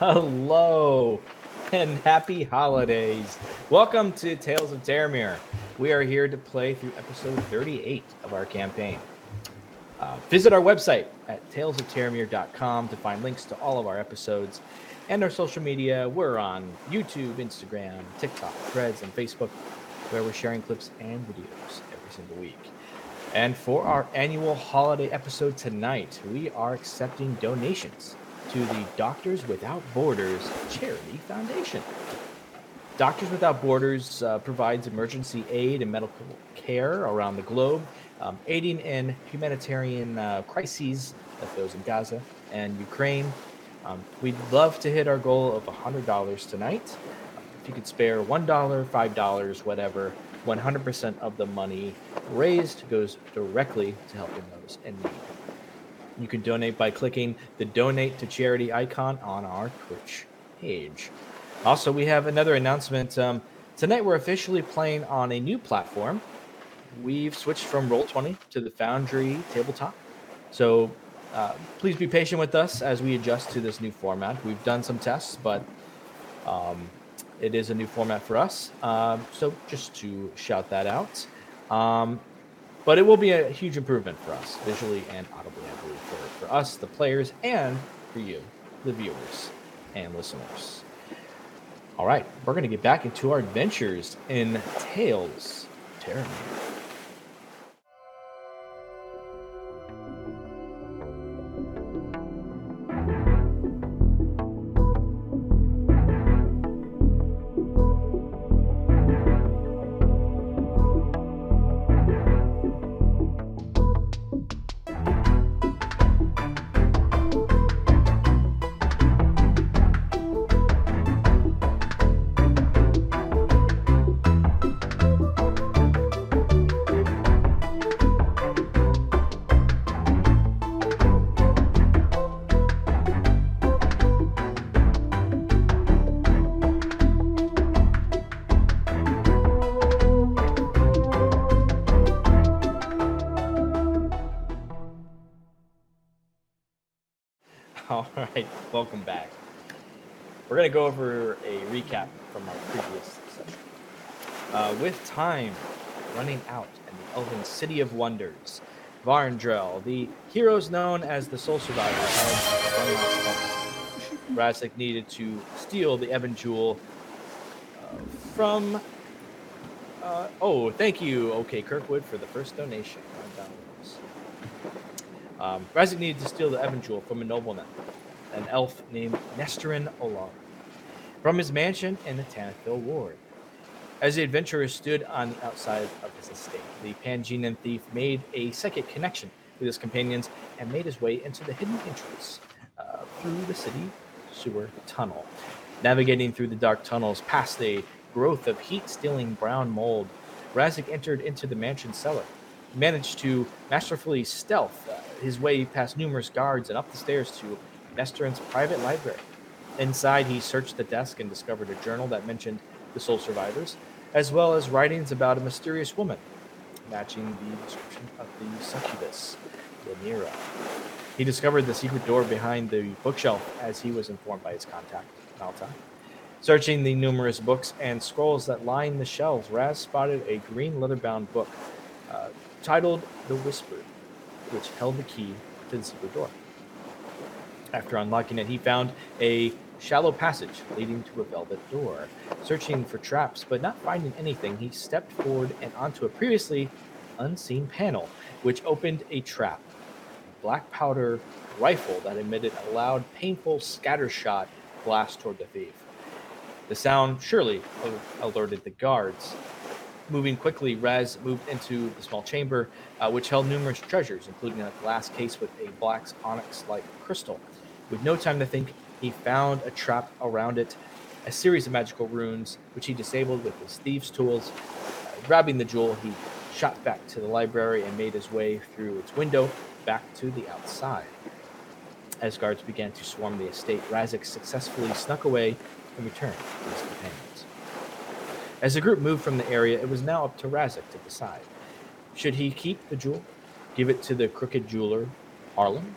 Hello and happy holidays. Welcome to Tales of Terramir. We are here to play through episode 38 of our campaign. Uh, visit our website at talesofterramir.com to find links to all of our episodes and our social media. We're on YouTube, Instagram, TikTok, Threads, and Facebook, where we're sharing clips and videos every single week. And for our annual holiday episode tonight, we are accepting donations to the Doctors Without Borders Charity Foundation. Doctors Without Borders uh, provides emergency aid and medical care around the globe, um, aiding in humanitarian uh, crises like those in Gaza and Ukraine. Um, we'd love to hit our goal of $100 tonight. If you could spare $1, $5, whatever, 100% of the money raised goes directly to helping those in need. You can donate by clicking the donate to charity icon on our Twitch page. Also, we have another announcement. Um, tonight, we're officially playing on a new platform. We've switched from Roll20 to the Foundry tabletop. So uh, please be patient with us as we adjust to this new format. We've done some tests, but um, it is a new format for us. Um, so just to shout that out. Um, but it will be a huge improvement for us, visually and audibly, I believe, us, the players, and for you, the viewers and listeners. All right, we're going to get back into our adventures in Tales Terramir. Going to go over a recap from our previous session. Uh, with time running out in the Elven City of Wonders, Varndrel, the heroes known as the Soul Survivors. Razik needed to steal the Ebon Jewel uh, from. Uh, oh, thank you, OK Kirkwood, for the first donation. $5. Um, needed to steal the Ebon Jewel from a nobleman, an elf named Nestorin Olar, from his mansion in the Tanithville Ward. As the adventurer stood on the outside of his estate, the Pangean thief made a psychic connection with his companions and made his way into the hidden entrance uh, through the city sewer tunnel. Navigating through the dark tunnels past a growth of heat stealing brown mold, Razik entered into the mansion cellar. He managed to masterfully stealth uh, his way past numerous guards and up the stairs to Nestorin's private library. Inside, he searched the desk and discovered a journal that mentioned the soul survivors, as well as writings about a mysterious woman, matching the description of the succubus, Lanira. He discovered the secret door behind the bookshelf as he was informed by his contact, Malta. Searching the numerous books and scrolls that lined the shelves, Raz spotted a green leather bound book uh, titled The Whispered, which held the key to the secret door. After unlocking it, he found a shallow passage leading to a velvet door. Searching for traps but not finding anything, he stepped forward and onto a previously unseen panel, which opened a trap. A black powder rifle that emitted a loud, painful scattershot blast toward the thief. The sound surely alerted the guards. Moving quickly, Raz moved into the small chamber, uh, which held numerous treasures, including a glass case with a black onyx like crystal. With no time to think, he found a trap around it, a series of magical runes, which he disabled with his thieves' tools. Uh, grabbing the jewel, he shot back to the library and made his way through its window back to the outside. As guards began to swarm the estate, Razik successfully snuck away and returned to his companions. As the group moved from the area, it was now up to Razik to decide. Should he keep the jewel, give it to the crooked jeweler, Harlan,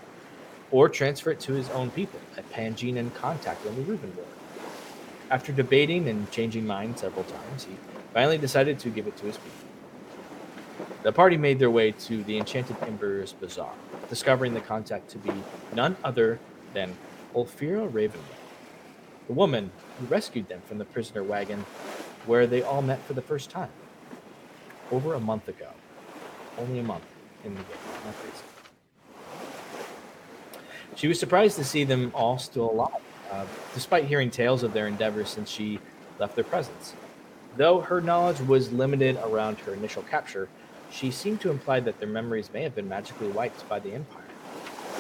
or transfer it to his own people, a Pangean contact on the Reuben War. After debating and changing mind several times, he finally decided to give it to his people. The party made their way to the Enchanted Embers Bazaar, discovering the contact to be none other than Ulfira Ravenwood, the woman who rescued them from the prisoner wagon where they all met for the first time. Over a month ago. Only a month in the game. Not crazy. She was surprised to see them all still alive, uh, despite hearing tales of their endeavors since she left their presence. Though her knowledge was limited around her initial capture, she seemed to imply that their memories may have been magically wiped by the Empire.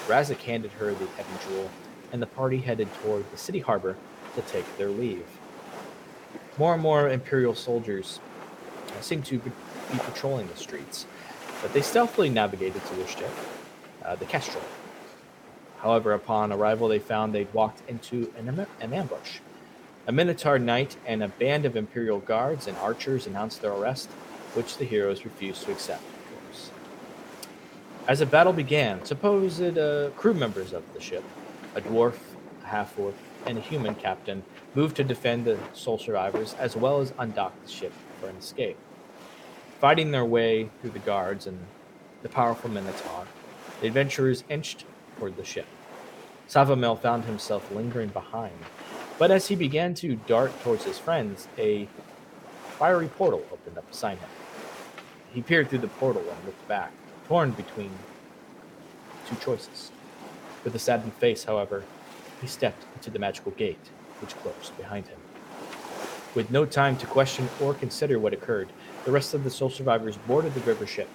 Razik handed her the Ebon Jewel, and the party headed toward the city harbor to take their leave. More and more Imperial soldiers seemed to be patrolling the streets, but they stealthily navigated to their ship, uh, the Kestrel. However, upon arrival, they found they'd walked into an, an ambush. A Minotaur knight and a band of Imperial guards and archers announced their arrest, which the heroes refused to accept, of course. As the battle began, supposed uh, crew members of the ship, a dwarf, a half orc, and a human captain, moved to defend the sole survivors as well as undock the ship for an escape. Fighting their way through the guards and the powerful Minotaur, the adventurers inched toward the ship. Savamel found himself lingering behind, but as he began to dart towards his friends, a fiery portal opened up beside him. He peered through the portal and looked back, torn between two choices. With a saddened face, however, he stepped into the magical gate, which closed behind him. With no time to question or consider what occurred, the rest of the soul survivors boarded the river ship.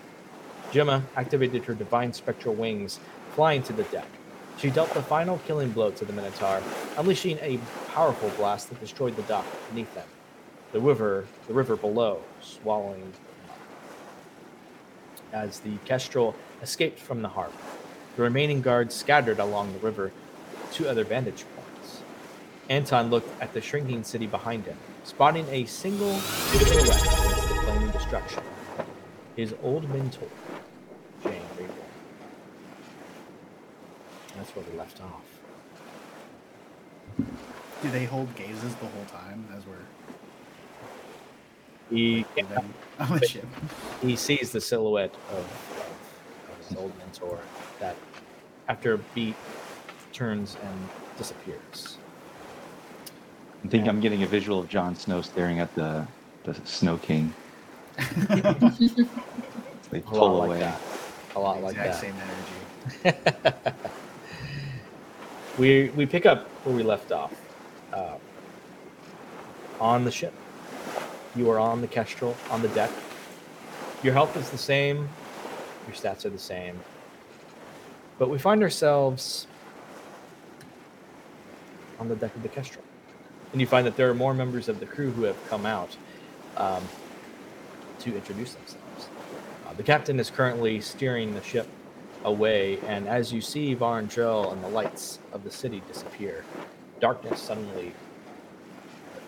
Gemma activated her divine spectral wings, flying to the deck. She dealt the final killing blow to the Minotaur, unleashing a powerful blast that destroyed the dock beneath them. The river, the river below, swallowing. As the Kestrel escaped from the harbor, the remaining guards scattered along the river to other vantage points. Anton looked at the shrinking city behind him, spotting a single silhouette against the flaming destruction. His old mentor, Jane Reborn. That's where we left off. Do they hold gazes the whole time as we're He moving on the ship? he sees the silhouette of, of, of his old mentor that, after a beat, turns and disappears. I think I'm getting a visual of Jon Snow staring at the the Snow King. they A lot pull like away. that. A lot like exact that. same energy. we we pick up where we left off uh, on the ship. You are on the Kestrel on the deck. Your health is the same. Your stats are the same. But we find ourselves on the deck of the Kestrel, and you find that there are more members of the crew who have come out um, to introduce themselves. Uh, the captain is currently steering the ship away, and as you see Varntrell and the lights of the city disappear, darkness suddenly,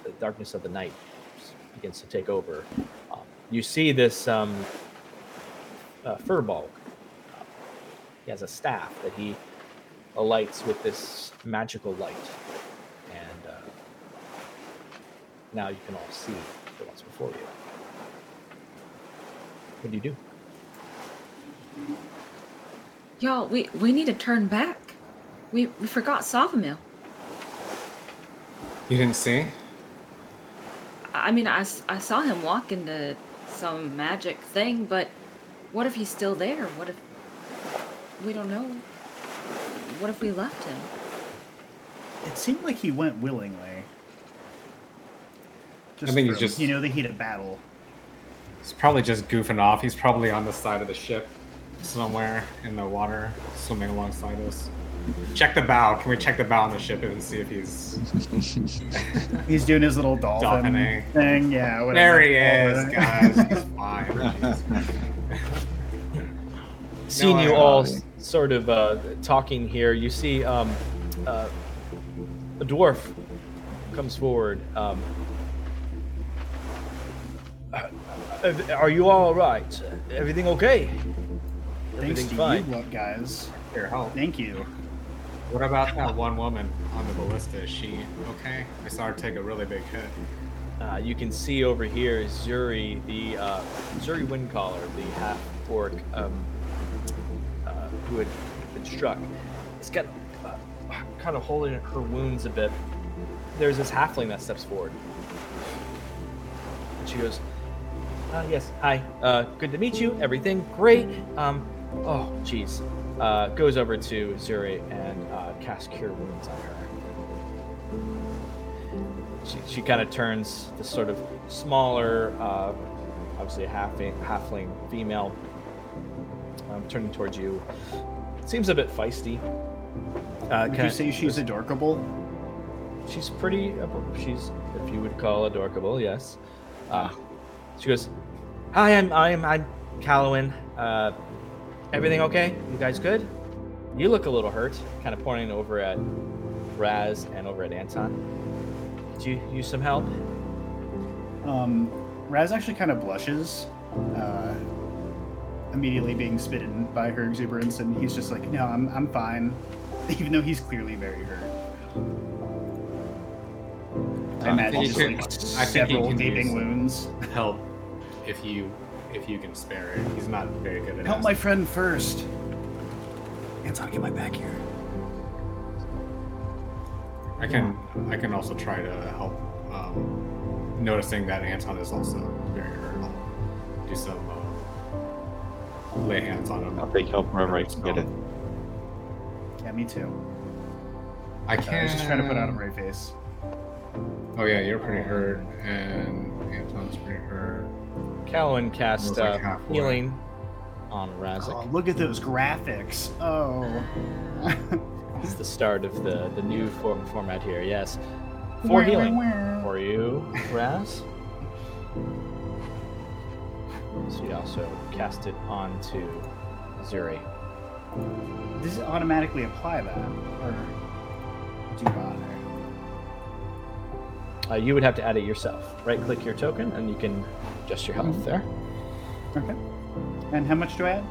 the darkness of the night begins to take over. Um, you see this um, uh, Furbolg. Uh, he has a staff that he alights with this magical light, now you can all see the what's before you. What do you do? Y'all, we, we need to turn back. We, we forgot Savamil. You didn't see? I mean, I, I saw him walk into some magic thing, but what if he's still there? What if. We don't know. What if we left him? It seemed like he went willingly. Just think he's just- you know the heat of battle. He's probably just goofing off. He's probably on the side of the ship somewhere in the water, swimming alongside us. Check the bow. Can we check the bow on the ship and see if he's. He's doing his little dolphin Dolphining. thing. Yeah, whatever. There he is, guys. He's fine. seeing No, you all s- sort of uh, talking here, you see um, uh, a dwarf comes forward. Um, uh, uh, are you all right? Everything okay? Thanks Everything to fine? you, what guys. Here, help. Thank you. What about that one woman on the ballista? Is she okay? I saw her take a really big hit. Uh, you can see over here Zuri, the uh, Zuri Windcaller, the half orc um, uh, who had been struck. It's got uh, kind of holding her wounds a bit. There's this halfling that steps forward. And she goes, uh, Yes, hi. Uh, good to meet you. Everything great. Um, oh, jeez. Uh, goes over to Zuri and uh, casts Cure Wounds on her she, she kind of turns this sort of smaller, uh, obviously a half halfling female, um, turning towards you. Seems a bit feisty. Uh, Would you say she's adorkable? She's pretty. She's, if you would call adorable, yes. Uh, she goes, "Hi, I'm I'm I'm Callowin. Uh, everything okay? You guys good? You look a little hurt." Kind of pointing over at Raz and over at Anton. Did you use some help? Um, Raz actually kind of blushes, uh, immediately being smitten by her exuberance, and he's just like, "No, I'm I'm fine," even though he's clearly very hurt. I Uh, imagine he just like I think he several can gaping use- wounds. Help, if you if you can spare it. He's not very good at it. Help my friend first. Anton, get my back here. I can I can also try to help. Um, noticing that Anton is also very hurt. I'll do some uh, lay hands on him. I'll take help wherever I can get it. Yeah, me too. I I can't. I was just trying to put on a brave face. Oh yeah, you're pretty hurt, and Anton's pretty hurt. Callowin cast like uh, healing on Razik. Oh, look at those graphics. Oh. It's the start of the, the new for- format here, yes. For healing. For you, Raz. So you also cast it onto Zuri. Does it automatically apply that? Or do you bother? Uh, you would have to add it yourself. Right click your token and you can adjust your health there. Okay. And how much do I add?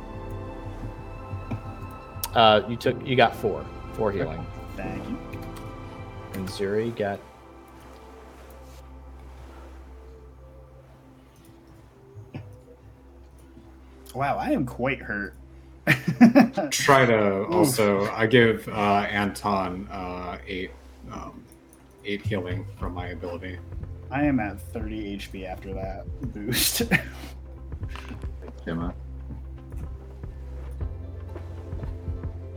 Uh, you took you got four. Four healing. Thank you. And Zuri got Wow, I am quite hurt. Try to also. I give uh, Anton uh, eight um, eight healing from my ability. I am at 30 HP after that boost. Gemma.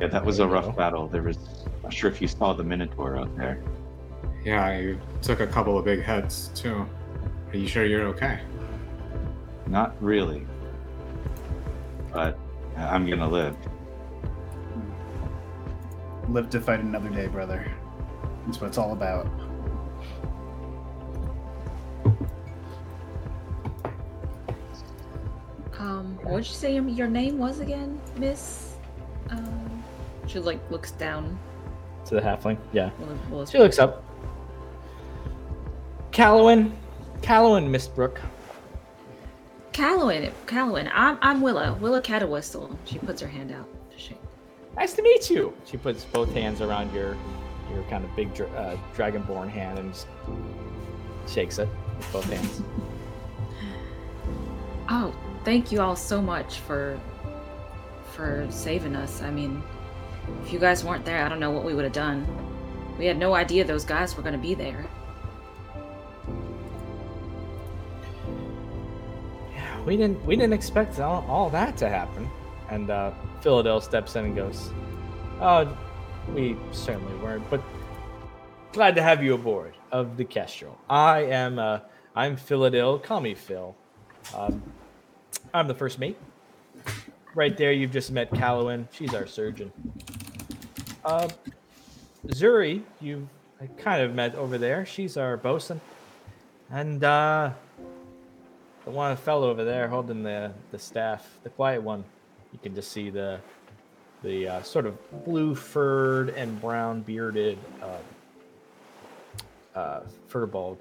Yeah, that was a rough battle. There was. Not sure if you saw the Minotaur out there. Yeah, you took a couple of big heads too. Are you sure you're okay? Not really. But I'm gonna live. Live to fight another day, brother. That's what it's all about. What'd you say your name was again, Miss? Um, she like looks down. to the halfling. Yeah. Well, well, She looks up. Callowin. Callowin, Miss Brooke. Callowin, Callowin. I'm I'm Willa. Willa Catawhistle. She puts her hand out to shake. Nice to meet you. She puts both hands around your your kind of big dra- uh, dragonborn hand and just shakes it with both hands. Oh, thank you all so much for for saving us. I mean, if you guys weren't there, I don't know what we would have done. We had no idea those guys were going to be there. Yeah, we didn't we didn't expect all, all that to happen. And uh, Philadel steps in and goes, "Oh, we certainly weren't, but glad to have you aboard of the Kestrel. I am uh, I'm Philadel. Call me Phil. Um, I'm the first mate. Right there, you've just met Callowin. She's our surgeon. Uh, Zuri, you kind of met over there. She's our bosun. And uh, the one fellow over there holding the, the staff, the quiet one, you can just see the the uh, sort of blue furred and brown bearded uh, uh, Furbolg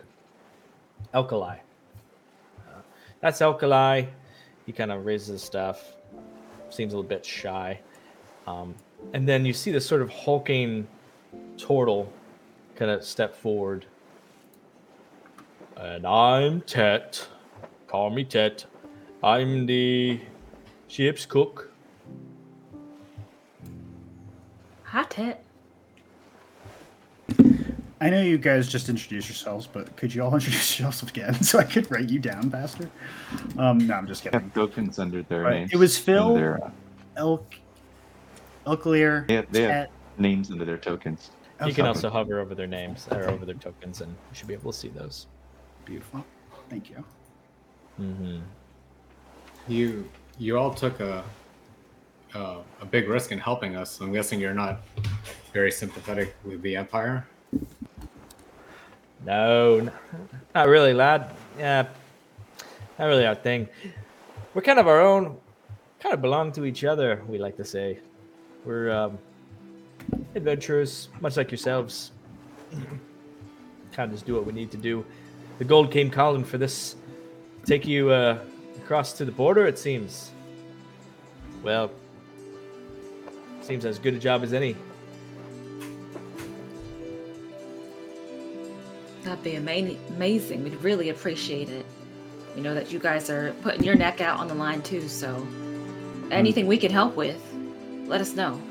Alkali. Uh, that's Alkali. He kind of raises his staff, seems a little bit shy. Um, and then you see this sort of hulking turtle kind of step forward. And I'm Tet. Call me Tet. I'm the ship's cook. Hi, Tet. I know you guys just introduced yourselves, but could you all introduce yourselves again so I could write you down faster? Um, no, I'm just kidding. Have tokens under their Right, names. it was Phil. Their, uh, Elk, Elklear, they, have, they have names under their tokens. You Okay. can also hover over their names or over their tokens, and you should be able to see those. Beautiful. Thank you. Mm-hmm. You you all took a uh, a big risk in helping us. I'm guessing you're not very sympathetic with the Empire. No, not really, lad. Yeah, not really our thing. We're kind of our own, kind of belong to each other. We like to say, we're um, adventurers, much like yourselves. kind of just do what we need to do. The gold came calling for this. Take you uh, across to the border, it seems. Well, seems as good a job as any. That'd be ama- amazing. We'd really appreciate it. We know that you guys are putting your neck out on the line too, so anything we can help with, let us know.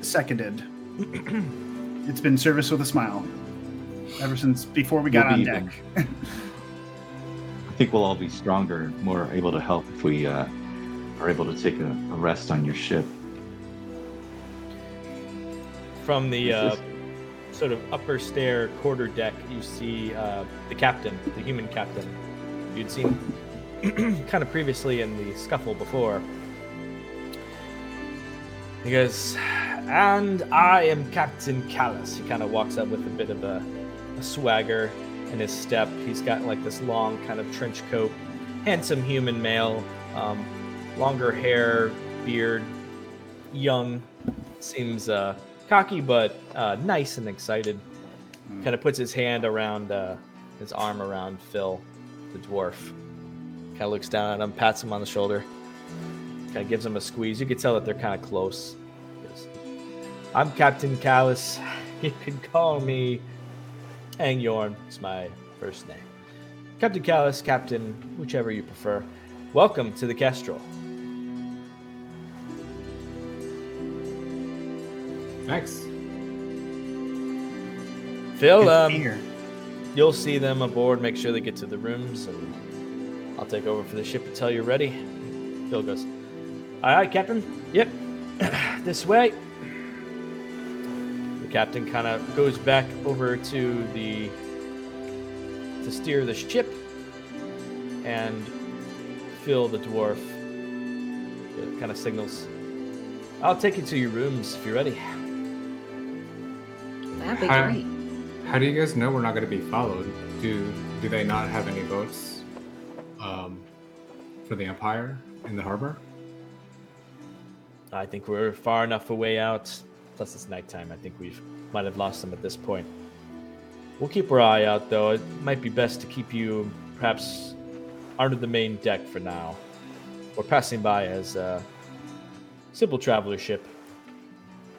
Seconded. it's been service with a smile ever since before we got We'll on be deck. I think we'll all be stronger, more able to help if we uh, are able to take a, a rest on your ship. From the uh, sort of upper stair quarter deck, you see uh, the captain, the human captain. You'd seen kind of previously in the scuffle before. He goes, and I am Captain Callus. He kind of walks up with a bit of a, a swagger in his step. He's got like this long kind of trench coat, handsome human male, um, longer hair, beard, young, seems uh, cocky but uh, nice and excited. Kind of puts his hand around uh, his arm around Phil, the dwarf. Kind of looks down at him, pats him on the shoulder, kind of gives him a squeeze. You can tell that they're kind of close. Goes, I'm Captain Callus. You can call me Angyorn. It's my first name. Captain Callus, Captain, whichever you prefer. Welcome to the Kestrel. Thanks. Phil, um. You'll see them aboard, make sure they get to the rooms, and I'll take over for the ship until you're ready. Phil goes, Aye, aye, Captain. Yep. this way. The captain kind of goes back over to the to steer the ship, and Phil, the dwarf, kind of signals, I'll take you to your rooms if you're ready. That'd be Hi. great. How do you guys know we're not going to be followed? Do do they not have any boats um, for the Empire in the harbor? I think we're far enough away out. Plus, it's nighttime. I think we might have lost them at this point. We'll keep our eye out, though. It might be best to keep you perhaps under the main deck for now. We're passing by as a simple traveler ship.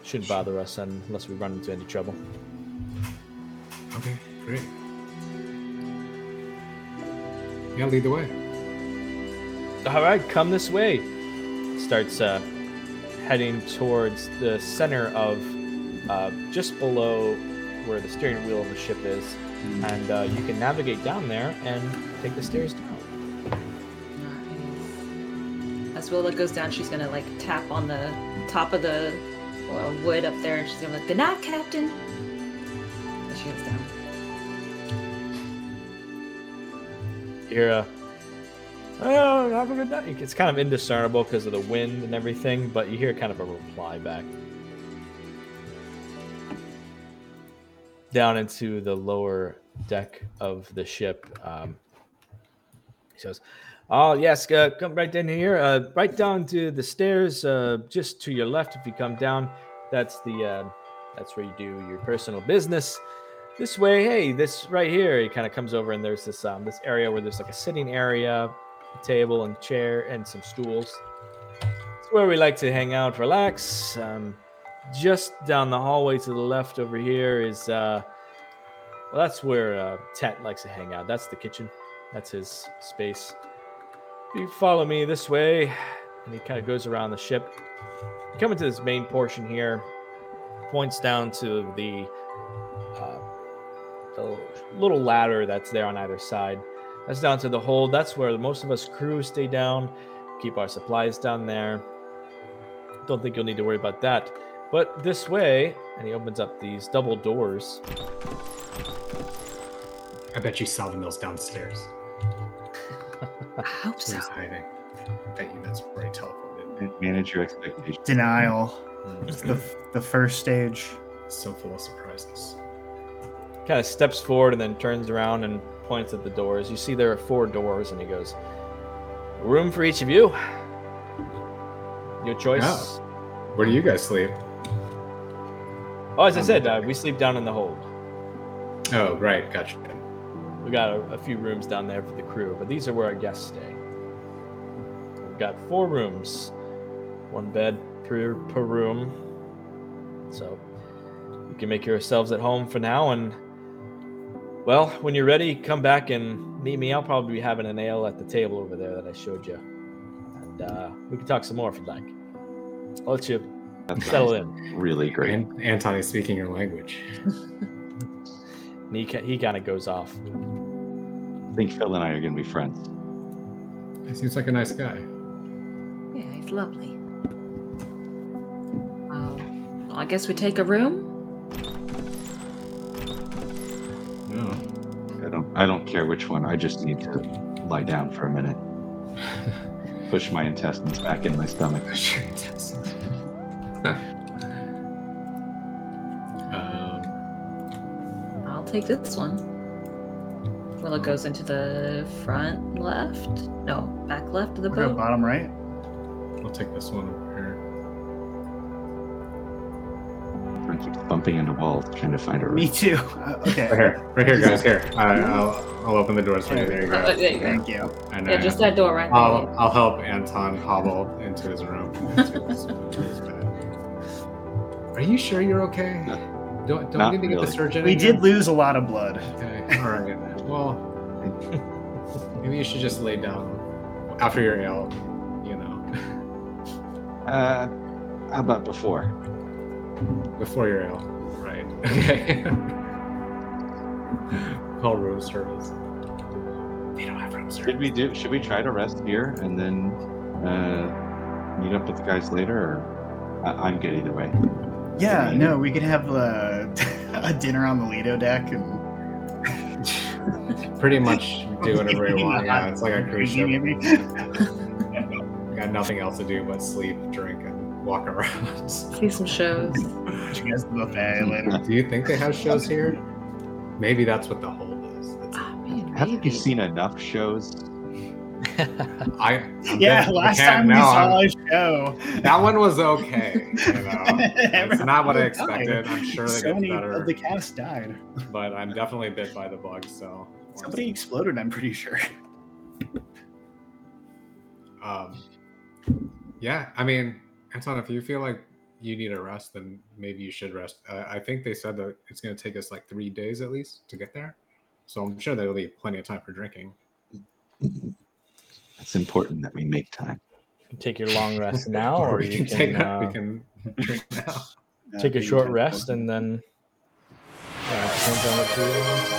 Shouldn't bother us unless we run into any trouble. Okay, great. Yeah, lead the way. All right, come this way. Starts uh, heading towards the center of uh, just below where the steering wheel of the ship is, and uh, you can navigate down there and take the stairs down. Nice. As Willa goes down, she's gonna like tap on the top of the uh, wood up there, and she's gonna be like, "Good night, Captain." As she goes down. You hear a oh, have a good night. It's kind of indiscernible because of the wind and everything, but you hear kind of a reply back. Down into the lower deck of the ship. Um, he says, "Oh yes, uh, come right down here. Uh, right down to the stairs, uh, just to your left. If you come down, that's the uh, that's where you do your personal business. This way, hey, this right here. He kind of comes over, and there's this um, this area where there's like a sitting area, a table and chair and some stools. It's where we like to hang out, relax. Um, just down the hallway to the left over here is, uh, well, that's where uh, Tet likes to hang out. That's the kitchen. That's his space. You follow me this way, and he kind of goes around the ship. You come into this main portion here, points down to the, uh, the little ladder that's there on either side. That's down to the hold. That's where most of us crew stay down, keep our supplies down there. Don't think you'll need to worry about that. But this way, and he opens up these double doors. I bet you saw the mills downstairs. I hope so. he's hiding. I bet you that's where he teleported. Manage your expectations. Denial. It's the, the first stage. So full of surprises. kind of steps forward and then turns around and points at the doors. You see there are four doors, and he goes, "Room for each of you. Your choice." Where do you guys sleep? Oh, as I said, uh, we sleep down in the hold. Oh, right. Gotcha. We got a, a few rooms down there for the crew, but these are where our guests stay. We've got four rooms, one bed per per room. So you can make yourselves at home for now, and well, when you're ready, come back and meet me. I'll probably be having an ale at the table over there that I showed you, and uh, we can talk some more if you'd like. I'll let you That settle sounds in. really great. And Anton is speaking your language. And he he kind of goes off. I think Phil and I are going to be friends. He seems like a nice guy. Yeah, he's lovely. Um, well, I guess we take a room. No. I don't. I don't care which one. I just need to lie down for a minute. Push my intestines back in my stomach. Sure it does. Take this one. Well, it goes into the front left. No, back left of the boat. bottom right. We'll take this one over here. I keep bumping into walls trying to find a room. Me too. Uh, Right here, right here, guys. Here, I, I'll I'll open the doors for you. There you Uh, go. there you go. Thank you. And Yeah, then just that door right there. I'll I'll help Anton hobble into his room. Into his, into his bed. Are you sure you're okay? Don't don't we need to get the really. surgeon. We did lose a lot of blood. Okay. All right. Well, maybe you should just lay down after you're ill. You know, Uh, how about before? before you're ill. Right. Okay. Call room service. They don't have room Should we do? Should we try to rest here and then uh, meet up with the guys later? Or I, I'm good either way. Yeah, no, we could have uh, a dinner on the Lido deck and Pretty much do whatever you want. Yeah, it's like a cruise ship. Maybe. Got nothing else to do but sleep, drink, and walk around. See some shows. you guys buffet later. do you think they have shows here? Maybe that's what the hold is. It's- I mean, Haven't you seen enough shows? I I'm Yeah, the last time we saw a show. that one was okay. You know, it's not what I died. expected. I'm sure they so many better, of the cast died. but I'm definitely bit by the bug. So Somebody exploded, I'm pretty sure. Um, yeah, I mean, Anton, if you feel like you need a rest, then maybe you should rest. Uh, I think they said that it's going to take us like three days at least to get there, so I'm sure there'll be plenty of time for drinking. It's important that we make time. You can take your long rest now, or we you can take a- uh, we can drink now. Uh, take a short rest and then. Yeah, it depends on what you want to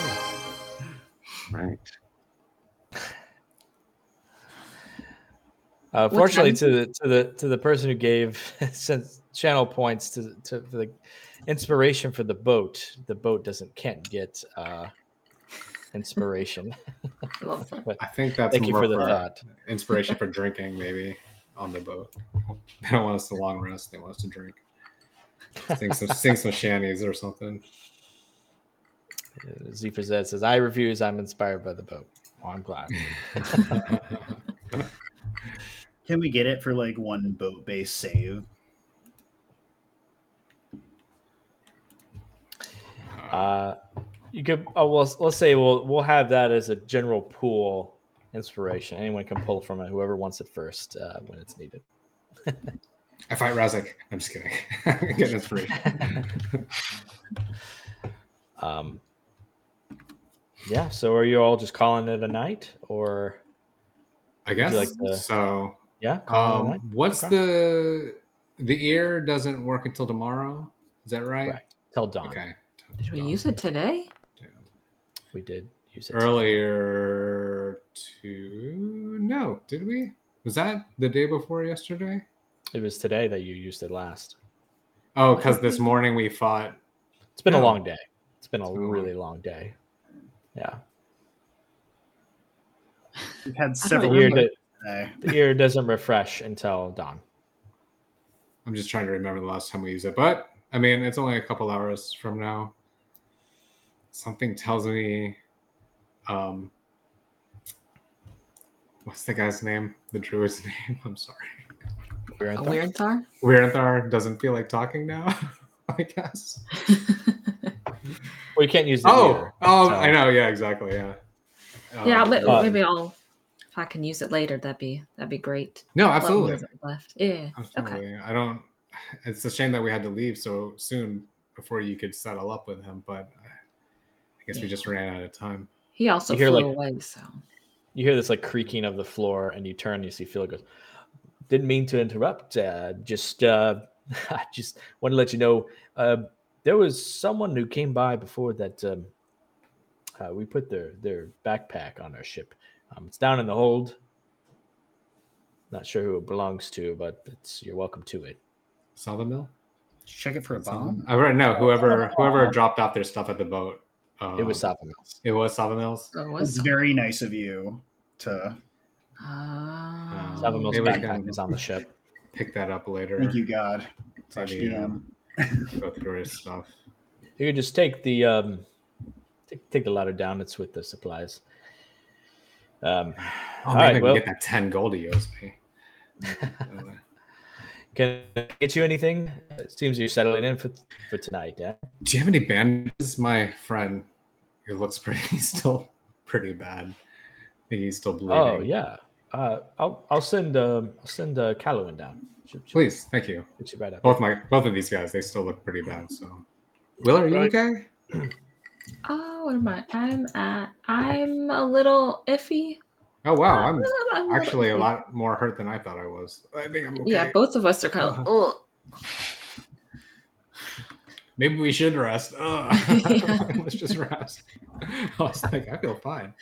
do. Right. Uh, fortunately, to the to the to the person who gave since channel points to to the inspiration for the boat, the boat doesn't can't get uh, inspiration. Love that. I think that's thank you more for the thought. inspiration for drinking, maybe on the boat. They don't want us to long rest; they want us to drink. Sing some, sing some shanties or something. Uh, Zephyr Zed says, "I refuse. I'm inspired by the boat." Oh, I'm glad. Can we get it for like one boat base save? Uh, you could. Oh well, let's say we'll we'll have that as a general pool inspiration. Anyone can pull from it. Whoever wants it first uh, when it's needed. I fight Razik. I'm just kidding. Get inspiration. Um, yeah. So are you all just calling it a night, or I guess like to- so. yeah? Call it a Um, what's Okay. the the ear doesn't work until tomorrow? Is that right? Right. Till dawn. Okay. Did we use it today? We did use it Earlier to no, did we? Was that the day before yesterday? It was today that you used it last. Oh, because this morning we fought. It's been a long day. It's been a It's been a long- really long day. Yeah. We've had several don't The ear, remember. the ear doesn't refresh until dawn. I'm just trying to remember the last time we used it, but I mean, it's only a couple hours from now. Something tells me, um, what's the guy's name? The druid's name? I'm sorry. We're in A the- weird tar? Weirenthar doesn't feel like talking now. I guess. Well, you can't use the Oh, ear. oh, so- I know. Yeah, exactly. Yeah. yeah, Um, but Uh, maybe I'll if I can use it later. That'd be that'd be great. no, absolutely. Left. Yeah. Okay. I don't. It's a shame that we had to leave so soon before you could settle up with him, but I guess we just ran out of time. He also You hear, flew like- away, so You hear this like creaking of the floor, and you turn and you see Phil goes, Didn't mean to interrupt. Uh, just, uh, I just want to let you know uh, there was someone who came by before that. Um, uh, we put their their backpack on our ship. Um, it's down in the hold. Not sure who it belongs to, but it's you're welcome to it. Saw the mill. Check it for a bomb. I read know. Whoever whoever dropped off their stuff at the boat. Um, It was Sapa Mills. It was Sava Mills. so it It's was. very nice of you to Ah. Sapa Mills maybe backpack is on the ship. Pick that up later. thank you God. Slash Maybe, uh, DM. Go through his stuff. You could just take the um, take, take the ladder down. It's with the supplies. Um, Oh, all maybe I right. can Well, get that ten gold he owes me. Uh, can I get you anything? It seems you're settling in for for tonight. Yeah. Do you have any bandages? My friend, he looks pretty. He's still pretty bad. I think he's still bleeding. Oh yeah. Uh, I'll I'll send um I'll send uh, Callowin down. She'll- she'll Please, thank you. you right up. Both my both of these guys, they still look pretty bad. So, Will, are you Right. okay? Oh, what am I? I'm at. I'm a little iffy. Oh wow, I'm I'm actually a iffy. lot more hurt than I thought I was. I think I'm okay. Yeah, both of us are kind of. Ugh. Maybe we should rest. Ugh. Yeah. Let's just rest. I was like, I feel fine.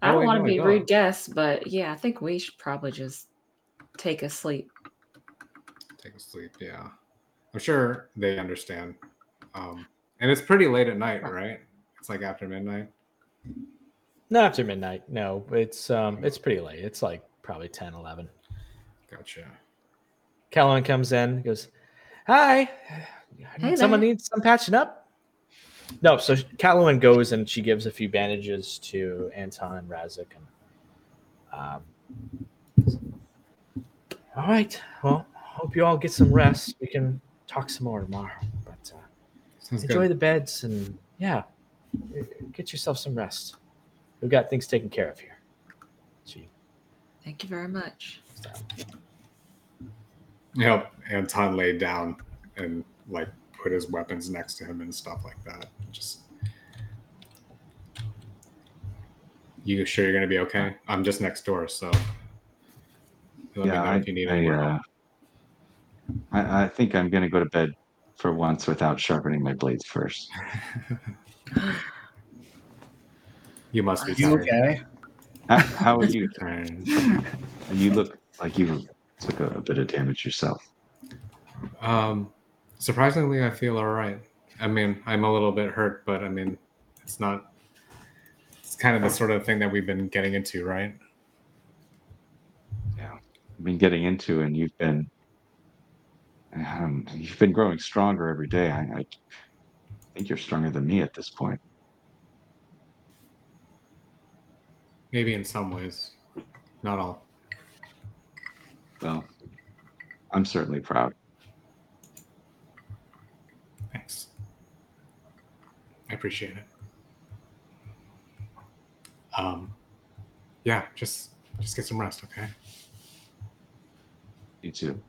I Oh, don't wait, want to be rude guests, but yeah, I think we should probably just take a sleep. Take a sleep. Yeah, I'm sure they understand. Um, and it's pretty late at night, right? It's like after midnight. Not after midnight. No, it's um it's pretty late. It's like probably 10, 11. Gotcha. Callowin comes in, goes, "Hi, Hey someone there." needs some patching up." No, so Callowin goes and she gives a few bandages to Anton and Razik. And, um, all right. Well, hope you all get some rest. We can talk some more tomorrow. But uh, enjoy good. the beds and yeah, get yourself some rest. We've got things taken care of here. She Thank you very much. Yep. Anton laid down and like put his weapons next to him and stuff like that. Just. You sure you're gonna be okay? I'm just next door, so. Let me yeah, know I, if you need I, any more uh. I, I think I'm going to go to bed for once without sharpening my blades first. You must be You tired. okay? How, how are you? Tired. You look like you took a, a bit of damage yourself. Um, surprisingly, I feel all right. I mean, I'm a little bit hurt, but I mean, it's not. It's kind of the sort of thing that we've been getting into, right? Yeah, I've been getting into, and you've been, um, you've been growing stronger every day. I, I think you're stronger than me at this point. Maybe in some ways, not all. Well, I'm certainly proud. Thanks. I appreciate it. Um, yeah, just just get some rest, okay? You too.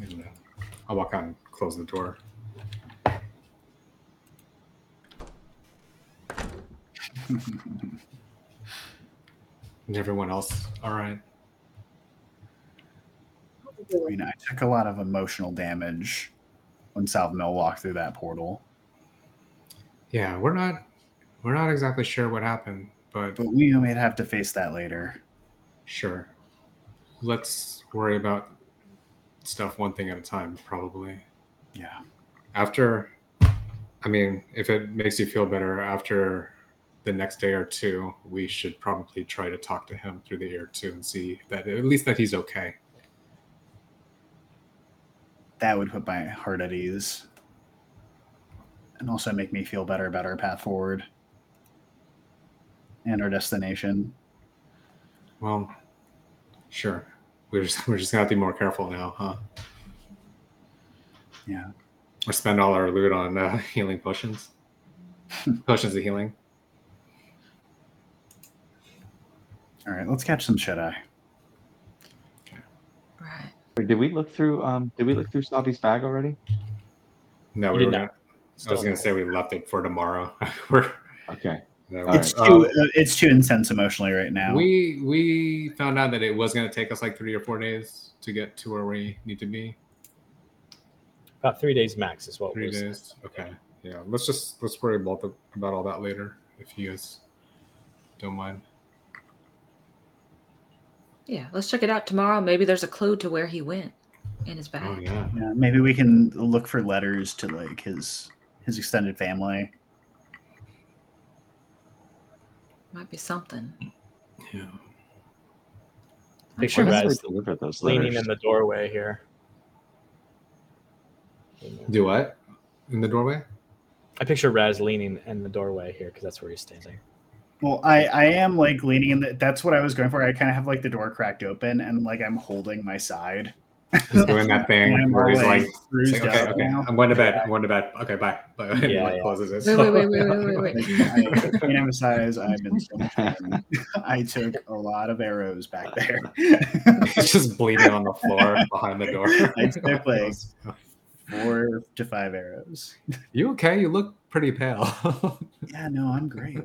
And, uh, I'll walk out and close the door. And everyone else, all right? I mean, I took a lot of emotional damage when South Mill walked through that portal, Yeah, we're not we're not exactly sure what happened, but but we may have to face that later. sure. Let's worry about stuff one thing at a time, probably. Yeah. After I mean, if it makes you feel better after the next day or two, we should probably try to talk to him through the ear too and see that at least that he's okay. That would put my heart at ease. And also make me feel better about our path forward and our destination. Well, sure. We're just we're just gonna have to be more careful now, huh? Yeah. Or spend all our loot on uh, healing potions. potions of healing. All right, let's catch some shut eye. Right. Wait, did we look through? Um, did we look through Snobby's bag already? No, we did not. gonna, I was gonna say we left it for tomorrow. we're Okay. no, It's right. too uh, uh, it's too intense emotionally right now. we we found out that it was gonna take us like three or four days to get to where we need to be. About three days max is what Three was. days. Okay. Yeah. Let's just let's worry about the about all that later if you guys don't mind. Yeah, let's check it out tomorrow. Maybe there's a clue to where he went in his oh, bag. Oh yeah. yeah, maybe we can look for letters to like his his extended family. Might be something. Yeah. Picture Why does Raz they deliver those leaning letters? in the doorway here. Do what? In the doorway? I picture Raz leaning in the doorway here because that's where he's standing. Well, I I am like leaning in the. That's what I was going for. I kind of have like the door cracked open and like I'm holding my side. He's doing that thing I'm where he's like, bruised okay, up okay, now. I'm going to bed. I'm going to bed. Okay, bye. Bye. And Yeah, like yeah. closes it. Wait, wait, wait, wait, wait, wait, wait. I can emphasize I've been so. I took a lot of arrows back there. He's just bleeding on the floor behind the door. I took like four to five arrows. You okay? You look pretty pale. Yeah, no, I'm great.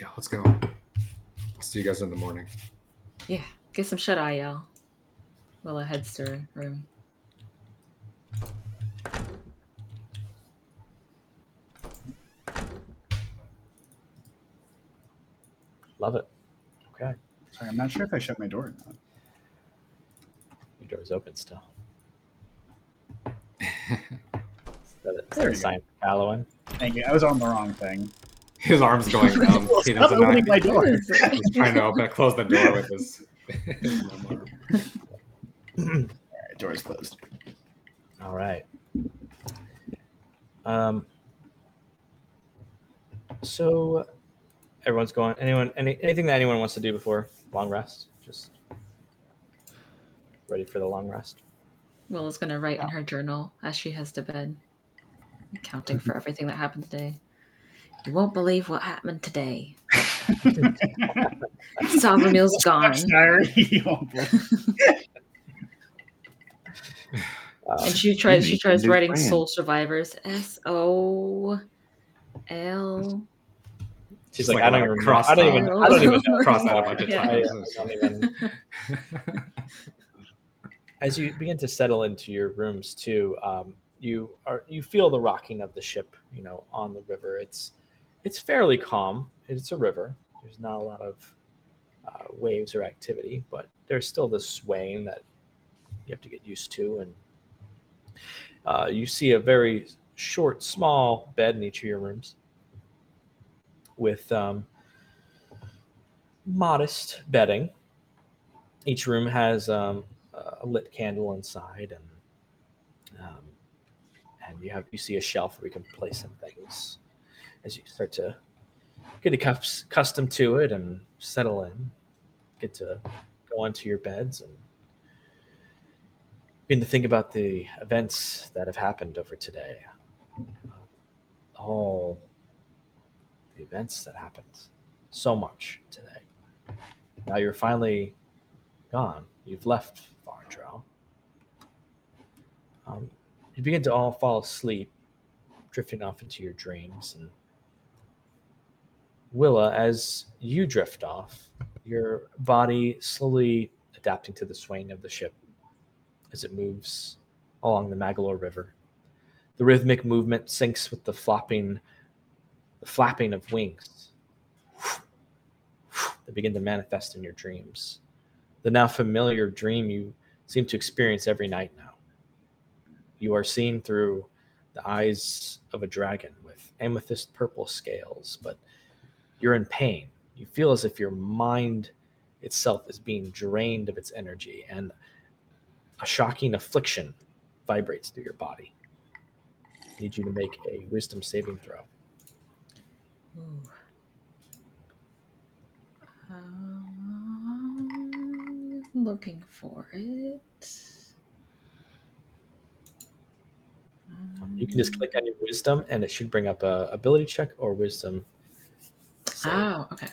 Yeah, let's go. See you guys in the morning. Yeah, get some shut eye, y'all. Willa heads to her room. Love it. Okay. Sorry, I'm not sure if I shut my door or not. Your door's open still. Is that, is that There a you go. sign for Halloween? Thank you. I was on the wrong thing. His arm's going numb. He doesn't know. opening my door. He's trying to open, close the door with his. his numb. All right, door's closed. All right. Um. So, everyone's going. Anyone? Any anything that anyone wants to do before long rest? Just ready for the long rest. Will is gonna write in her journal as she heads to bed, accounting for everything that happened today. You won't believe what happened today. Sovereign's gone. Diary. You won't believe- Uh, And she tries she tries writing friend. soul survivors. S O L she's like, like I don't even. Remember. cross I don't even. I don't even. Cross that a bunch of Yeah. I, times. I. As you begin to settle into your rooms too, um, you are you feel the rocking of the ship. You know, on the river. It's it's fairly calm. It's a river. There's not a lot of uh, waves or activity, but there's still this swaying that you have to get used to. And uh, you see a very short, small bed in each of your rooms with um, modest bedding. Each room has um, a lit candle inside, and um, and you have you see a shelf where you can place some things as you start to get accustomed to it and settle in. Get to go onto your beds and begin to think about the events that have happened over today. All the events that happened. So much today. Now you're finally gone. You've left Fartrell. Um, you begin to all fall asleep, drifting off into your dreams. And Willa, as you drift off, your body slowly adapting to the swaying of the ship as it moves along the Maggolor River. The rhythmic movement syncs with the flopping, the flapping of wings that begin to manifest in your dreams. The now familiar dream you seem to experience every night now. You are seen through the eyes of a dragon with amethyst purple scales, but you're in pain. You feel as if your mind itself is being drained of its energy, and a shocking affliction vibrates through your body. I need you to make a wisdom saving throw. Ooh. Um, looking for it. Um, You can just click on your wisdom, and it should bring up a ability check or wisdom. Save. Oh, okay.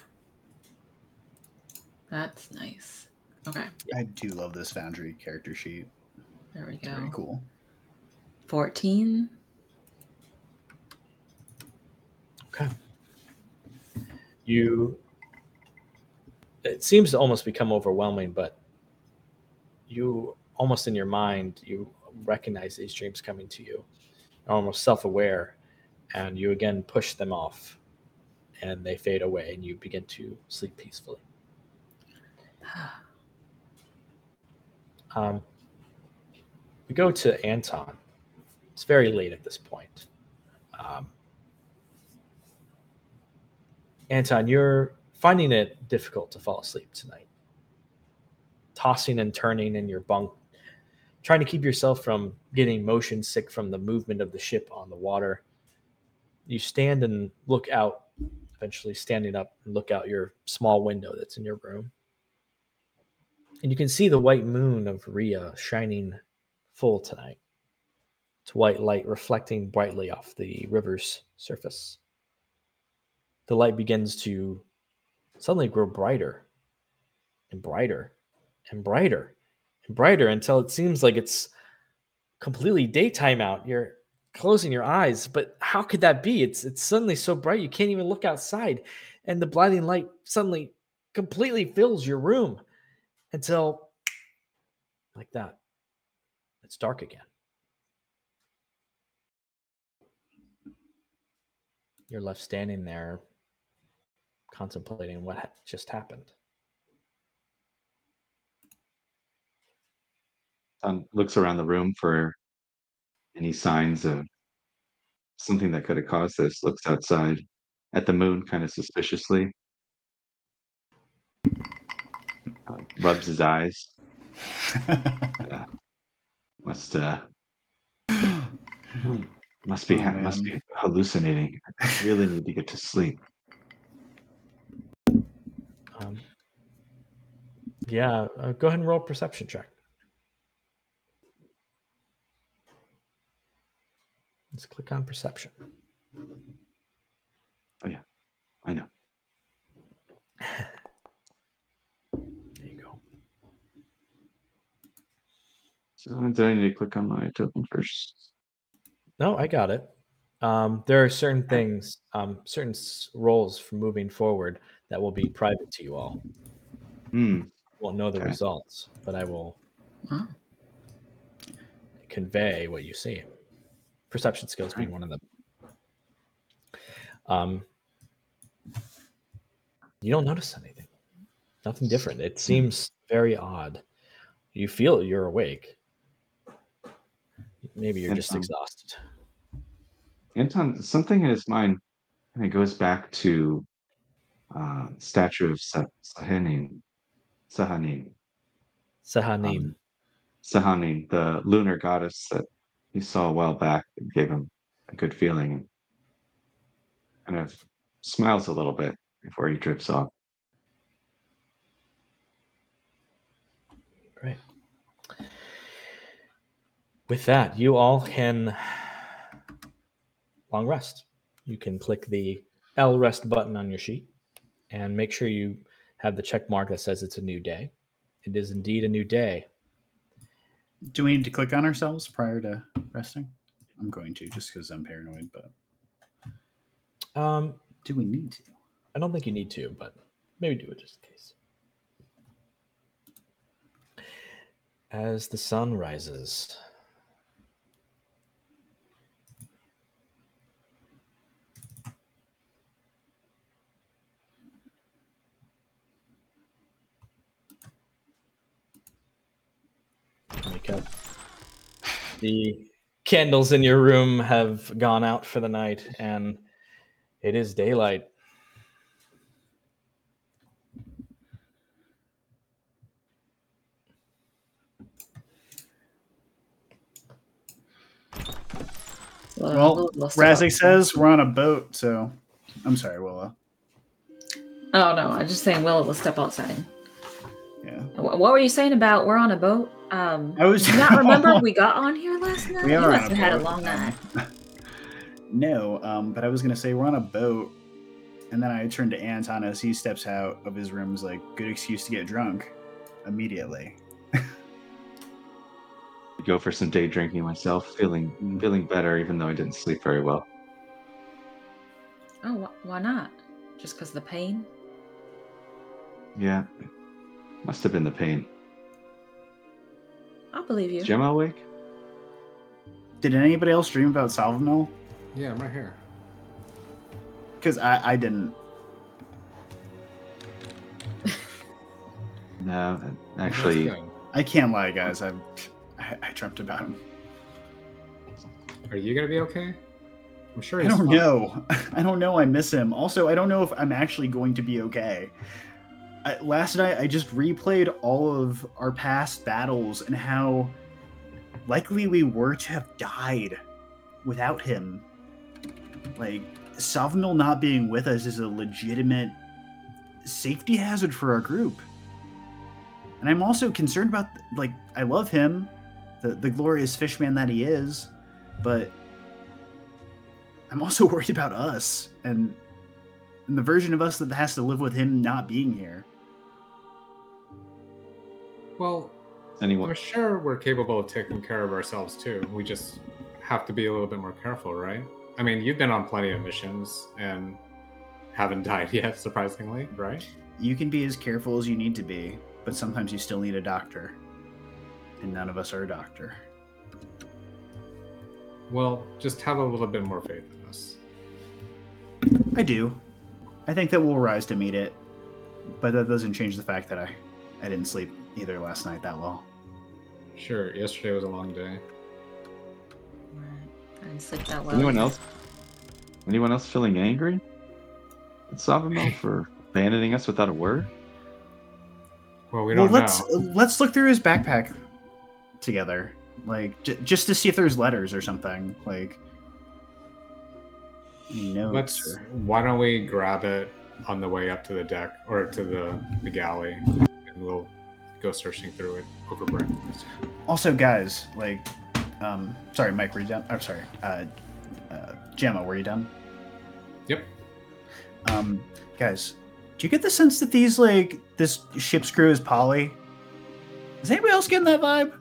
That's nice. Okay, I do love this Foundry character sheet. there we It's very go. cool. 14. Okay. You. It seems to almost become overwhelming, but you almost in your mind you recognize these dreams coming to you, You're almost self-aware, and you again push them off, and they fade away, and you begin to sleep peacefully. Um, we go to Anton. It's very late at this point. Um, Anton, you're finding it difficult to fall asleep tonight. Tossing and turning in your bunk, trying to keep yourself from getting motion sick from the movement of the ship on the water. You stand and look out, eventually standing up and look out your small window that's in your room. And you can see the white moon of Rhea shining full tonight. It's white light reflecting brightly off the river's surface the light begins to suddenly grow brighter and brighter and brighter and brighter until it seems like it's completely daytime out. You're closing your eyes, but how could that be? It's it's suddenly so bright you can't even look outside, and the blinding light suddenly completely fills your room until like that. It's dark again. You're left standing there contemplating what ha- just happened. Um, looks around the room for any signs of something that could have caused this. Looks outside at the moon kind of suspiciously. Uh, rubs his eyes. Must uh must be Oh, ha- must be hallucinating. I really need to get to sleep. Um, yeah, uh, go ahead and roll a perception check. Let's click on perception. Oh, yeah. I know. There you go. So do I need to click on my token first? No, I got it. Um, there are certain things, um, certain roles for moving forward that will be private to you all. Hmm. Won't know the Okay. results, but I will Oh. convey what you see. Perception skills being one of them. Um, you don't notice anything. Nothing different. It seems very odd. You feel you're awake. Maybe you're And, just exhausted. Anton, something in his mind and it goes back to uh, statue of Sa- Sahanin, Sahanin, Sahanim. um, Sahanin, the lunar goddess that he saw a while back gave him a good feeling. Kind of smiles a little bit before he drifts off. Great. With that, you all can long rest. You can click the L rest button on your sheet and make sure you have the check mark that says it's a new day. It is indeed a new day. Do we need to click on ourselves prior to resting? I'm going to just because I'm paranoid, but Um, do we need to? I don't think you need to, but maybe do it just in case. As the sun rises, wake up. The candles in your room have gone out for the night, and it is daylight. Well, Razzie says we're on a boat, so I'm sorry, Willa. Oh no, I'm just saying Willa will step outside. Yeah. What were you saying about we're on a boat? Um, I was not remember we got on here last night? We you are must on have had a long night. No, um, but I was gonna say we're on a boat, and then I turned to Anton as he steps out of his room. Is like good excuse to get drunk immediately. Go for some day drinking myself, feeling Mm. feeling better, even though I didn't sleep very well. Oh, wh- why not? Just because of the pain? Yeah, must have been the pain. I'll believe you. Is Gemma awake? Did anybody else dream about Salvamil? Yeah, I'm right here. Because I, I didn't. No, actually. I can't lie, guys. I, I, I dreamt about him. Are you gonna be okay? I'm sure I don't fine. know. I don't know. I miss him. Also, I don't know if I'm actually going to be okay. I, last night, I just replayed all of our past battles and how likely we were to have died without him. Like, Savinul not being with us is a legitimate safety hazard for our group. And I'm also concerned about, like, I love him, the, the glorious fishman that he is, but I'm also worried about us and, and the version of us that has to live with him not being here. Well, anyone? I'm sure we're capable of taking care of ourselves too. We just have to be a little bit more careful, right? I mean, you've been on plenty of missions and haven't died yet, surprisingly, right? You can be as careful as you need to be, but sometimes you still need a doctor. And none of us are a doctor. Well, just have a little bit more faith in us. I do. I think that we'll rise to meet it, but that doesn't change the fact that I, I didn't sleep either last night that well. Sure, yesterday was a long day. I didn't sleep that well. Anyone else? Anyone else feeling angry at Savamil for abandoning us without a word? Well, we don't let's know. let's look through his backpack together, like j- just to see if there's letters or something. Like any notes. Let's. or- Why don't we grab it on the way up to the deck or to the, the galley, and we'll go searching through it over breakfast. Also, guys, like, um, sorry, Mike, were you done? I'm sorry, uh, uh, Gemma, were you done? Yep. Um, guys, do you get the sense that these like this ship's crew is poly? Is anybody else getting that vibe?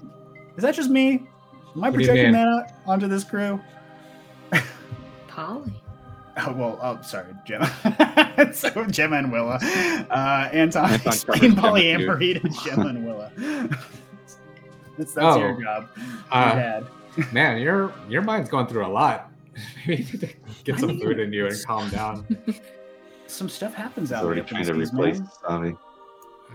Is that just me? Am I What projecting that onto this crew? Polly. Oh well, oh sorry, Gemma. so Gemma and Willa. Uh, Anton, Anton explain covers Gemma, polyamory to Gemma and Willa. that's that's your Oh, job. Uh, your. Man, your your mind's going through a lot. Maybe you need to get I some food in you and calm down. Some stuff happens out already there. trying to replace. I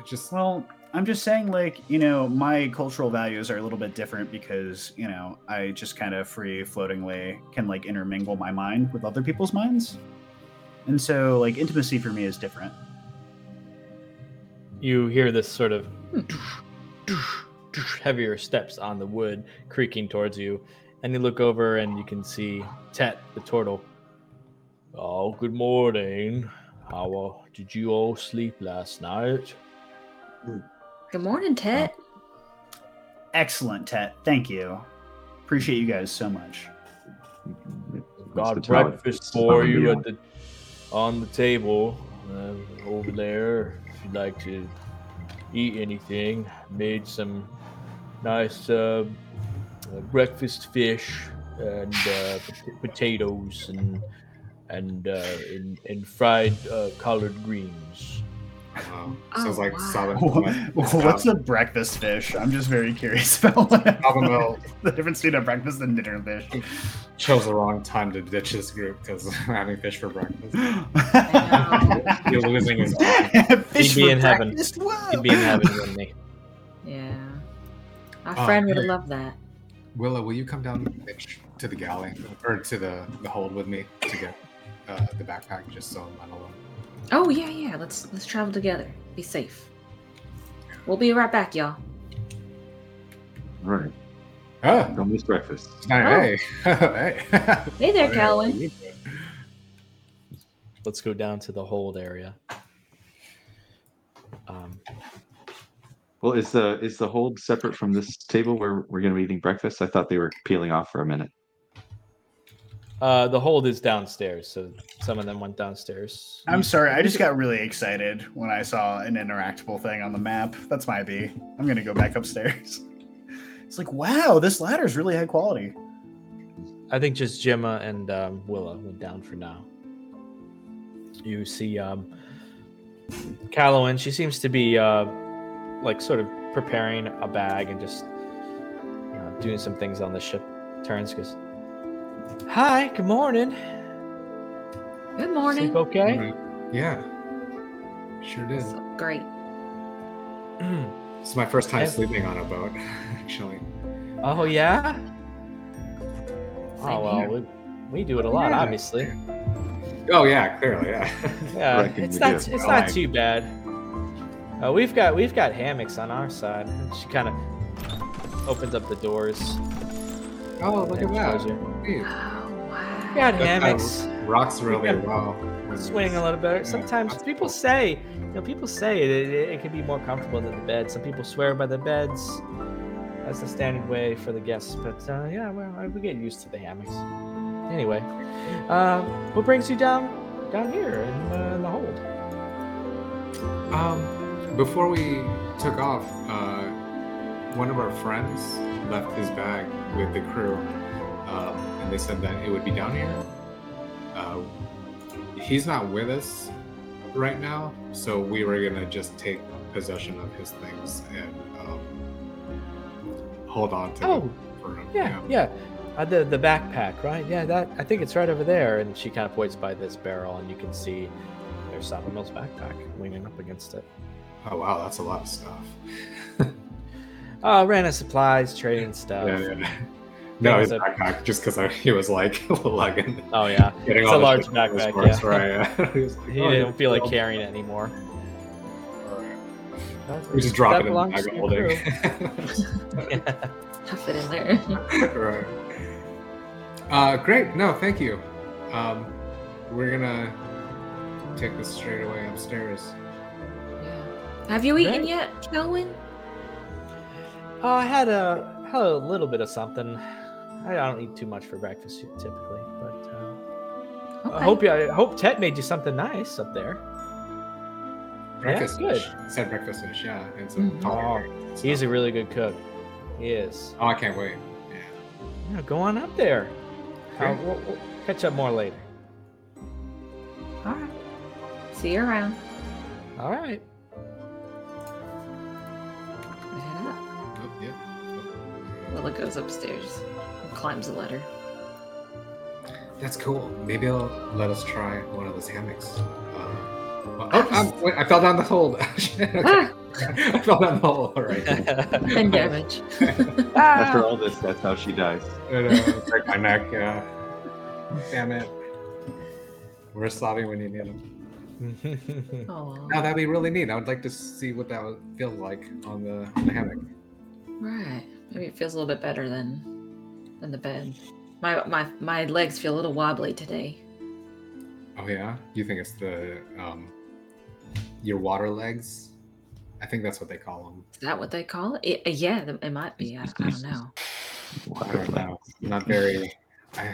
Just Well, I'm just saying, like, you know, my cultural values are a little bit different because, you know, I just kind of free floatingly can, like, intermingle my mind with other people's minds. And so, like, intimacy for me is different. you hear this sort of heavier steps on the wood creaking towards you, and you look over and you can see Tet the turtle. Oh, good morning. How uh, did you all sleep last night? Good morning, Ted. Excellent, Tet. Thank you. Appreciate you guys so much. Got breakfast for you at the on the table uh, over there. If you'd like to eat anything, made some nice uh, uh, breakfast fish and uh, pot- potatoes and and uh, and, and fried uh, collard greens. Wow. Oh, Sounds like wow. Southern. What's a breakfast fish? I'm just very curious about what the difference between a breakfast and dinner fish. chose the wrong time to ditch this group because I'm having fish for breakfast. You're losing his mind. Fish He'd be for in heaven. Whoa. He'd be in heaven, wouldn't he? Yeah. Our Oh, friend would have hey. loved that. Willow, will you come down to the galley or to the, the hold with me to get uh, the backpack just so I'm not alone? Oh yeah, yeah. Let's let's travel together. Be safe. We'll be right back, y'all. All right. Oh, Don't miss breakfast. hey. hey. Hey there, Calvin. Let's go down to the hold area. Um, Well, is the is the hold separate from this table where we're going to be eating breakfast? I thought they were peeling off for a minute. Uh, the hold is downstairs, so some of them went downstairs. I'm sorry, I just got really excited when I saw an interactable thing on the map. That's my B. I'm gonna go back upstairs. It's like, wow, this ladder is really high quality. I think just Gemma and um, Willa went down for now. You see um, Callowin. She seems to be uh, like sort of preparing a bag and just you know, doing some things on the ship. Turns goes, "Hi, good morning. Good morning. Sleep okay?" Mm-hmm. Yeah. Sure did. So great. It's my first time Yeah. sleeping on a boat, actually. oh yeah. Oh well, we, we do it a lot, Yeah. obviously. Oh yeah, clearly, yeah. Yeah, it's not do. it's I not like- too bad. Uh, we've got we've got hammocks on our side. She kind of opens up the doors. Oh, look at that. shows Oh wow. We got That kinda hammocks. Rocks really gotta well. when Swing a little better. Sometimes that's people say, you know, people say it, it, it can be more comfortable than the bed. Some people swear by the beds. That's the standard way for the guests. But uh, yeah, well, we get used to the hammocks. Anyway, uh, what brings you down down here in, uh, in the hold? Um, before we took off, uh, one of our friends left his bag with the crew, um, and they said that it would be down here. Uh, he's not with us right now, so we were gonna just take possession of his things and um, hold on to Oh, them for him. Yeah, yeah. Uh, the the backpack, right? Yeah, that I think it's right over there. And she kind of points by this barrel, and you can see there's Sabamel's backpack leaning up against it. Oh wow, that's a lot of stuff. Uh, random supplies, trading stuff. Yeah, yeah. No, his that- backpack, just because he was like lugging. Oh yeah, Getting It's all a large shit from his backpack, horse, yeah. Right. Yeah. he like, he "Oh, didn't yeah, feel like carrying it anymore. alright." We just drop it in the bag to of your holding. Tuff it in there. right. Uh, great. No, thank you. Um, we're gonna take this straight away upstairs. yeah. Have you eaten Right. yet, Kelwin? Oh, I had a had a little bit of something. I don't eat too much for breakfast typically, but uh, Okay. I hope you. I hope Tet made you something nice up there. Breakfast good. fish. It said breakfast fish. Yeah, and some Mhm. Oh, He's a really good cook. He is. Oh, I can't wait. Yeah. Yeah, go on up there. Uh, Great. we'll, we'll catch up more later. All right. See you around. All right. Willa goes upstairs and climbs the ladder. That's cool. Maybe they'll let us try one of those hammocks. Uh, well- oh, I'm, wait, I fell down the hole. Ah, I fell down the hole. All right. and damage. After all this, that's how she dies. And, uh, break my neck. Yeah. Damn it. Where's Slavi when you need them. Oh, Now that'd be really neat. I would like to see what that would feel like on the, the hammock. right. Maybe it feels a little bit better than than the bed. My my my legs feel a little wobbly today. Oh yeah, you think it's the um, your water legs? I think that's what they call them. Is that what they call it? it yeah, it might be. I, I don't know. I don't know. Not very. I,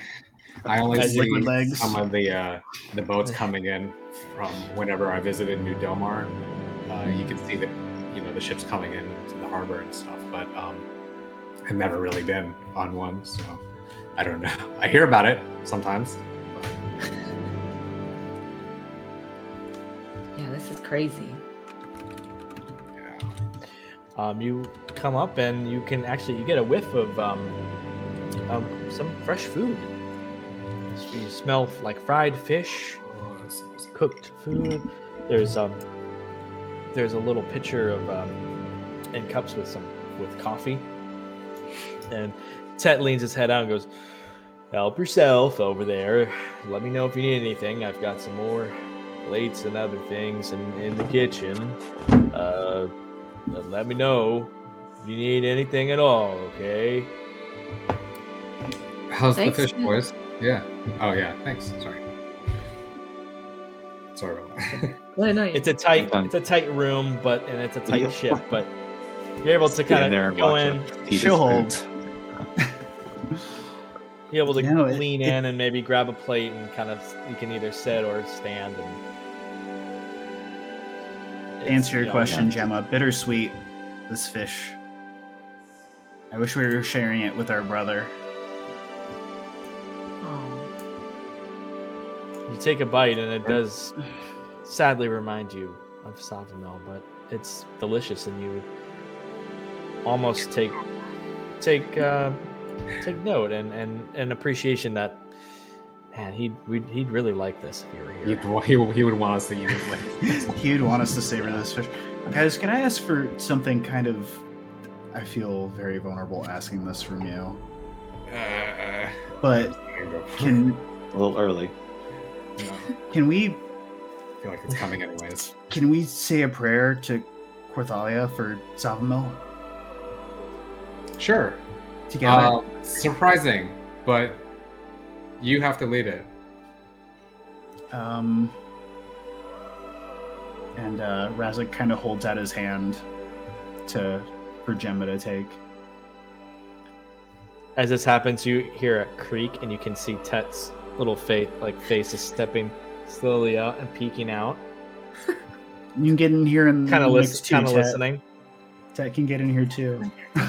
I only As see legs. some of the uh, the boats coming in from whenever I visited New Delmar. Uh, you can see that you know the ships coming in to the harbor and stuff, but um, I've never really been on one, so I don't know. I hear about it sometimes. Yeah, this is crazy. Yeah. Um, you come up and you can actually you get a whiff of um, um, some fresh food. So you smell like fried fish, Oh, that sounds- cooked food. There's um, there's a little pitcher of um, and cups with some with coffee. And Tet leans his head out and goes, "Help yourself over there. Let me know if you need anything. I've got some more plates and other things in, in the kitchen. Uh, let me know if you need anything at all. Okay." How's Thanks, the fish, man. boys? Yeah. Oh yeah. Thanks. Sorry. Sorry about that. No, It's a tight, it's a tight room, but and it's a tight Yeah. ship, but you're able to kind in there of and go watch in, it. She'll food. hold. be able to You know, it- lean it- in and maybe grab a plate and kind of you can either sit or stand and Answer your you know, question, yeah. Gemma. Bittersweet, this fish. I wish we were sharing it with our brother. Oh, You take a bite and it does sadly remind you of Savamel, but it's delicious and you almost take take uh, take note and and an appreciation that man he'd we'd, he'd really like this if you were here. You'd he, would- he would want us to eat it. He would want us to savor this fish. Guys, can I ask for something kind of. I feel very vulnerable asking this from you. uh, But can A little early. no, can we I feel like it's coming anyways. can we say a prayer to Quarthalia for Savamil Sure. together? Uh, surprising, but you have to lead it. Um, and uh, Razik kind of holds out his hand to for Gemma to take. As this happens, you hear a creak and you can see Tet's little face like face is stepping slowly out and peeking out, You can get in here and kind of listen, kind of listening. Tet can get in here too.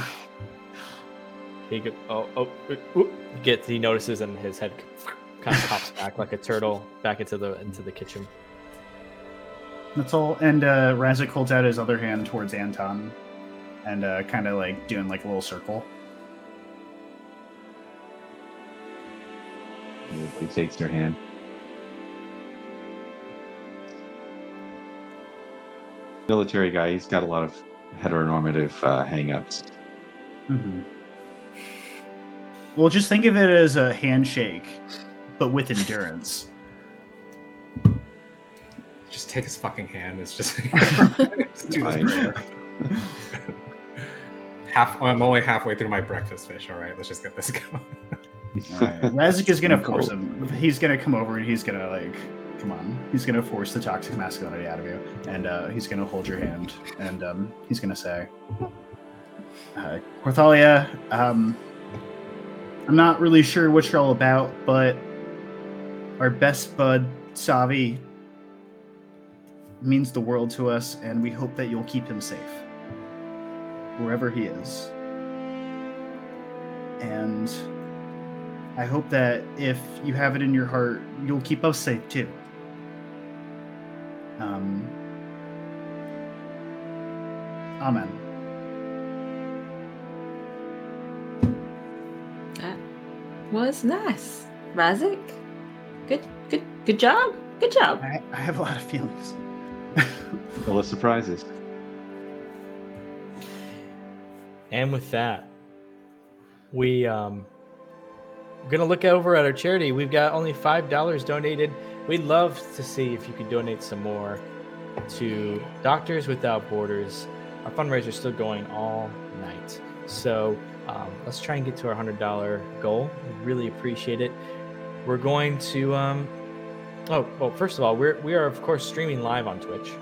He go, oh, oh, oop, oop. Gets, he notices, and his head kind of pops back like a turtle back into the into the kitchen. That's all. And uh, Razik holds out his other hand towards Anton, and uh, kind of like doing like a little circle. He takes your hand. Military guy, he's got a lot of heteronormative uh, hang-ups. Mm-hmm. Well, just think of it as a handshake, but with endurance. Just take his fucking hand. It's just, Just do this Half. I'm only halfway through my breakfast fish. All right, let's just get this going. Alright. Razik is gonna force him. He's gonna come over and he's gonna like, come on. He's gonna force the toxic masculinity out of you, and uh, he's gonna hold your hand, and um, he's gonna say, uh, "Corthalia, um, I'm not really sure what you're all about, but our best bud Savi means the world to us, and we hope that you'll keep him safe wherever he is." And I hope that if you have it in your heart, you'll keep us safe too. Um, amen. Was nice, Razik. Good, good, good job. Good job. I, I have a lot of feelings. Full of surprises. And with that, we um we're gonna look over at our charity. We've got only five dollars donated. We'd love to see if you could donate some more to Doctors Without Borders. Our fundraiser is still going all night. So um, let's try and get to our hundred dollar goal. We really appreciate it. We're going to um oh well first of all we're we are of course streaming live on Twitch,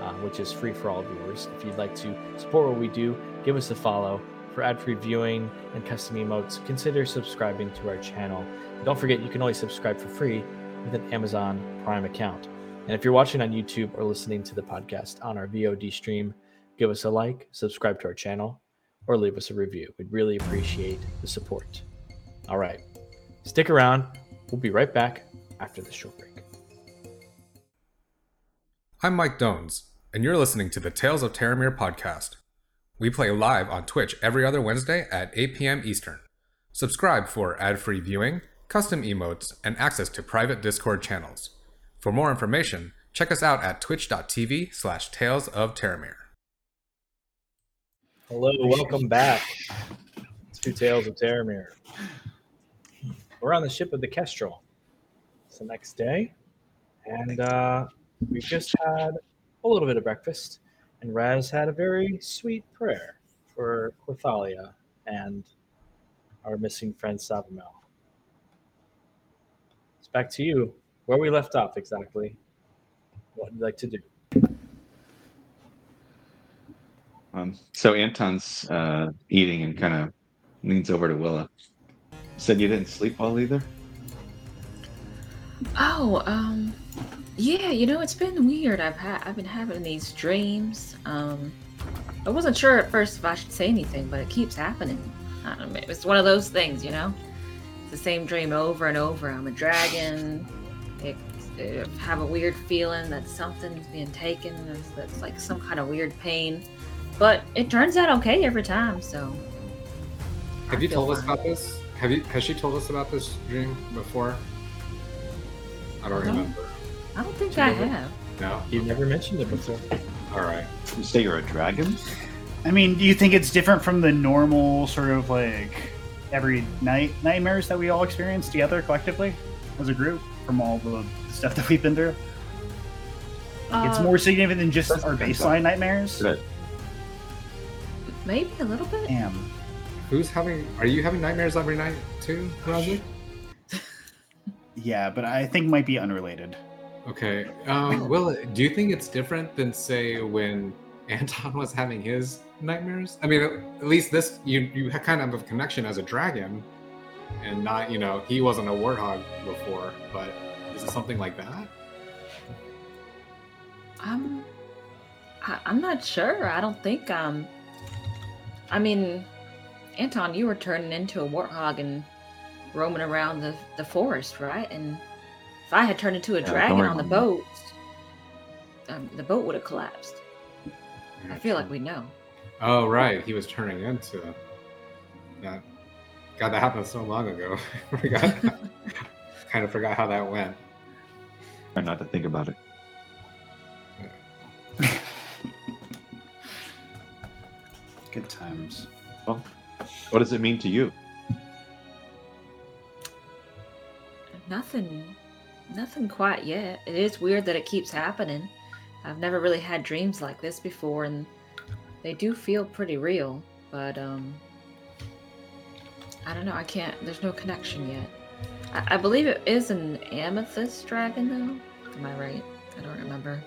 uh, which is free for all viewers. If you'd like to support what we do, give us a follow. for ad-free viewing and custom emotes, consider subscribing to our channel. Don't forget, you can always subscribe for free with an Amazon Prime account. And if you're watching on YouTube or listening to the podcast on our VOD stream, give us a like, subscribe to our channel, or leave us a review. We'd really appreciate the support. All right, stick around. We'll be right back after this short break. I'm Mike Dones, and you're listening to the Tales of Terramir podcast. We play live on Twitch every other Wednesday at 8 p.m. Eastern. Subscribe for ad free viewing, custom emotes, and access to private Discord channels. For more information, check us out at twitch.tv slash tales of Terramir. Hello, welcome back to Tales of Terramir. We're on the ship of the Kestrel. It's the next day, and uh, we've just had a little bit of breakfast, and Raz had a very sweet prayer for Quithalia and our missing friend Savamel. It's back to you. Where we left off exactly. What would you like to do? Um, so Anton's uh, eating and kind of leans over to Willa. Said you didn't sleep well either. Oh, um, yeah. You know, it's been weird. I've had I've been having these dreams. Um, I wasn't sure at first if I should say anything, but it keeps happening. Know, it's one of those things, you know. It's the same dream over and over. I'm a dragon. It, it have a weird feeling that something's being taken. That's like some kind of weird pain, but it turns out okay every time. So. I Have you feel told us about this? Have you? Has she told us about this dream before? I don't No. remember. I don't think Do I remember? have. No. You've never mentioned it before. All right. You say you're a dragon? I mean, do you think it's different from the normal sort of like every night nightmares that we all experience together collectively as a group from all the stuff that we've been through? Like, it's Uh, more significant than just our baseline nightmares. Good. Maybe a little bit. Damn. Who's having? Are you having nightmares every night too, Roger? Yeah, but I think might be unrelated. Okay. Um, well, do you think it's different than say when Anton was having his nightmares? I mean, at at least this you you had kind of have a connection as a dragon, and not you know he wasn't a warthog before, but is it something like that? I'm, I, I'm not sure. I don't think um. I mean, Anton, you were turning into a warthog and roaming around the the forest, right? And if I had turned into a Yeah, dragon on the remember. boat, um, the boat would have collapsed. I feel like we know. Oh right, he was turning into that. God, that happened so long ago. I forgot. kind of forgot how that went. Try not to think about it. Good times. Well, what does it mean to you? Nothing, nothing quite yet. It is weird that it keeps happening. I've never really had dreams like this before, and they do feel pretty real. But um, I don't know. I can't. There's no connection yet. I, I believe it is an amethyst dragon, though. Am I right? I don't remember.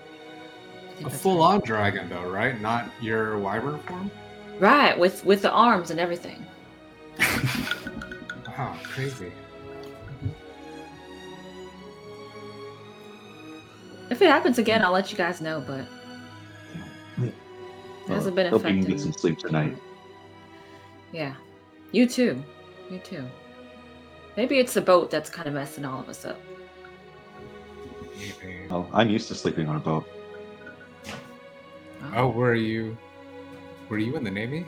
I think A full-on right. dragon, though, right? Not your wyvern form. Right, with with the arms and everything. Wow, crazy. Mm-hmm. If it happens again, I'll let you guys know. But it hasn't been Hope you can get some sleep tonight. Yeah. You too. You too. Maybe it's the boat that's kind of messing all of us up. Well, I'm used to sleeping on a boat. Oh, were you? Were you in the navy?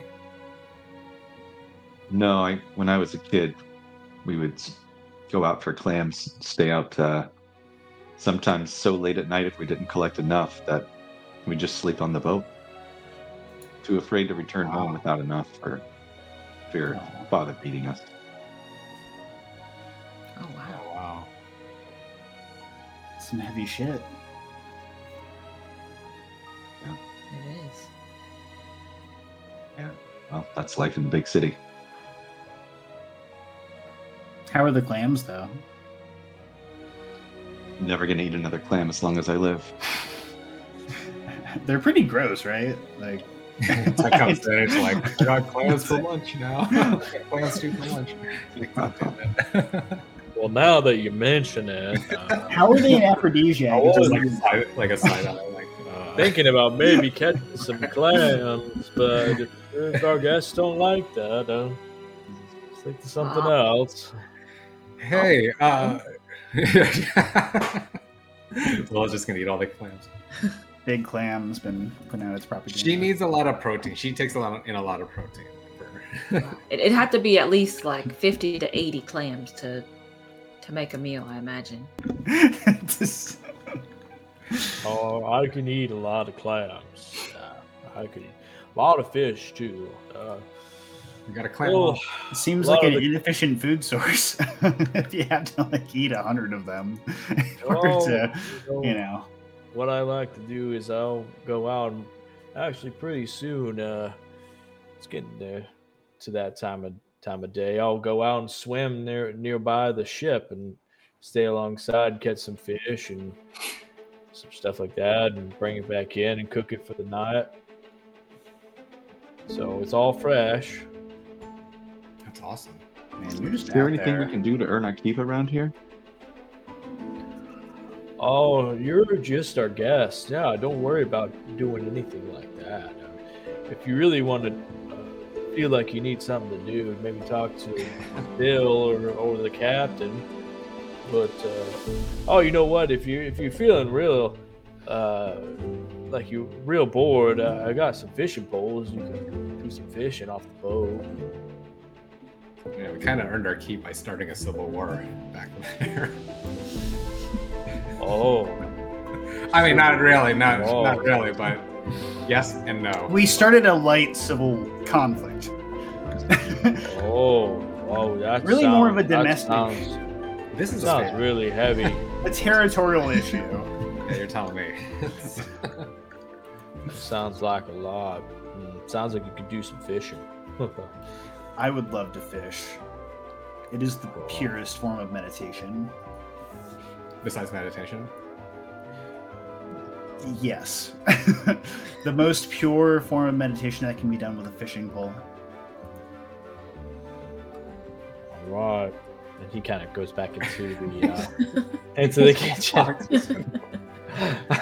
No, I when I was a kid, we would go out for clams, stay out uh, sometimes so late at night if we didn't collect enough that we'd just sleep on the boat. Too afraid to return home without enough for fear of father beating us. Oh wow. Oh wow. Some heavy shit. Yeah. It is. Well, that's life in the big city. How are the clams though? Never gonna eat another clam as long as I live. They're pretty gross, right? Like so it comes in, it's like, I got clams for lunch now. Clams for lunch. Like, God damn it. Well, now that you mention it, uh, How are they an aphrodisiac? I Just was- like a side, like a side eye, like thinking about maybe catching some clams, but if, if our guests don't like that, uh, stick to something Ah. else. Hey, uh, Lola's just gonna eat all the clams. Big Clam's been putting out its propaganda. She needs a lot of protein. She takes a lot in a lot of protein. It, it had to be at least like 50 to 80 clams to to make a meal, I imagine. Just- Oh, I can eat a lot of clams. Uh, I can eat a lot of fish too. Uh, you got a clam. oh, off. It seems Lot like an the- inefficient food source if you have to like eat a hundred of them in order oh, to, so you know. what I like to do is I'll go out and actually pretty soon. Uh, it's getting there to that time of time of day. I'll go out and swim near nearby the ship and stay alongside, catch some fish and some stuff like that, and bring it back in and cook it for the night. So it's all fresh. That's awesome. Man, you're just Is there out anything there. we can do to earn our keep around here? Oh, you're just our guest. Yeah, don't worry about doing anything like that. If you really want to uh, feel like you need something to do, maybe talk to Bill or, or the captain. But uh, oh, you know what? If you if you're feeling real, uh, like you're real bored, uh, I got some fishing poles. You can do some fishing off the boat. Yeah, we kind of earned our keep by starting a civil war back there. Oh, I mean, not really, not Oh. not really, but yes and no. We started a light civil conflict. oh, oh, that Really more of a sounds- that domestic- Sounds, This is a sounds state. really heavy. a territorial issue. Yeah, you're telling me. Sounds like a lot. Mm, sounds like you could do some fishing. I would love to fish. It is the purest form of meditation. Besides meditation. Yes. the most pure form of meditation that can be done with a fishing pole. All right. And he kind of goes back into the uh, into the kitchen.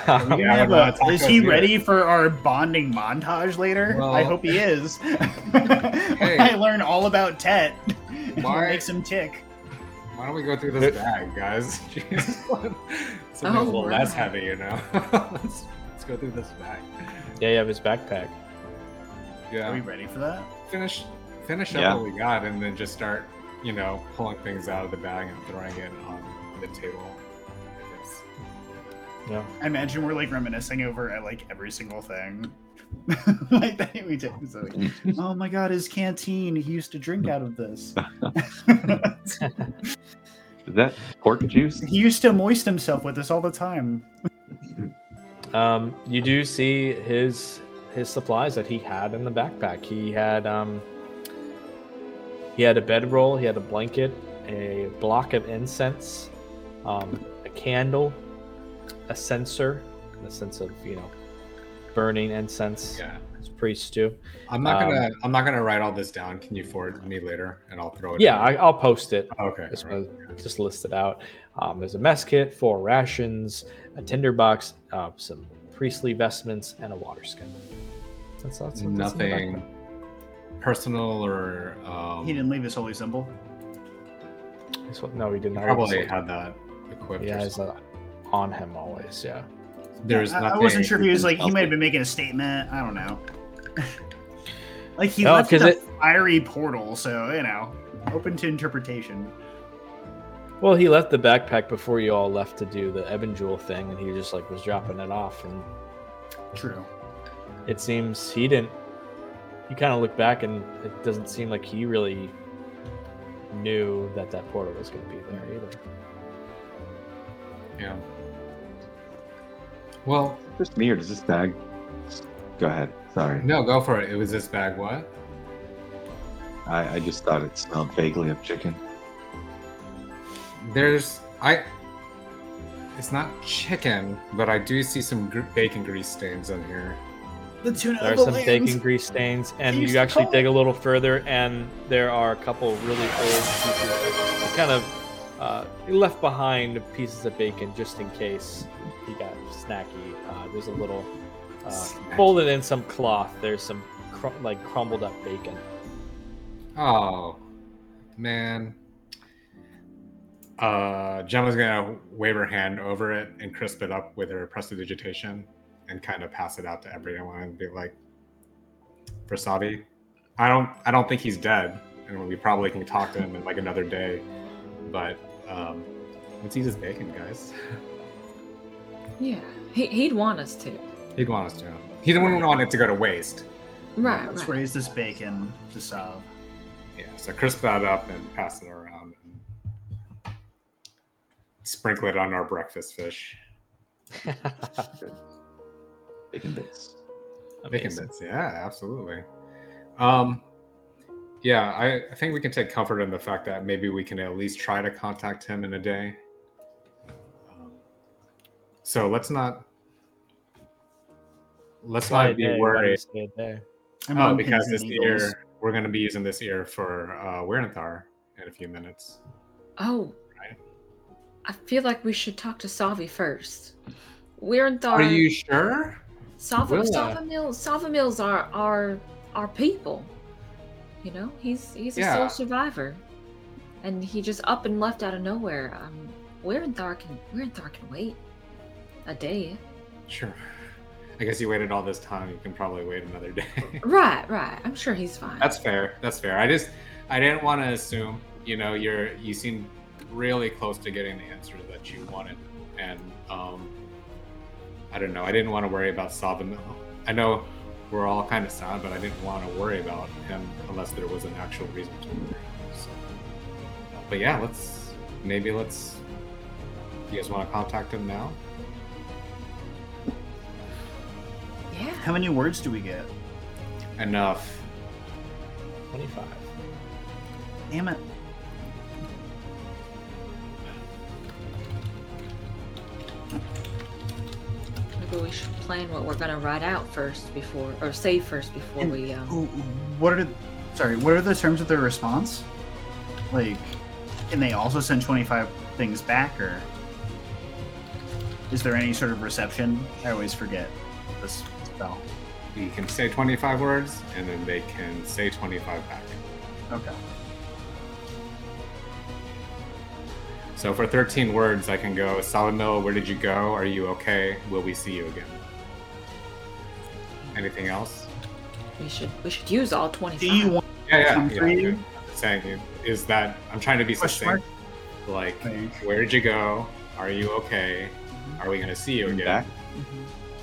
Are Yeah, a- is he here. ready for our bonding montage later? Well- I hope he is. I learn all about Tet. Why- Makes him tick. Why don't we go through this bag, guys? Jeez. Something Oh, a little less heavy, you know. let's, let's go through this bag. yeah, you have his backpack. Yeah. Are we ready for that? Finish finish Yeah. up what we got, and then just start, you know, pulling things out of the bag and throwing it on the table. It's, Yeah. I imagine we're like reminiscing over at like every single thing. like that we did. So, like, oh my god, his canteen. He used to drink out of this. Is that pork juice? he used to moist himself with this all the time. Um, you do see his his supplies that he had in the backpack. He had um, he had a bedroll, he had a blanket, a block of incense, um, a candle, a censer, in the sense of you know burning incense. yeah. As priests do. I'm not Um, gonna I'm not gonna write all this down. Can you forward me later, and I'll throw it. Yeah. I, I'll post it. okay. Just, right. just list it out. Um, there's a mess kit, four rations, a tinderbox, uh, some priestly vestments, and a water skin. That's, that's what's in the Nothing personal or um, He didn't leave his holy symbol. backpack. That's what- no, he didn't. he probably had that equipped. He or has something. that on him always. Yeah. There's I, nothing. I wasn't sure if he was like he might have been making a statement. I don't know. like he No, left 'cause a it- fiery portal, so you know, open to interpretation. Well, he left the backpack before you all left to do the Eben Jewel thing, and he just like was dropping it off, and True. it seems he didn't. You kind of look back, and it doesn't seem like he really knew that that portal was going to be there either. Yeah. Well, Just me or does this bag? Go ahead. Sorry. no, go for it. It was this bag. What? I, I just thought it smelled vaguely of chicken. There's I. It's not chicken, but I do see some gr- bacon grease stains in here. The tuna There are of the some lands. bacon grease stains, and Used you actually dig a little further, and there are a couple really old pieces, of, kind of uh, left behind pieces of bacon just in case he got snacky. Uh, there's a little uh, folded in some cloth. There's some cr- like crumbled up bacon. Oh, man. Uh, Gemma's gonna wave her hand over it and crisp it up with her prestidigitation and kind of pass it out to everyone and be like, "For Sabi, I don't, I don't think he's dead, and we probably can talk to him in like another day, but um, let's eat his bacon, guys. Yeah, he, he'd want us to. He'd want us to. He wouldn't want it to go to waste. Right, Let's right. raise this bacon to Sav. Yeah, so crisp that up and pass it around and sprinkle it on our breakfast fish. Bacon bits. Bacon Amazing. bits, yeah, absolutely. Um, yeah, I, I think we can take comfort in the fact that maybe we can at least try to contact him in a day. Um, so let's not let's Why not be day? Why do you worried. say a day? I'm Oh, because this and needles. ear we're going to be using this ear for uh, Werenthar in a few minutes. Oh, Right. I feel like we should talk to Savi first. We're in Are you sure? Sava, Will Sava Mills. Sava Mills are are our people. You know, he's he's a Yeah. sole survivor, and he just up and left out of nowhere. Um, Werenthar can Werenthar can wait a day. Sure. I guess you waited all this time. You can probably wait another day. Right, right. I'm sure he's fine. That's fair. That's fair. I just I didn't want to assume. You know, you're you seem really close to getting the answer that you wanted, and um, I don't know. I didn't want to worry about Savamil. I know we're all kind of sad, but I didn't want to worry about him unless there was an actual reason to worry. So, but yeah, let's maybe let's. You guys want to contact him now? yeah. How many words do we get? Enough. Twenty-five. Damn it. We should plan what we're gonna write out first before, or say first before And we. Um, who- What are sorry? What are the terms of their response? Like, can they also send twenty five things back, or is there any sort of reception? I always forget this spell. You can say 25 words, and then they can say 25 back. Okay. So for 13 words, I can go, Salamil, where did you go? Are you okay? Will we see you again? Anything else? we should we should use all twenty Do you want Yeah, yeah. Yeah, for yeah. you? I'm saying is that I'm trying to be Question mark? succinct. Like, Thank. where did you go? Are you okay? Are we going to see you again? back?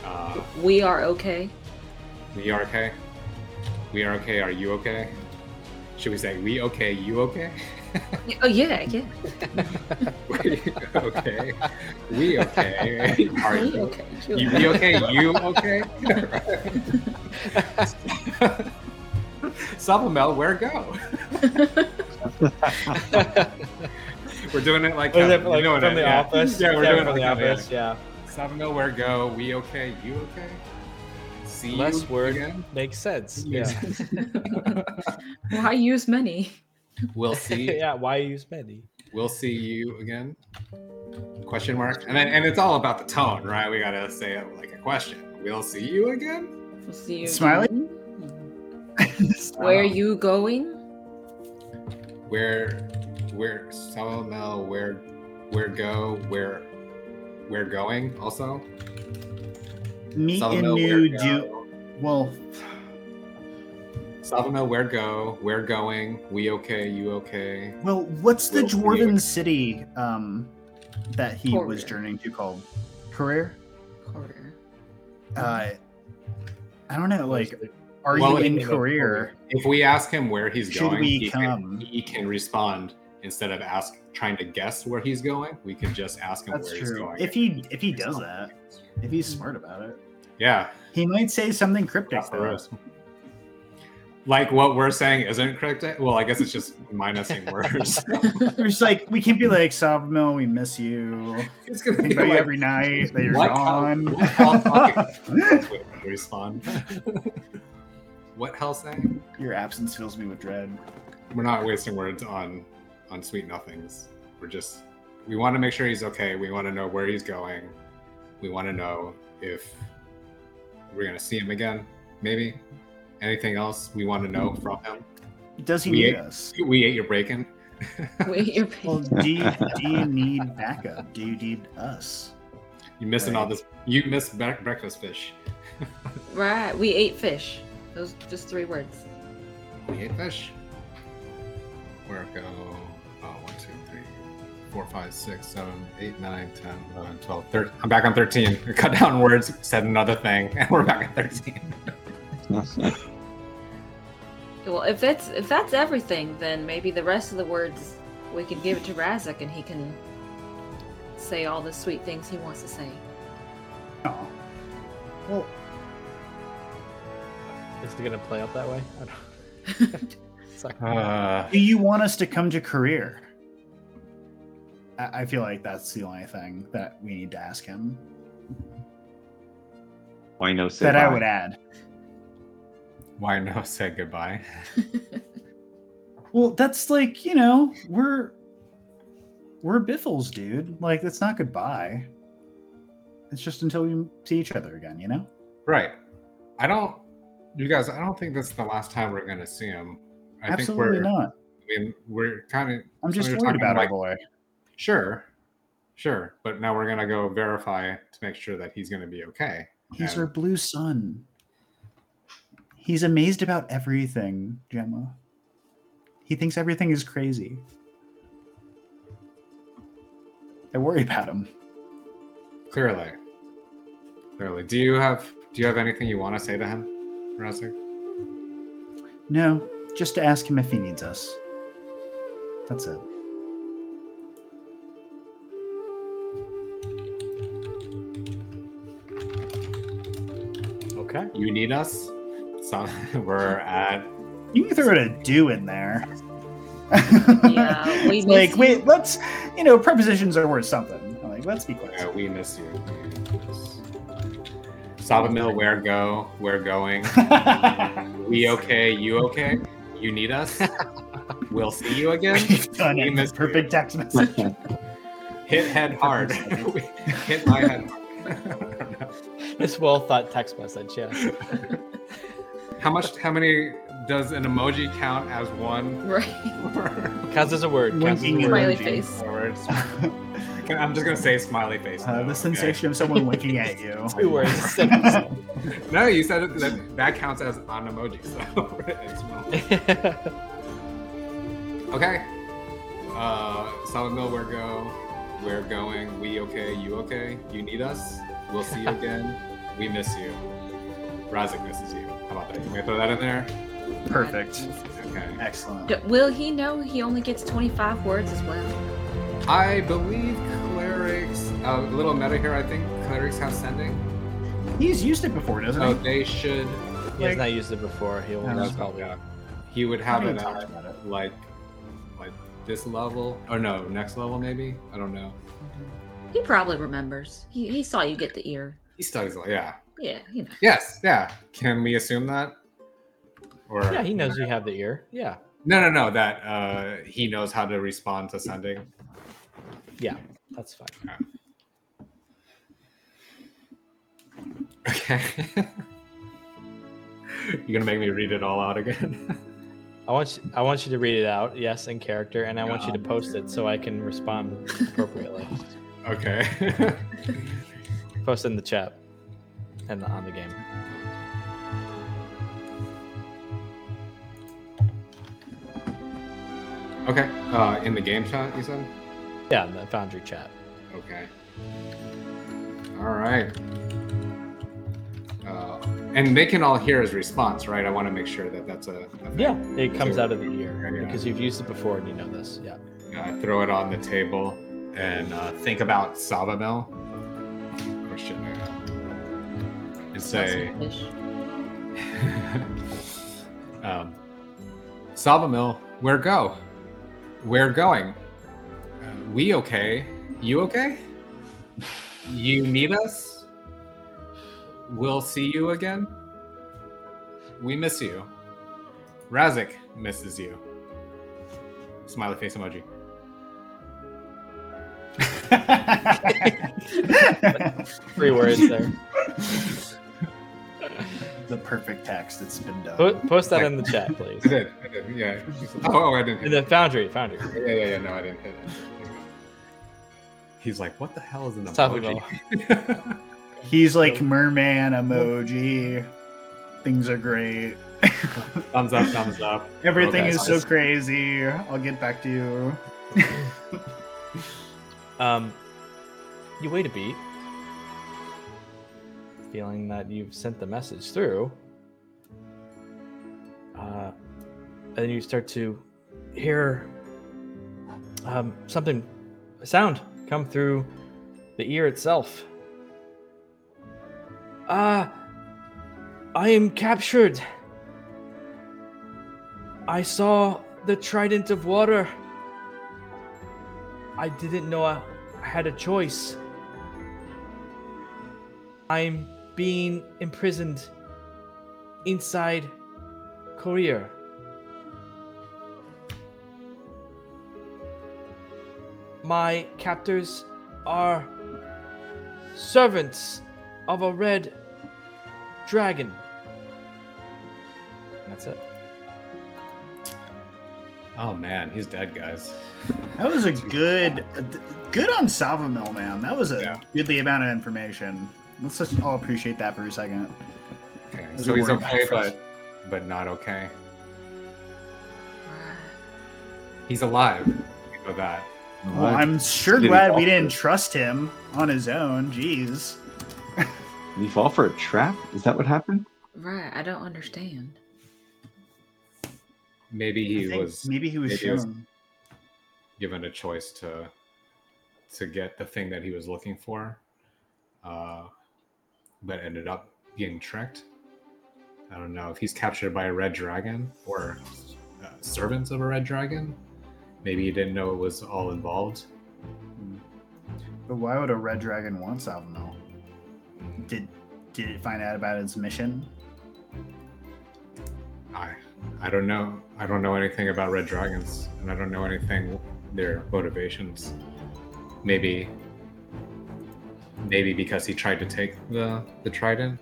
Uh, We are okay. we are okay. We are okay. Are you okay? Should we say we okay? You okay? Oh yeah, yeah. we okay. We okay. Are We you okay. You be okay? You okay? Supplemel, where go? we're doing it like, uh, it you like know from I- the yeah. office? Yeah, we're doing it from like the that, office. Yeah. Supplemel, where go? We okay? You okay? See Less you word again? makes sense. Yeah. Why use many? We'll see. yeah. Why use many? We'll see you again. Question mark. And then and it's all about the tone, right? We gotta say it like a question. We'll see you again. We'll see you. Smiley? again. Where are you going? where where Salamel where where go where where going also meet in Salamel, new where June? go Well, Salamel where go where going we okay you okay well, what's the Well, we- dwarven city um, that he was journeying to called? Career? Career. Uh, I don't know. Like, are Well, you in in career? if we ask him where he's Should going we he, come? Can, he can respond instead of ask trying to guess where he's going we can just ask him That's where he's going If he if he does that, if he's smart about it, yeah he might say something cryptic that's the though. Like what we're saying isn't correct. Well, I guess it's just minusing words. We're just like we can't be like Savamil, we miss you. it's gonna Think be like, every night that you're what gone. Hell, what respond. what hell saying? Your absence fills me with dread. We're not wasting words on on sweet nothings. We're just we want to make sure he's okay. We want to know where he's going. We want to know if we're gonna see him again. Maybe anything else we want to know mm. from him. Does he We need ate- us? We ate your bacon. Wait, you're Well, do you, do you need backup? Do you need us? You missing all this? You missed bre- breakfast fish. right. We ate fish. Those just three words. We ate fish. Where go? Oh, one, two, three, four, five, six, seven, eight, nine, 10, 11, 12, 13. I'm back on 13. We cut down words, said another thing, and we're back at 13. Well, if that's if that's everything, then maybe the rest of the words we can give it to Razik and he can say all the sweet things he wants to say. Oh. Well, Is it gonna play out that way? I don't. Sorry. Uh, do you want us to come to career? I, I feel like that's the only thing that we need to ask him. Why no say that I would add. Why no say goodbye? Well, that's like you know we're we're biffles, dude. Like that's not goodbye. It's just until we see each other again, you know. Right. I don't, you guys, I don't think this is the last time we're going to see him. I Absolutely think we're, not. I mean, we're kind of, I'm just worried about like- our boy. sure, sure. But now we're going to go verify to make sure that he's going to be okay. He's And- our blue sun. He's amazed about everything, Gemma. He thinks everything is crazy. I worry about him. Clearly. Clearly. Do you have do you have anything you want to say to him, Razik? No, just to ask him if he needs us. That's it. Okay. You need us? So we're at You can throw a do in there. Yeah, we It's miss like, you. wait, let's, you know, prepositions are worth something. Like, let's be clear. uh, we miss you. Sabamil, where go? Where going? We okay? You okay? You need us? We'll see you again. Done We it. missed Perfect text message. Hit head hard. Hit my head hard. This well thought text message. Yeah. How much? How many does an emoji count as one? Right. Counts as a word. Counts as a Winking word. Smiley emoji. face. Words. I'm just gonna say smiley face. Uh, though, the okay? sensation of someone winking at you. Two words. No, you said it, that that counts as an emoji. So. Okay. Uh, Solid Mill, where go? We're going. We okay? You okay? You need us? We'll see you again. we miss you. Razik misses you. How about that? You may throw that in there. Perfect. Okay. Excellent. D- Will he know he only gets 25 words as well? I believe clerics. Uh, a little meta here. I think clerics have sending. He's used it before, doesn't So he? Oh, they should. He has not used it before. He'll No, most that's probably. Yeah. He would have it at it. like, like this level. Oh no, next level maybe. I don't know. He probably remembers. He, he saw you get the ear. He studies. Yeah. Yeah, you know. Yes. Yeah. Can we assume that? Or Yeah, he knows you have the ear. Yeah. No, no, no. That uh, he knows how to respond to sending. Yeah. That's fine. Okay. You're gonna make me read it all out again. I want you, I want you to read it out, yes, in character, and I want you to post it so I can respond appropriately. okay. Post it in the chat and on the game. okay. Uh, in the game chat, you said. Yeah, in the Foundry chat. Okay. All right. Uh, and they can all hear his response, right? I want to make sure that that's a, a. Yeah, it comes out of the ear Yeah. because you've used it before and you know this. Yeah. uh, throw it on the table and uh, think about should I? And say, Fish. Um, Salvamil, where go? Where going? Uh, we okay? You okay? You need us? We'll see you again. We miss you. Razik misses you. Smiley face emoji. Three words there. the perfect text. that's been done. Po- post that in the chat, please. I did. I did. Yeah. Oh, I didn't. In the it. Foundry, Foundry. Yeah, yeah, yeah. No, I didn't hit it. He's like, what the hell is an It's tough emoji? He's like merman emoji. Things are great. thumbs up, thumbs up. Everything Okay, is so so crazy. I'll get back to you. Um, you wait a beat, feeling that you've sent the message through. Uh, and you start to hear um, something, a sound come through the ear itself. Ah, I am captured. I saw the trident of water. I didn't know I had a choice. I'm being imprisoned inside Korea. My captors are servants of a red dragon. That's it. Oh man, he's dead, guys. That was a good, good on Salvamil, man. That was a Yeah. goodly amount of information. Let's just all appreciate that for a second. Okay, There's so he's okay, but but not okay. He's alive. We know that. Well, I'm sure Did glad we didn't it? trust him on his own. Jeez. Did he fall for a trap? Is that what happened? Right. I don't understand. Maybe he was maybe he was maybe he was- given a choice to to get the thing that he was looking for, uh, but ended up being tricked. I don't know if he's captured by a red dragon or uh, servants of a red dragon. Maybe he didn't know it was all involved. But why would a red dragon want Salvamil? Did did it find out about its mission? I I don't know. I don't know anything about red dragons, and I don't know anything their motivations. Maybe maybe because he tried to take the the trident.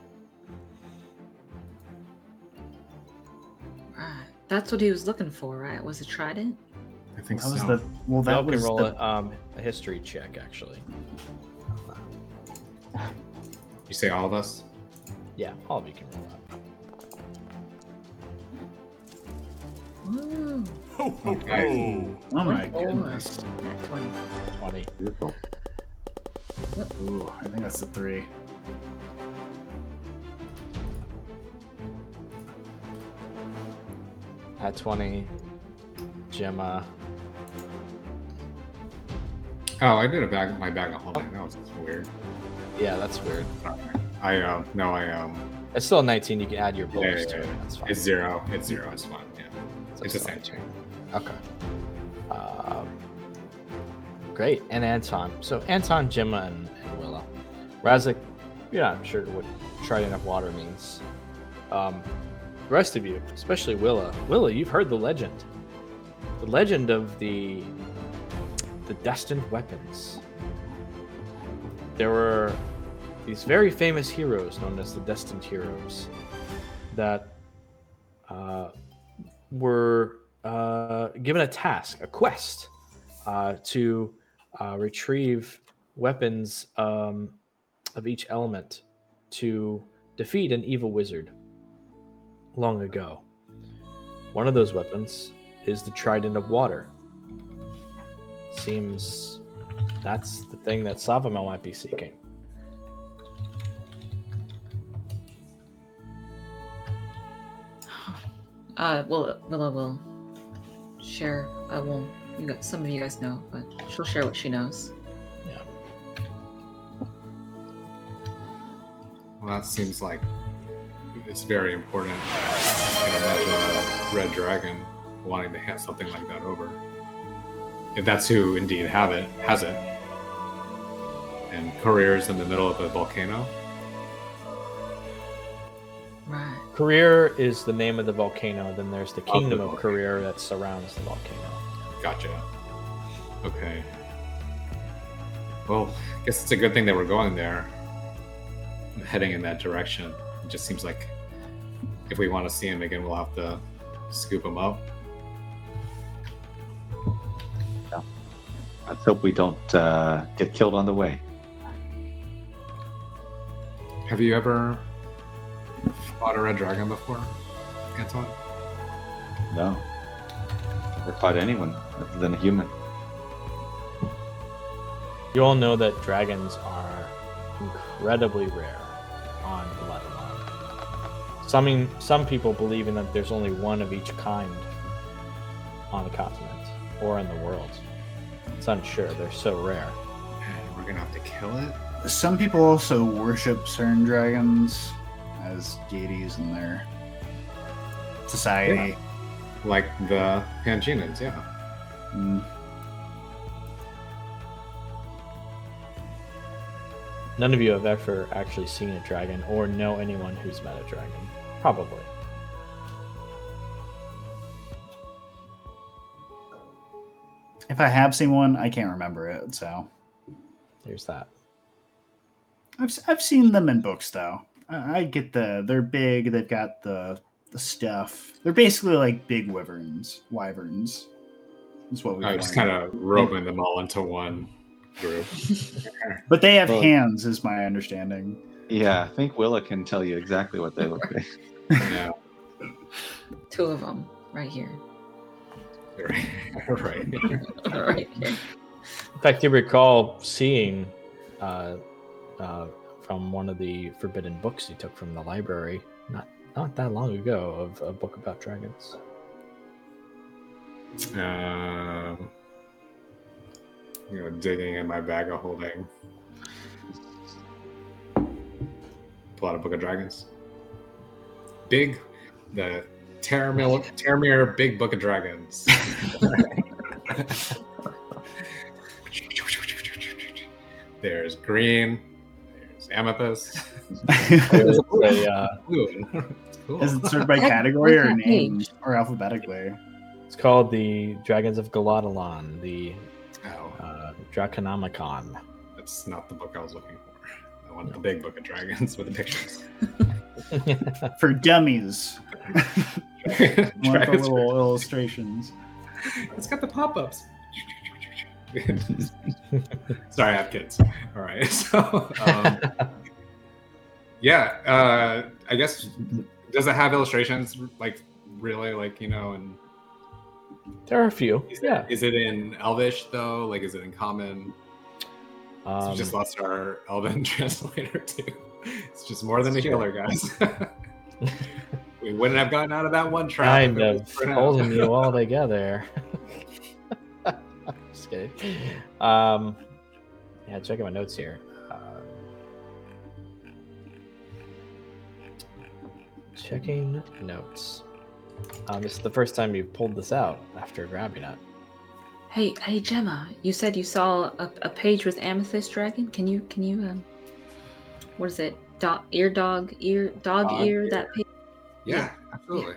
Right. That's what he was looking for, right? Was a trident? I think That was so. the well. That That can was roll the, a, um, a history check, actually. You say all of us? Yeah, all of you can roll that. Ooh. Okay. Oh my Four. goodness. 20. 20. Beautiful. Ooh, I think that's the three. At 20, Gemma. Oh, I did a bag my bag of holding. That was weird. Yeah, that's weird. I um no I um It's still 19. You can add your yeah, bonus yeah, to it. yeah. It's fine. it's zero. It's zero. It's fine. Yeah. So it's the same 19. Okay. Um, great. And Anton. So Anton, Gemma, and, and Willow. Razik, you're not sure what trident of water means. Um, the rest of you, especially Willa. Willa, you've heard the legend. The legend of the the destined weapons. There were these very famous heroes known as the destined heroes that uh, were uh, given a task, a quest, uh, to uh, retrieve weapons um, of each element to defeat an evil wizard long ago. One of those weapons is the Trident of Water. Seems that's the thing that Savamel might be seeking. Uh, well, Willow will share. I will. You guys, some of you guys know, but she'll share what she knows. Yeah. Well, that seems like it's very important. I can imagine a red dragon wanting to hand something like that over. If that's who indeed have it, has it. And careers in the middle of a volcano. Right. Career is the name of the volcano. Then there's the the kingdom of volcano. Career that surrounds the volcano. Gotcha. Okay. Well, I guess it's a good thing that we're going there, heading in that direction. It just seems like if we want to see him again, we'll have to scoop him up. Let's hope we don't uh, get killed on the way. Have you ever fought a red dragon before, Anton? No. Never fought anyone than a human. You all know that dragons are incredibly rare on Galatalon. Some some people believe in that there's only one of each kind on the continent or in the world. It's unsure. They're so rare. And we're gonna have to kill it. Some people also worship certain dragons as deities in their society. Like the Pangeans, yeah. Mm. None of you have ever actually seen a dragon or know anyone who's met a dragon. Probably. If I have seen one, I can't remember it. So There's that. I've I've seen them in books though. I, I get the they're big. They've got the the stuff. They're basically like big wyverns, wyverns. Is what we. I just kind of roping them all into one group. But they have Well- hands, is my understanding. Yeah, I think Willa can tell you exactly what they look like. yeah, Two of them right here. right. right. right here. In fact, you recall seeing uh, uh, from one of the forbidden books you took from the library not not that long ago of a book about dragons. Um, you know, digging in my bag of holding. Pull out a book of dragons. Big, the Terramir, Terramir Big Book of Dragons. there's green. There's amethyst. There's a, uh, Ooh, cool. Is it sorted by category or name or alphabetically? It's called the Dragons of Galatalon, the Oh, uh, Draconomicon. that's not the book I was looking for. I want the big book of dragons with the pictures. For dummies. One of Dragons little illustrations. It's got the pop-ups. Sorry, I have kids. All right, so um, yeah, uh, I guess does it have illustrations like really like you know and there are a few. is, Yeah. is it in Elvish though? Like, is it in Common? So Um, we just lost our Elven translator too. It's just more than a true. healer, guys. we wouldn't have gotten out of that one trap. kind of holding you all together. Just kidding. Um, yeah, checking my notes here. Uh, checking notes. Um, this is the first time you've pulled this out after grabbing it. Hey, hey, Gemma. You said you saw a, a page with amethyst dragon. Can you, can you, um, what is it? Dog, ear dog, ear, dog, Dog ear, ear. That page. Yeah, absolutely.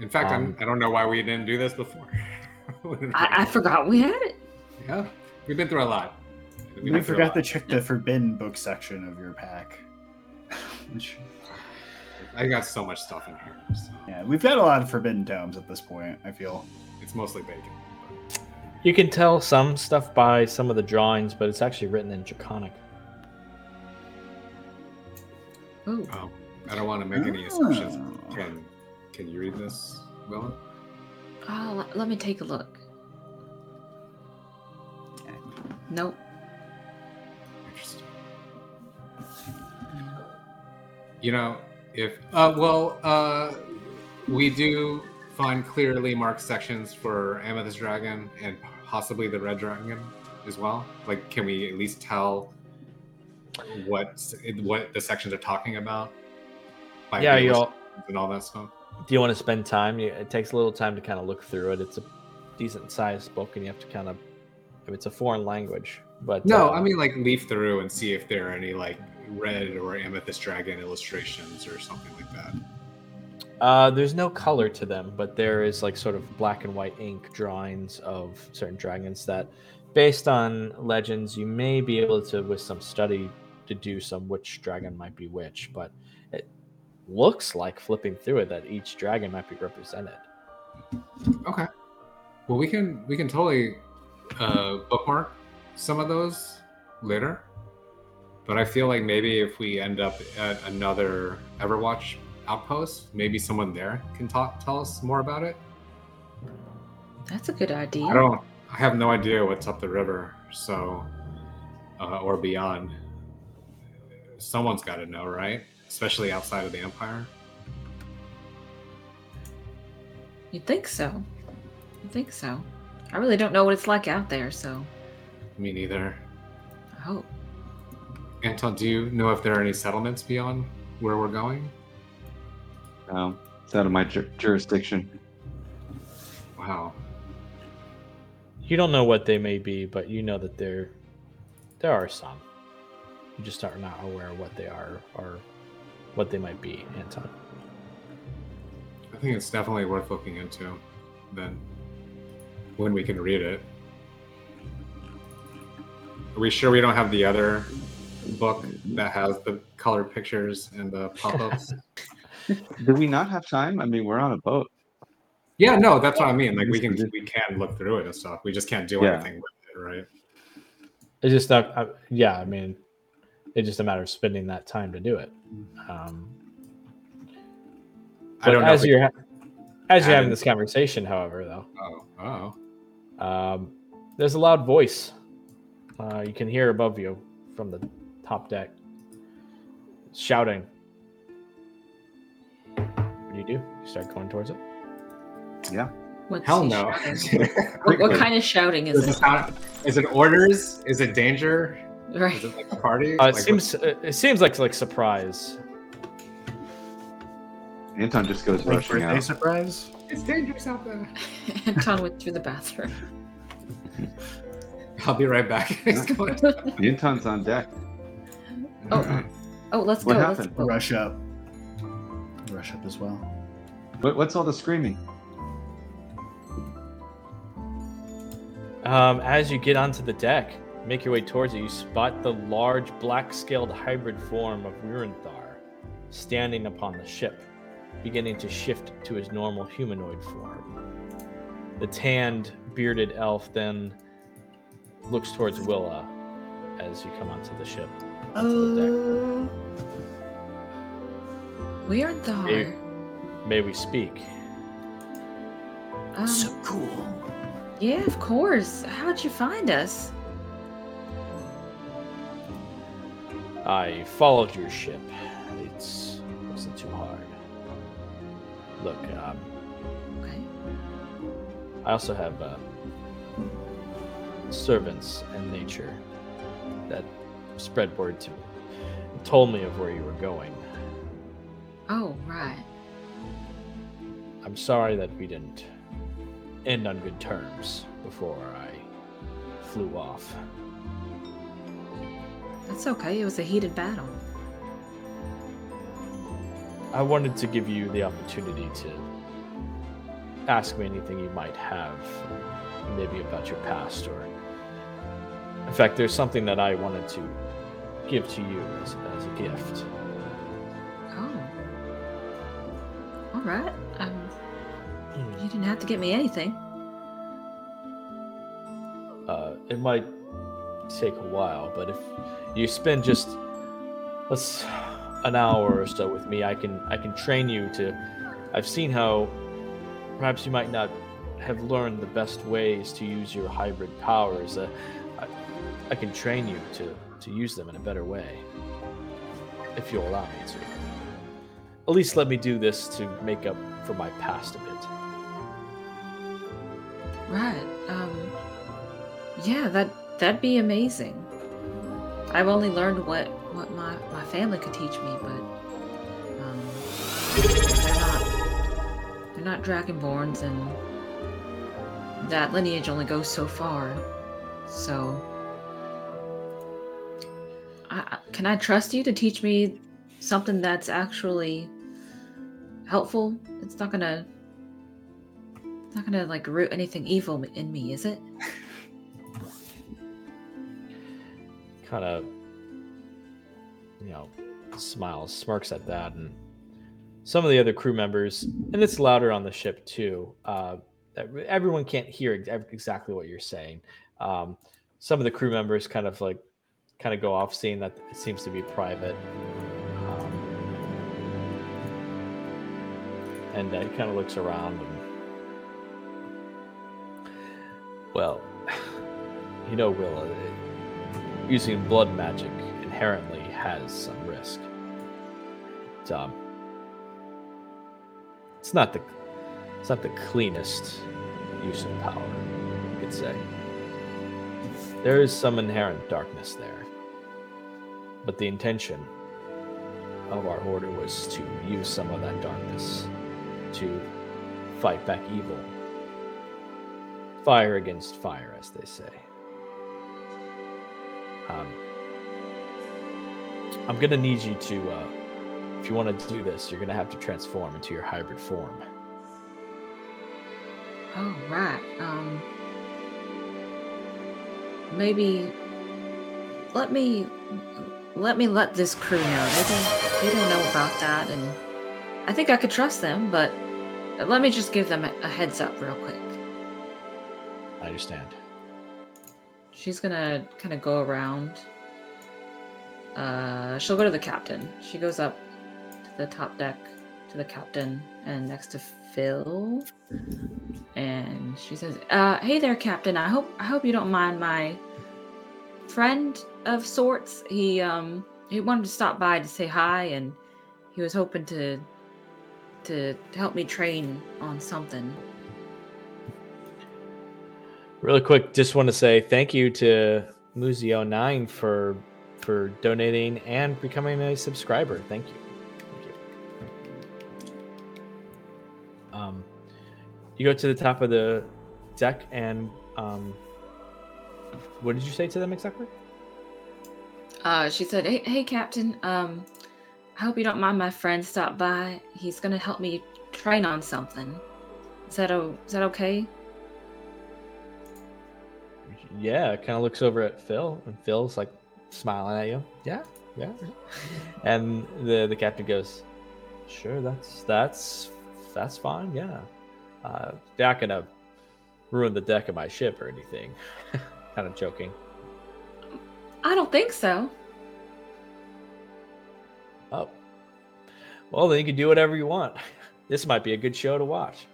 In fact, I'm, Um, I don't know why we didn't do this before. I, I forgot we had it. Yeah, we've been through a lot. We, went through a forgot lot. to check the forbidden book section of your pack. Which, I got so much stuff in here. So yeah, we've got a lot of forbidden tomes at this point. I feel. it's mostly bacon. You can tell some stuff by some of the drawings, but it's actually written in Draconic. Oh, Um, I don't want to make any assumptions. Oh. Can Can you read this, Willa? oh let, let me take a look. Nope. Interesting. You know, if uh, well, uh, we do find clearly marked sections for Amethyst Dragon and possibly the Red Dragon as well. Like, can we at least tell what what the sections are talking about. by Yeah, you all. and all that stuff. Do you want to spend time? It takes a little time to kind of look through it. It's a decent sized book, and you have to kind of. I mean, it's a foreign language, but No, uh, I mean like leaf through and see if there are any like red or amethyst dragon illustrations or something like that. Uh, there's no color to them, but there is like sort of black and white ink drawings of certain dragons that, based on legends, you may be able to, with some study, deduce on which dragon might be which. But it looks like flipping through it that each dragon might be represented. Okay. Well, we can we can totally uh, bookmark some of those later. But I feel like maybe if we end up at another Everwatch outpost, maybe someone there can talk tell us more about it. That's a good idea. I don't. I have no idea what's up the river, so uh, or beyond. Someone's got to know, right? Especially outside of the Empire. You'd think so. You'd think so. I really don't know what it's like out there, so Me neither. I hope. Anton, do you know if there are any settlements beyond where we're going? No, it's out of my ju- jurisdiction. Wow. You don't know what they may be, but you know that there, there are some. You just are not aware of what they are or what they might be, Anton. I think it's definitely worth looking into. Then, when we can read it. Are we sure we don't have the other book that has the colored pictures and the pop-ups? Do we not have time? I mean, we're on a boat. yeah, no, that's what I mean. Like we can we can look through it and stuff. We just can't do Yeah. anything with it, right? It's just not. Uh, yeah, I mean, it's just a matter of spending that time to do it. Um, I don't know. As you're ha- as you're having this conversation, however, though, oh, oh, um, there's a loud voice. Uh, you can hear above you from the top deck, shouting. What do you do? You start going towards it. Yeah. What's hell no. what, what kind of shouting is Is it, it? sound- is it orders? Is it danger? Right. Is it like a party? Uh, it Like, seems. uh, It seems like like surprise. Anton just goes Like rushing birthday out. surprise. it's dangerous out there. Anton went through the bathroom. I'll be right back. Anton's on deck. Oh. Oh, let's What go. happened? Let's go. Rush up. Rush up as well. What, what's all the screaming? Um, as you get onto the deck, make your way towards it, you spot the large black-scaled hybrid form of Rurenthar standing upon the ship, beginning to shift to his normal humanoid form. The tanned, bearded elf then looks towards Willa as you come onto the ship. Onto the deck. We aren't the May we speak? Um, cool. yeah, of course. How'd you find us? I followed your ship. It's wasn't too hard. Look, um, Okay. I also have uh, servants and nature that spread word to me, told me of where you were going. Oh, right. I'm sorry that we didn't end on good terms before I flew off. That's okay. It was a heated battle. I wanted to give you the opportunity to ask me anything you might have, maybe about your past, or in fact, there's something that I wanted to give to you as, as a gift. Oh. All right. Um, you didn't have to get me anything. Uh, it might take a while, but if you spend just let's an hour or so with me, I can I can train you to. I've seen how perhaps you might not have learned the best ways to use your hybrid powers. Uh, I, can train you to to use them in a better way, if you'll allow me to. At least let me do this to make up for my past a bit. Right. Um. Yeah, that that'd be amazing. I've only learned what what my, my family could teach me, but um, they're not they're not dragonborns, and that lineage only goes so far. So, Can I trust you to teach me something that's actually helpful? It's not gonna it's not gonna like root anything evil in me, is it? kind of you know smiles smirks at that and some of the other crew members and it's louder on the ship too uh, everyone can't hear exactly what you're saying um, some of the crew members kind of like kind of go off seeing that it seems to be private um, and uh, he kind of looks around and well you know willa using blood magic inherently has some risk. Um, it's not the it's not the cleanest use of power, you could say. There is some inherent darkness there, but the intention of our order was to use some of that darkness to fight back evil. Fire against fire, as they say. Um, I'm gonna need you to, uh, if you want to do this, you're gonna have to transform into your hybrid form. Oh right. Um maybe let me let me let this crew know. They don't they don't know about that and I think I could trust them, but let me just give them a, a heads up real quick. I understand. She's gonna kind of go around. Uh, she'll go to the captain. She goes up to the top deck to the captain and next to Phil, and she says, uh, "Hey there, Captain. I hope I hope you don't mind my friend of sorts. He um he wanted to stop by to say hi, and he was hoping to to help me train on something." Really quick, just want to say thank you to Muzio9 for for donating and becoming a subscriber. Thank you. Thank you. Um, you go to the top of the deck and um, what did you say to them exactly? Uh, she said, "Hey, hey, Captain. Um, I hope you don't mind my friend stop by. He's gonna help me train on something. Is that o- is that okay?" Yeah, kind of looks over at Phil, and Phil's like smiling at you. Yeah, yeah. yeah." and the the captain goes, "Sure, that's that's that's fine. Yeah, uh, they're not gonna ruin the deck of my ship or anything." kind of joking. I don't think so. Oh, well, then you can do whatever you want. This might be a good show to watch.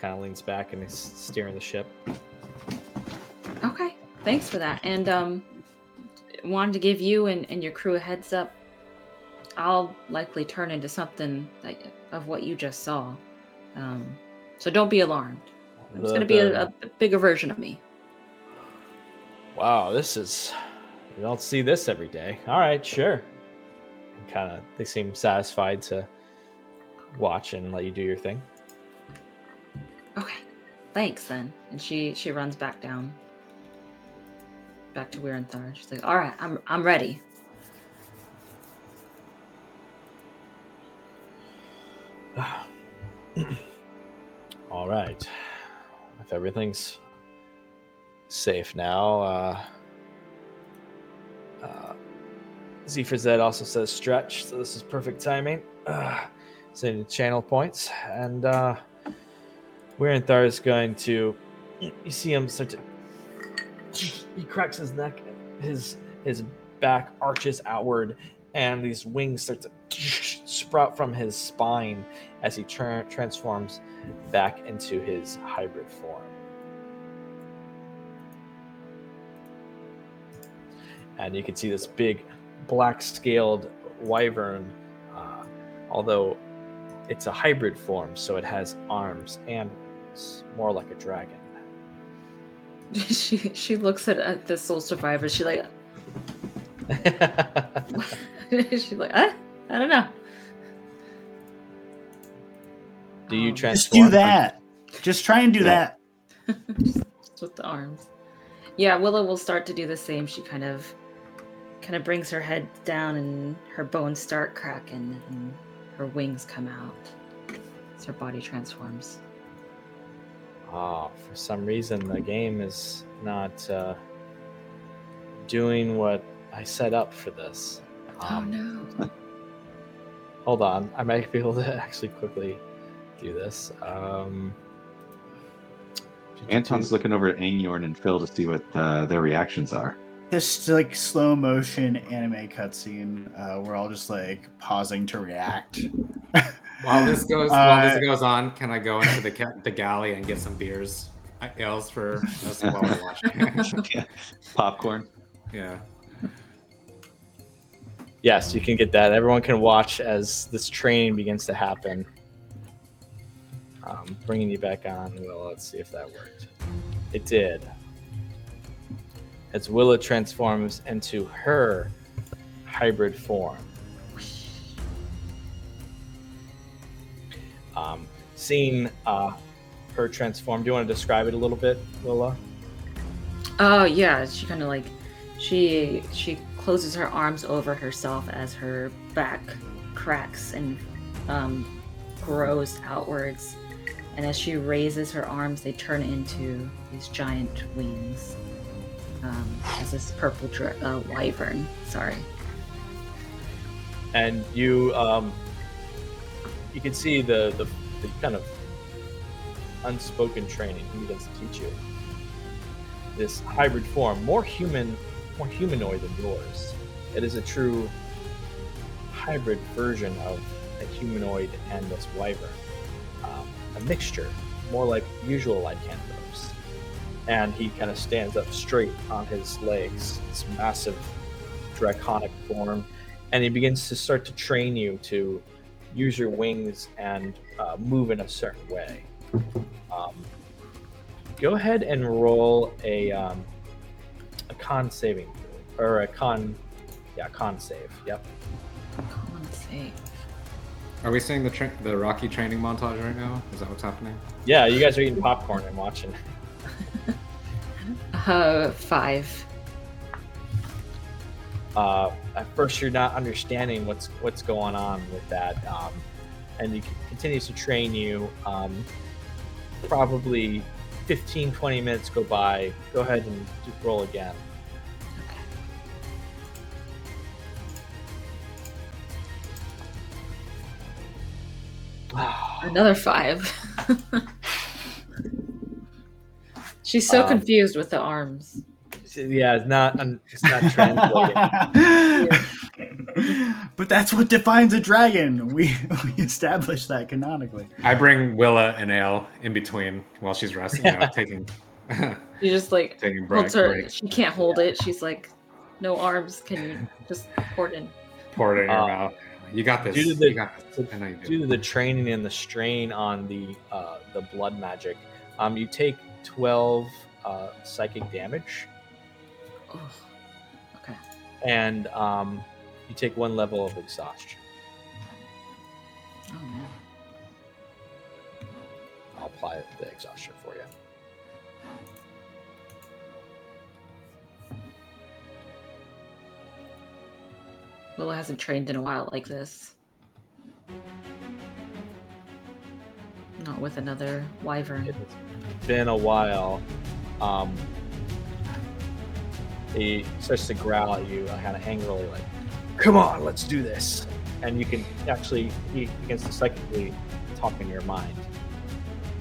Kind of leans back and is steering the ship. Okay, thanks for that. And um, wanted to give you and, and your crew a heads up. I'll likely turn into something that, of what you just saw. Um, so don't be alarmed. It's going to be a, a bigger version of me. Wow, this is. You don't see this every day. All right, sure. Kind of, they seem satisfied to watch and let you do your thing. Okay, thanks then. And she she runs back down, back to Werenthar. She's like, "All right, I'm I'm ready." All right. If everything's safe now, uh, uh, Z for Z also says stretch, so this is perfect timing. Uh, sending channel points, and uh, Werenthar is going to. You see him start to. He cracks his neck, his his back arches outward, and these wings start to sprout from his spine as he tra- transforms back into his hybrid form. And you can see this big black scaled wyvern, uh, although it's a hybrid form, so it has arms and it's more like a dragon. she she looks at, at the soul survivor. She like She's like, "Uh, I don't know." Do you Um, Just do that. Just try and do Yeah. that. Just with the arms. Yeah, Willow will start to do the same. She kind of kind of brings her head down and her bones start cracking and her wings come out as her body transforms. Oh, for some reason the game is not uh, doing what I set up for this. Um, no. Hold on, I might be able to actually quickly do this. Um, Anton's looking over at Angyorn and Phil to see what uh, their reactions are. This like slow motion anime cutscene. Uh, we're all just like pausing to react. While this goes, while Uh, this goes on, can I go into the the galley and get some beers, uh, ales for us while we're watching? Popcorn. yeah. Yes, you can get that. Everyone can watch as this training begins to happen. Um, bringing you back on. Well, let's see if that worked. It did. As Willa transforms into her hybrid form. Um, seeing uh, her transform, do you want to describe it a little bit, Willa? Oh yeah, she kind of like she she closes her arms over herself as her back cracks and um, grows outwards, and as she raises her arms, they turn into these giant wings. Um, as this purple dra- uh, wyvern. Sorry. and you um, you can see the, the the kind of unspoken training he begins to teach you. This hybrid form, more human, more humanoid than yours. It is a true hybrid version of a humanoid and this wyvern. Um, a mixture, more like usual lycanthropes. And he kind of stands up straight on his legs, this massive draconic form and he begins to start to train you to use your wings and uh, move in a certain way. Um, go ahead and roll a um, a con saving or a con, yeah, con save. Yep. Con save. Are we seeing the tra- the Rocky training montage right now? Is that what's happening? Yeah, you guys are eating popcorn and watching. Uh, five. Uh, at first, you're not understanding what's what's going on with that, um, and he continues to train you. Um, probably 15, 20 minutes go by. Go ahead and do- roll again. Another five. She's so Um, confused with the arms. Yeah, it's not. un- It's not translating. but that's what defines a dragon. We we established that canonically. I bring Willa and ale in between while she's resting, you know, taking She just like taking break, holds her. breaks, She can't hold it. She's like, no arms. Can you just pour it in? pour it in your Uh, mouth. You got this. due to the- you got this. I know you do. Due to the training and the strain on the uh, the blood magic, um, you take twelve uh, psychic damage, Oh, okay. and um, you take one level of exhaustion. Oh man. I'll apply the exhaustion for you. Willow hasn't trained in a while like this. Not with another wyvern. It's been a while. Um, he starts to growl at you, uh, kind of angrily, like, "Come on, let's do this!" And you can actually he begins to psychically talk in your mind.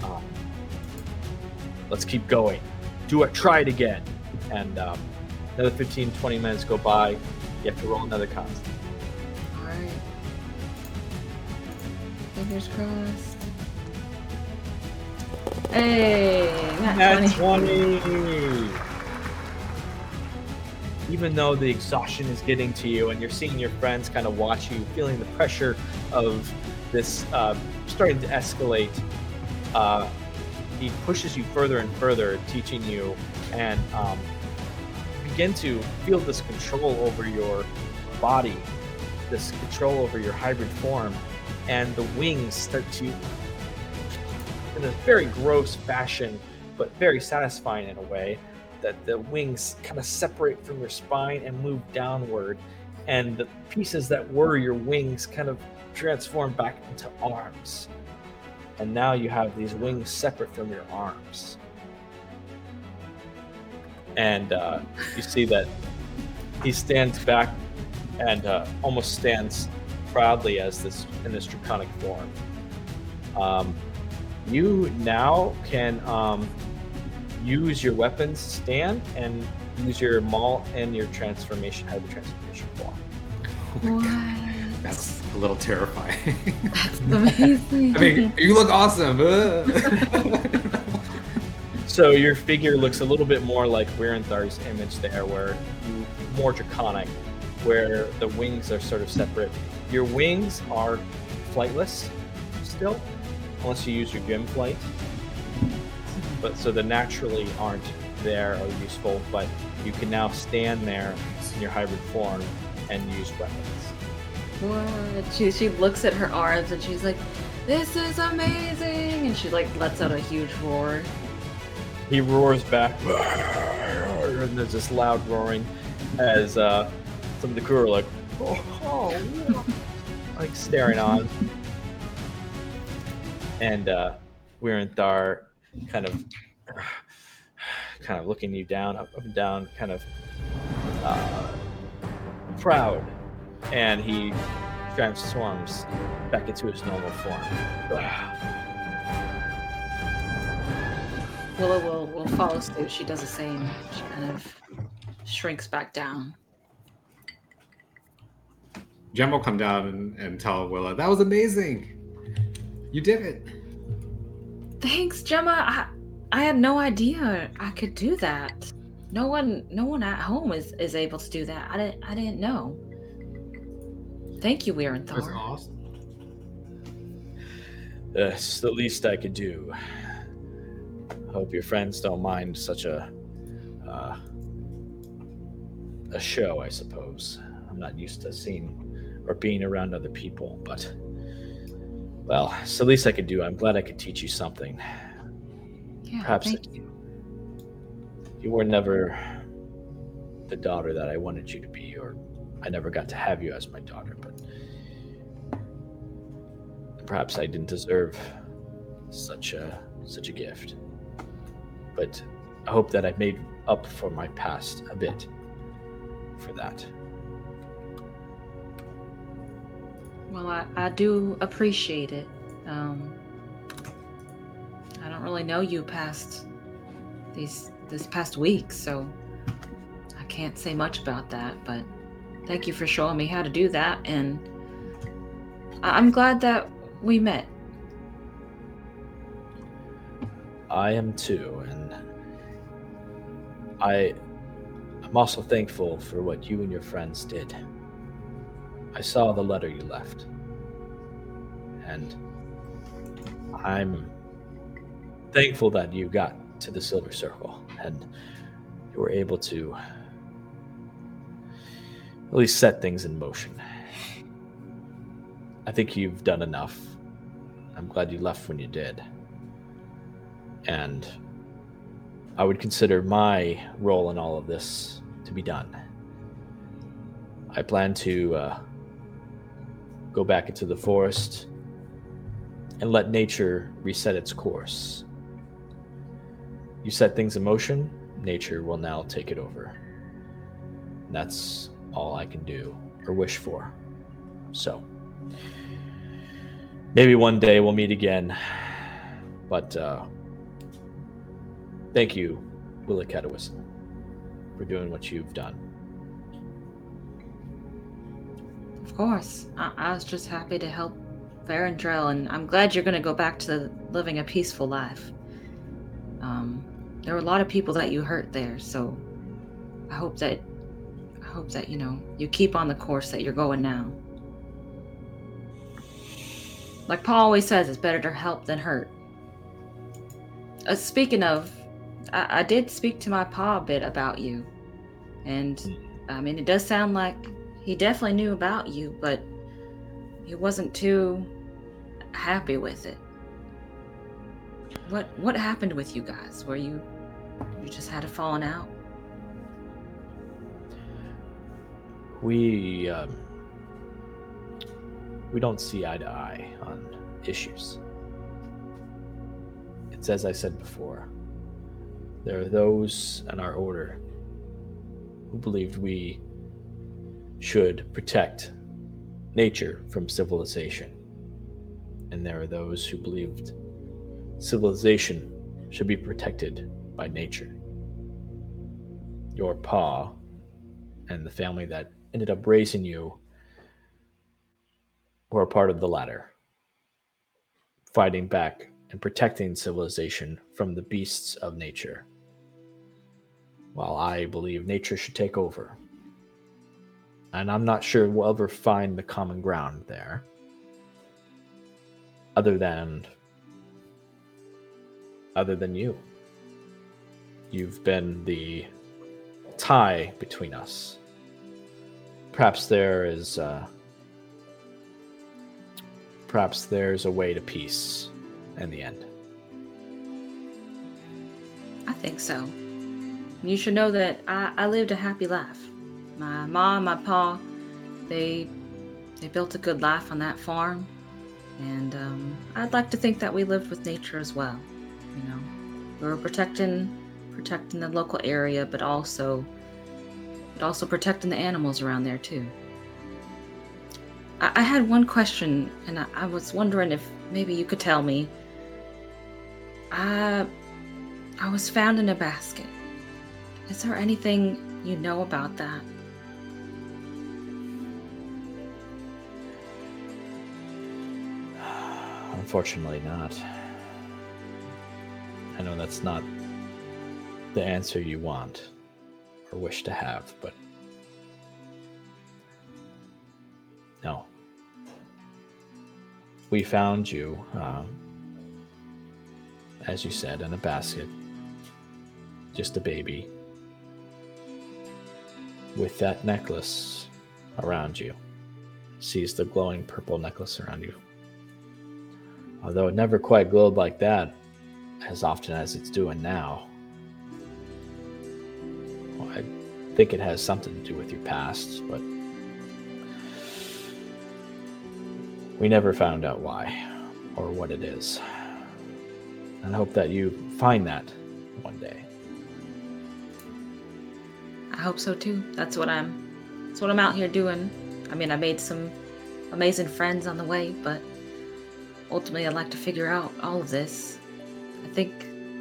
Um, let's keep going. Do it. Try it again. And um, another 15, 20 minutes go by. You have to roll another con. Alright. Fingers crossed. Hey, not That's 20. 20. Even though the exhaustion is getting to you and you're seeing your friends kind of watch you, feeling the pressure of this uh, starting to escalate, uh, he pushes you further and further, teaching you and um, begin to feel this control over your body, this control over your hybrid form, and the wings start to, in a very gross fashion, but very satisfying in a way, that the wings kind of separate from your spine and move downward, and the pieces that were your wings kind of transform back into arms. And now you have these wings separate from your arms. And uh, you see that he stands back and uh, almost stands proudly as this in this draconic form. Um, you now can um, use your weapons stand and use your maul and your transformation hybrid transformation form. What? That's a little terrifying. That's amazing. I mean, you look awesome. So your figure looks a little bit more like Wirenthar's image there, where you more draconic, where the wings are sort of separate. Your wings are flightless still, unless you use your gem flight. But so they naturally aren't there or useful, but you can now stand there in your hybrid form and use weapons. What? She she looks at her arms and she's like, "This is amazing!" And she like lets out a huge roar. He roars back, and there's this loud roaring as uh, some of the crew are like, oh, oh," like staring on. And uh, Wirenthar kind of, kind of looking you down, up, up and down, kind of uh, proud, and he transforms back into his normal form. Willow will will follow suit. She does the same. She kind of shrinks back down. Jem will come down and, and tell Willow, that was amazing. You did it. Thanks, Gemma. I I had no idea I could do that. No one no one at home is is able to do that. I didn't I didn't know. Thank you, That's Werenthar. awesome. That's the least I could do. Hope your friends don't mind such a uh, a show. I suppose I'm not used to seeing or being around other people, but well, it's the least I could do. I'm glad I could teach you something. Yeah, Perhaps thank you. You were never the daughter that I wanted you to be, or I never got to have you as my daughter, but perhaps I didn't deserve such a such a gift. But I hope that I've made up for my past a bit for that. Well, I, I do appreciate it. Um, I don't really know you past these this past week, so I can't say much about that. But thank you for showing me how to do that, and I- I'm glad that we met. I am too, and I I'm also thankful for what you and your friends did. I saw the letter you left. And I'm thankful that you got to the Silver Circle and you were able to at least set things in motion. I think you've done enough. I'm glad you left when you did and I would consider my role in all of this to be done. I plan to uh, go back into the forest and let nature reset its course. You set things in motion, nature will now take it over. And that's all I can do or wish for. So, maybe one day we'll meet again, but uh, Thank you, Willa Catawison, for doing what you've done. Of course, I, I was just happy to help Varendrell, and I'm glad you're going to go back to living a peaceful life. Um, there were a lot of people that you hurt there, so I hope that I hope that you know you keep on the course that you're going now. Like Paul always says, it's better to help than hurt. Uh, speaking of, I, I did speak to my pa a bit about you. And I mean, it does sound like he definitely knew about you, but he wasn't too happy with it. What what happened with you guys? Were you you just had a falling out? We um, we don't see eye to eye on issues. It's as I said before. There are those in our order who believed we should protect nature from civilization. And there are those who believed civilization should be protected by nature. Your pa and the family that ended up raising you were a part of the latter, fighting back and protecting civilization from the beasts of nature. While I believe nature should take over. And I'm not sure we'll ever find the common ground there. Other than other than you. You've been the tie between us. Perhaps there is uh, perhaps there's a way to peace in the end. I think so. You should know that I, I lived a happy life. My mom, my pa, they they built a good life on that farm, and um, I'd like to think that we lived with nature as well. You know, we were protecting protecting the local area, but also but also protecting the animals around there too. I, I had one question, and I, I was wondering if maybe you could tell me. I I was found in a basket. Is there anything you know about that? Unfortunately, not. I know that's not the answer you want or wish to have, but no. We found you, um, as you said, in a basket, just a baby, with that necklace around you. Sees the glowing purple necklace around you. Although it never quite glowed like that as often as it's doing now. Well, I think it has something to do with your past, but we never found out why or what it is. And I hope that you find that one day. I hope so too. That's what I'm that's what I'm out here doing. I mean, I made some amazing friends on the way, but ultimately I'd like to figure out all of this. I think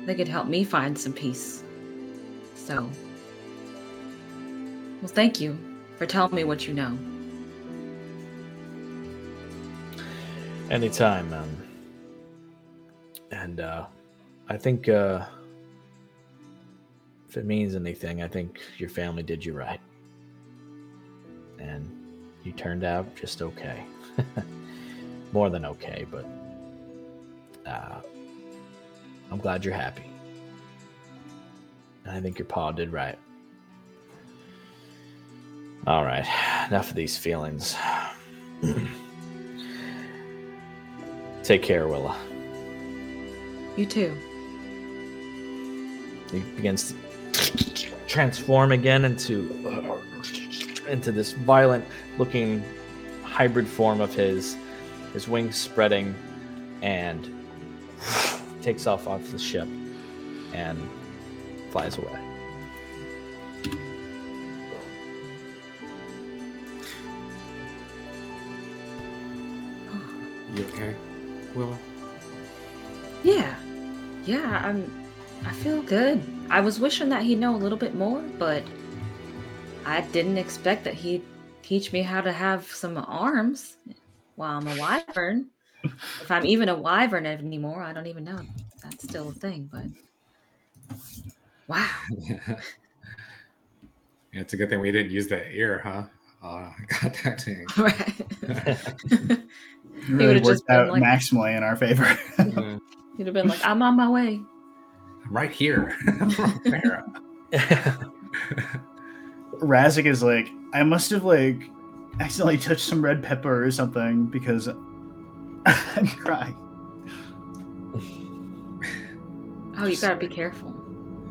they could help me find some peace. So, well, thank you for telling me what you know. Anytime, um, and uh, I think uh, if it means anything, I think your family did you right, and you turned out just okay, more than okay. But uh, I'm glad you're happy, I think your pa did right. All right, enough of these feelings. Take care, Willa. You too. He begins to transform again into into this violent looking hybrid form of his his wings spreading and takes off off the ship and flies away You okay, Willa? Yeah. Yeah, I'm I feel good. I was wishing that he'd know a little bit more, but I didn't expect that he'd teach me how to have some arms while I'm a wyvern. If I'm even a wyvern anymore, I don't even know. That's still a thing, but wow. yeah, it's a good thing we didn't use that ear, huh? Uh, contacting. Right. It He really would've worked out like- maximally in our favor. Yeah. He'd have been like, I'm on my way. right here. Farah. Razik is like, I must have like accidentally touched some red pepper or something because I'm crying. Oh, you gotta be careful.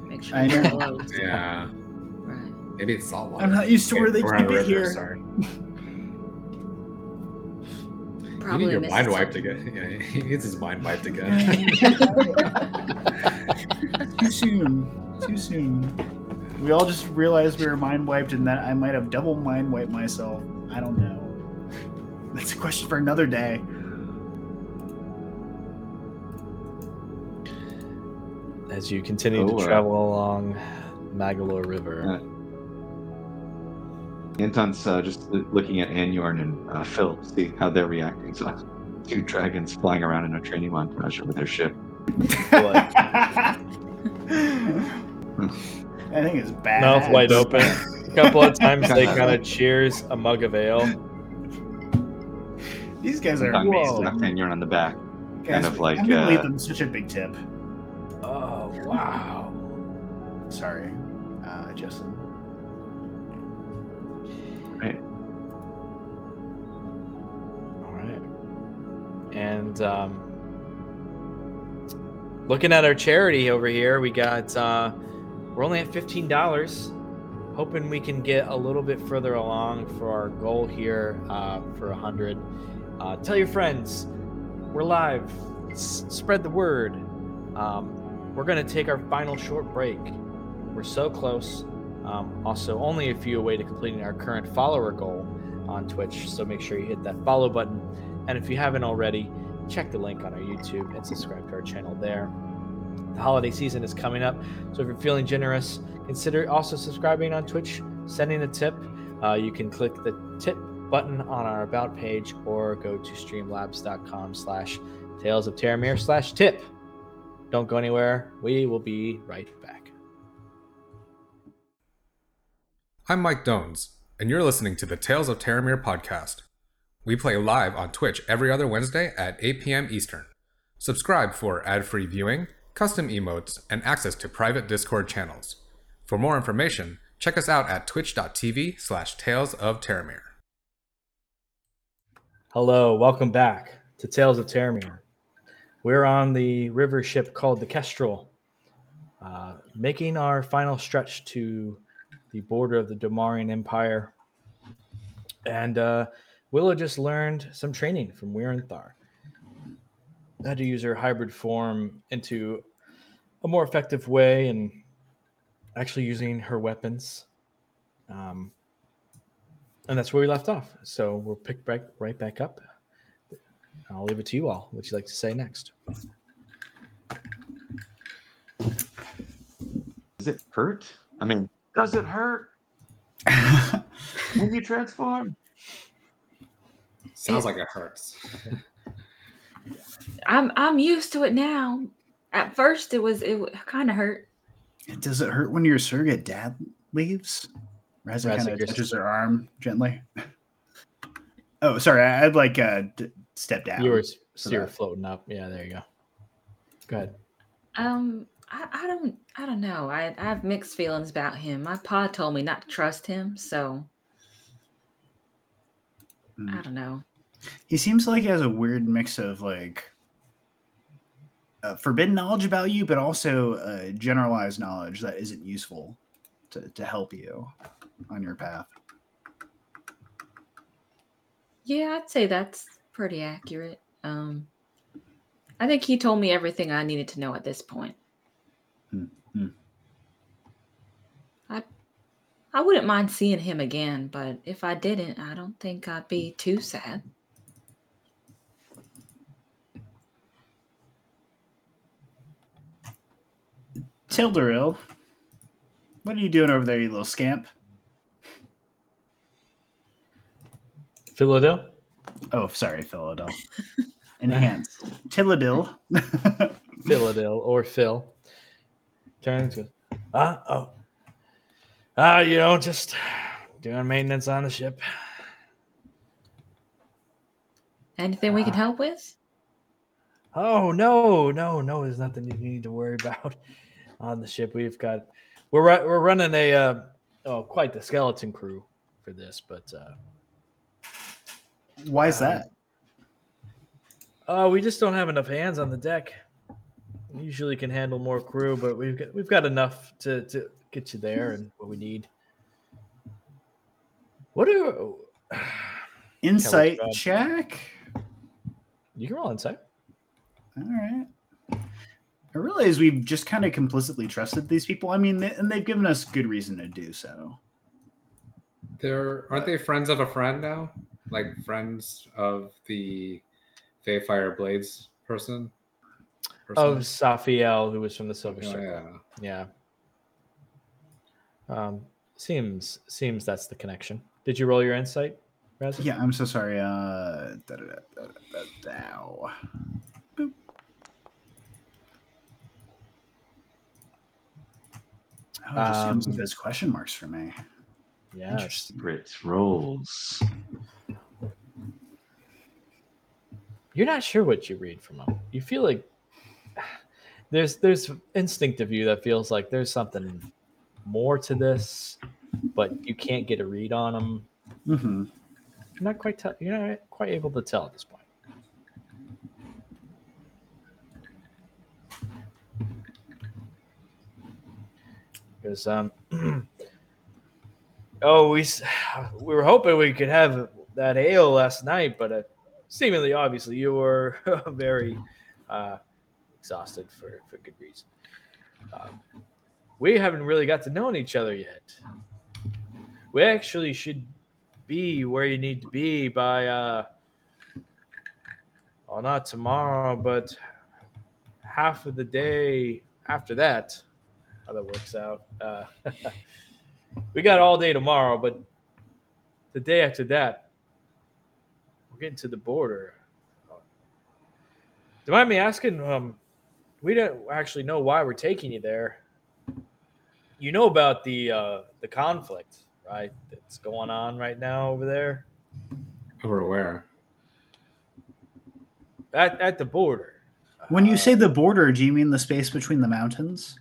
Make sure I you're know. closed. Yeah. Right. Maybe it's salt water. I'm not used to where they keep it here. Sorry. Probably you need your misses mind wiped again. Yeah, he needs his mind wiped again. Too soon. Too soon. We all just realized we were mind wiped and that I might have double mind wiped myself. I don't know. That's a question for another day. As you continue Oh, to uh, travel along Maggolor River. Uh, Anton's uh, just looking at Anyorn and uh, Phil, see how they're reacting. So, two dragons flying around in a training montage over their ship. I think it's bad. Mouth wide open. A couple of times they kind of cheers a mug of ale. These guys are Anton whoa. slapped Anyorn on the back. Guys, of like, I'm gonna leave uh, them such a big tip. Oh wow! Sorry, uh, Justin. Right. All right. And um, looking at our charity over here, we got uh, we're only at fifteen dollars. Hoping we can get a little bit further along for our goal here uh, for a hundred. Uh, tell your friends, we're live. S- spread the word. Um, we're gonna take our final short break. We're so close. Um, also, only a few away to completing our current follower goal on Twitch. So make sure you hit that follow button. And if you haven't already, check the link on our YouTube and subscribe to our channel there. The holiday season is coming up. So if you're feeling generous, consider also subscribing on Twitch, sending a tip. Uh, you can click the tip button on our about page or go to streamlabs.com slash tales of slash tip. Don't go anywhere. We will be right back. I'm Mike Dones, and you're listening to the Tales of Terramir podcast. We play live on Twitch every other Wednesday at 8 p.m. Eastern. Subscribe for ad free viewing, custom emotes, and access to private Discord channels. For more information, check us out at twitch.tv slash Tales of Terramir. Hello, welcome back to Tales of Terramir. We're on the river ship called the Kestrel, uh, making our final stretch to the border of the Domaarian Empire. And uh, Willow just learned some training from Werenthar. How to use her hybrid form into a more effective way and actually using her weapons. Um, and that's where we left off. So we'll pick back right back up. I'll leave it to you all. What you like to say next? Does it hurt? I mean, does it hurt when you transform? Sounds like it hurts. I'm I'm used to it now. At first, it was it kind of hurt. Does it hurt when your surrogate dad leaves? Raza kind of touches her arm gently. Oh, sorry. I- I'd like uh, d- step down. You were so you're floating up. Yeah, there you go. Go ahead. Um, I, I don't I don't know. I I have mixed feelings about him. My pa told me not to trust him, so Mm. I don't know. He seems like he has a weird mix of like uh, forbidden knowledge about you, but also uh, generalized knowledge that isn't useful to, to help you on your path. Yeah, I'd say that's pretty accurate. Um, I think he told me everything I needed to know at this point. Hmm, hmm. I I wouldn't mind seeing him again, but if I didn't, I don't think I'd be too sad. Tildaril, what are you doing over there, you little scamp? Philadelphia. Oh, sorry, Philadelphia. Enhance. Tilladil. Philadelphia or Phil. Turns to ah oh. Ah, you know, just doing maintenance on the ship. Anything we can Ah. help with? Oh no, no, no! There's nothing you need to worry about on the ship. We've got we're ru- we're running a uh, oh quite the skeleton crew for this, but uh, Why is Um, that? uh, we just don't have enough hands on the deck. We usually can handle more crew, but we've got we've got enough to to get you there and what we need. What do Insight check. you can roll insight? All right. I realize we've just kind of complicitly trusted these people. I mean, they, and they've given us good reason to do so. They're aren't they friends of a friend now? Like friends of the Fayfire Blades person? Of Person? Safiel, who was from the Silver Oh, yeah. Yeah. Um, seems seems that's the connection. Did you roll your insight, Raz? Yeah, I'm so sorry. Uh, da, da, da, da, da, da. Oh, it just comes Um, with those question marks for me. Yeah. Interesting. Great rolls. You're not sure what you read from them. You feel like there's there's instinct of you that feels like there's something more to this, but you can't get a read on them. hmm You're not quite tell, you're not quite able to tell at this point. Because um, oh, we we were hoping we could have that ale last night, but uh, seemingly, obviously, you were very uh, exhausted for for good reason. Um, we haven't really got to know each other yet. We actually should be where you need to be by uh well not tomorrow but half of the day after that how that works out uh we got all day tomorrow but the day after that getting to the border do you mind me asking um we don't actually know why we're taking you there you know about the uh the conflict right that's going on right now over there Over where? at, at the border When you say the border, do you mean the space between the mountains?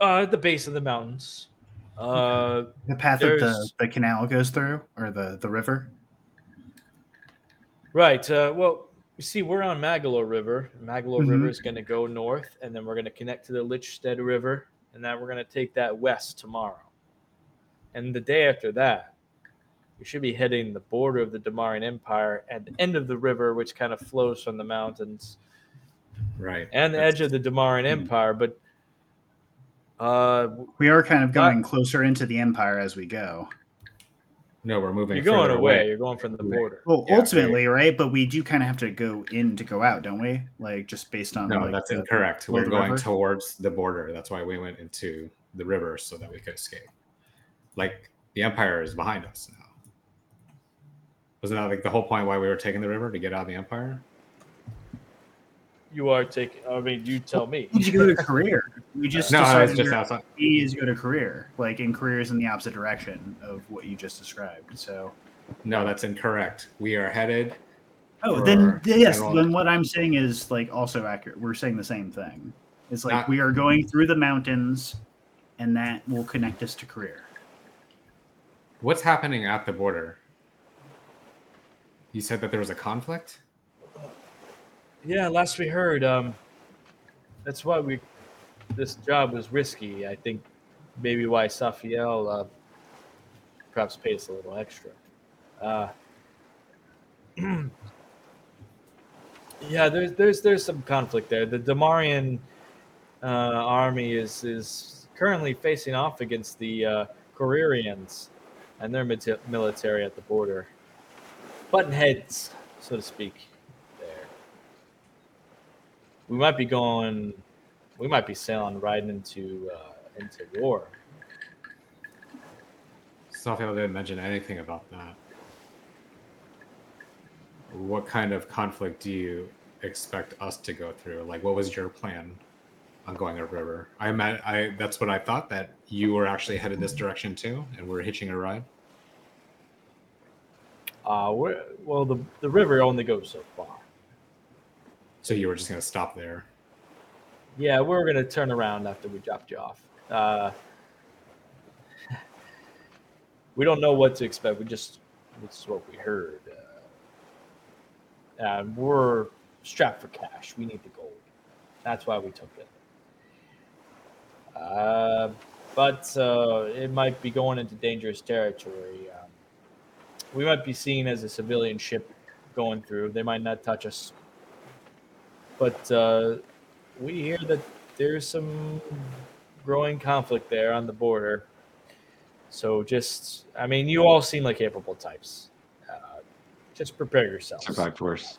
uh at the base of the mountains uh The path that the, the canal goes through, or the, the river? Right uh well you see we're on Maggolor River Maggolor Mhm. River is going to go north and then we're going to connect to the Lichstead River and then we're going to take that west tomorrow and the day after that we should be hitting the border of the Domaarian Empire and the end of the river which kind of flows from the mountains Right. and the That's- edge of the Domaarian Mhm. Empire but uh We are kind of Uh, going closer into the empire as we go. No, we're moving. you're going further away you're going from the border Well, Yeah, ultimately, right? But we do kind of have to go in to go out, don't we? Like just based on No, like, that's the- incorrect. We're going river? towards the border. That's why we went into the river so that we could escape. Like the empire is behind us now. Wasn't that like the whole point why we were taking the river to get out of the empire? you are taking I mean you tell me We should go to career. We just no, I decided was just your outside. key is go to career. Like in careers in the opposite direction of what you just described. So No, that's incorrect. We are headed. Oh, then yes. general- Then what I'm saying is like also accurate. We're saying the same thing. It's like Not- we are going through the mountains, and that will connect us to career. What's happening at the border? You said that there was a conflict. Yeah, last we heard, um, that's why we this job was risky. I think maybe why Safiel uh, perhaps paid us a little extra. Uh, yeah, there's there's there's some conflict there. The Domaarian uh, army is is currently facing off against the uh, and their miti- military at the border, button heads, so to speak. There we might be going we might be sailing right into uh, into war Safio didn't mention anything about that. What kind of conflict do you expect us to go through? Like, what was your plan on going a river? I meant, I that's what I thought that you were actually headed this direction too, and we're hitching a ride. uh well the the river only goes so far So you were just gonna stop there. Yeah we're gonna turn around after we dropped you off uh we don't know what to expect. We just this is what we heard. Uh, and we're strapped for cash. We need the gold. That's why we took it. Uh, but uh, it might be going into dangerous territory. Um, we might be seen as a civilian ship going through. They might not touch us. But uh, we hear that there's some growing conflict there on the border. So just, I mean, you all seem like capable types. Uh, just prepare yourselves. Survive force.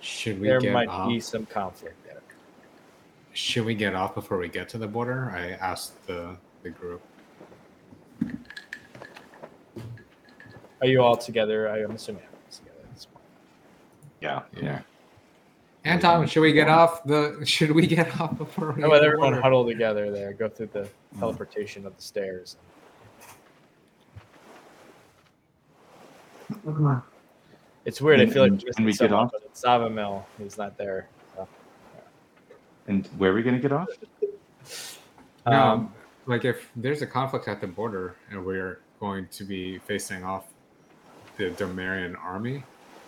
Should we There get might off? be some conflict there. Should we get off before we get to the border? I asked the the group. Are you all together? I- I'm assuming everyone's together. at this point. Yeah, yeah. Anton, should we get off the? Should we get off before we? How get about everyone border? huddle together there? Go through the teleportation of the stairs. It's weird. I feel like And- I'm we missing get someone, off? but it's Savamil. He's not there. So. And where are we going to get off? No, Um, like if there's a conflict at the border and we're going to be facing off the Domaarian army,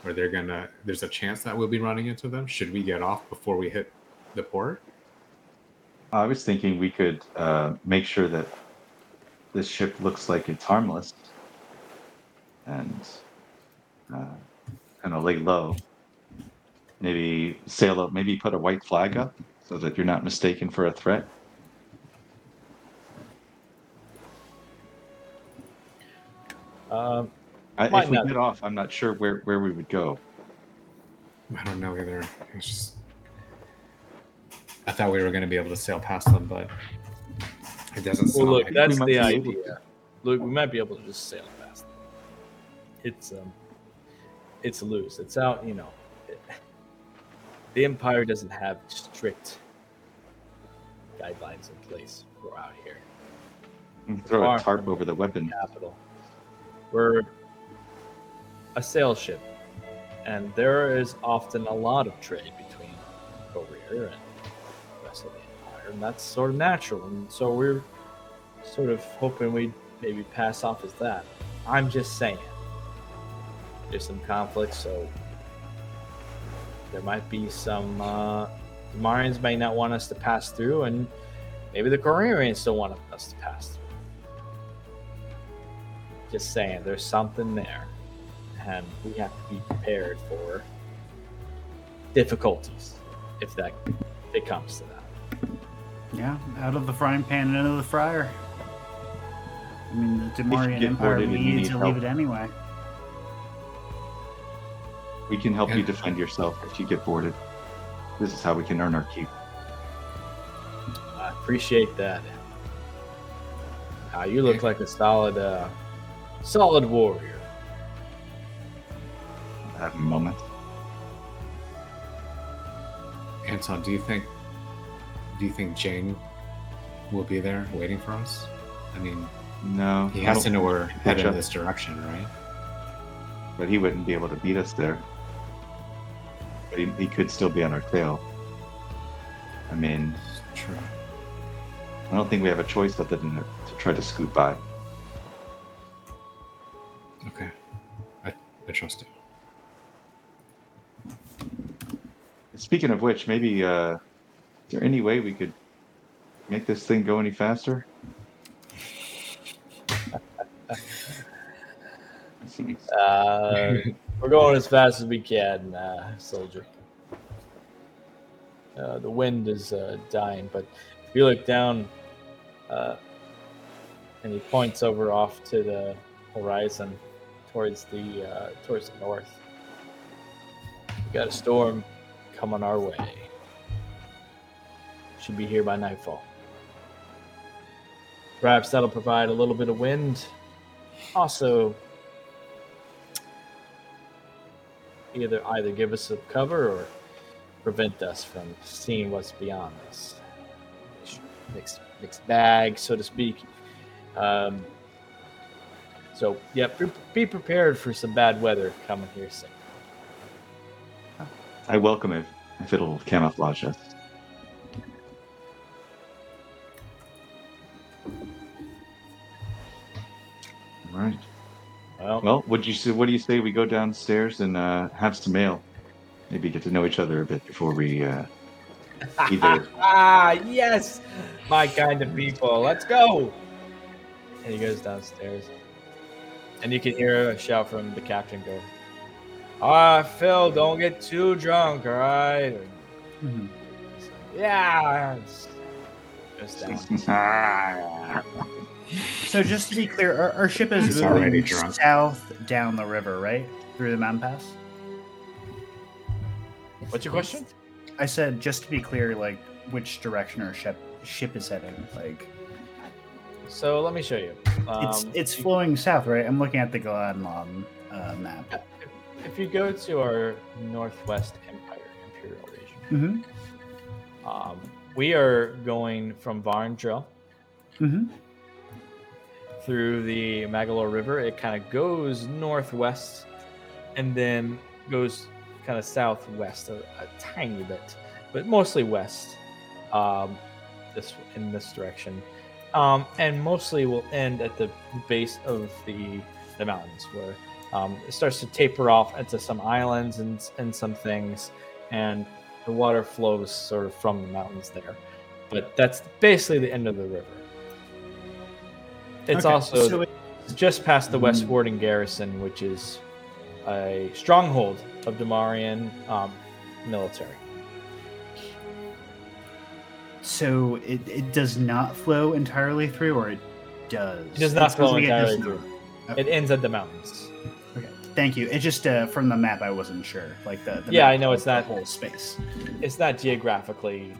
or they're gonna, there's a chance that we'll be running into them. Should we get off before we hit the port? I was thinking we could uh, make sure that this ship looks like it's harmless and uh, kind of lay low. Maybe sail up, maybe put a white flag up so that you're not mistaken for a threat. um, I, Might if we not. get off, I'm not sure where, where we would go. I don't know either. It's just, I thought we were going to be able to sail past them, but it doesn't well, sound look, like. that's the idea. Look, we might be able to just sail past. Them. It's um, it's loose. It's out. You know, it, the Empire doesn't have strict guidelines in place. We're out here. Throw a tarp over the weapon. capital. We're a sail ship, and there is often a lot of trade between Korea and the rest of the empire, and that's sort of natural. And so we're sort of hoping we'd maybe pass off as that. I'm just saying. There's some conflict, so there might be some. Uh, Domaarians may not want us to pass through, and maybe the Koreans don't want us to pass through. Just saying, there's something there, and we have to be prepared for difficulties if that if it comes to that. Yeah, out of the frying pan and into the fryer. I mean, the Domaarian Empire boarded and you needs need to leave it anyway. We can help you defend yourself if you get boarded. This is how we can earn our keep. I appreciate that. Uh, you look like a solid, uh, solid warrior. A moment. Anton, do you think, do you think Jane will be there waiting for us? I mean, No, he has to know we're headed in this direction, right? but he wouldn't be able to beat us there. But he, he could still be on our tail. I mean, True. I don't think we have a choice other than to, to try to scoot by. Okay. I, I trust you. Speaking of which, maybe uh, is there any way we could make this thing go any faster? Uh, we're going as fast as we can, uh, soldier. Uh, the wind is uh, dying, but if you look down, uh, and he points over off to the horizon, towards the uh, towards the north. We got a storm coming our way. Should be here by nightfall. Perhaps that'll provide a little bit of wind. Also, either either give us some cover or prevent us from seeing what's beyond us. Mixed mixed bag, so to speak. Um, so yeah, be prepared for some bad weather coming here soon. I welcome it if it'll camouflage us. All right. Well, Well, would you say? What do you say we go downstairs and uh, have some mail? Maybe get to know each other a bit before we uh, either. ah, yes, my kind of people. Let's go. And he goes downstairs, and you can hear a shout from the captain go, "Ah, Phil, don't get too drunk, all right?" Mhm. Yeah. it's- Goes. So just to be clear, our, our ship is He's moving south down the river, right? Through the mountain pass. What's your question? I said just to be clear, like which direction our ship ship is heading. Like So let me show you. it's Um, it's flowing south, right? I'm looking at the Gladlon uh, map. If you go to our Northwest Empire Imperial region, Mm-hmm. um, we are going from Varndrill Mm-hmm. through the Maggolor River. It kind of goes northwest and then goes kind of southwest a, a tiny bit, but mostly west. Um, this in this direction, um, and mostly will end at the base of the the mountains, where um, it starts to taper off into some islands and and some things, and the water flows sort of from the mountains there. But that's basically the end of the river. It's Okay, also so it- just past the West. Warden Garrison, which is a stronghold of Domaarian um, military. so it, it does not flow entirely through, or it does. It does not flow like it does entirely not. It ends at the mountains. Thank you. It just uh, from the map, I wasn't sure. Like the, the Yeah, I know it's the not- whole space. It's not geographically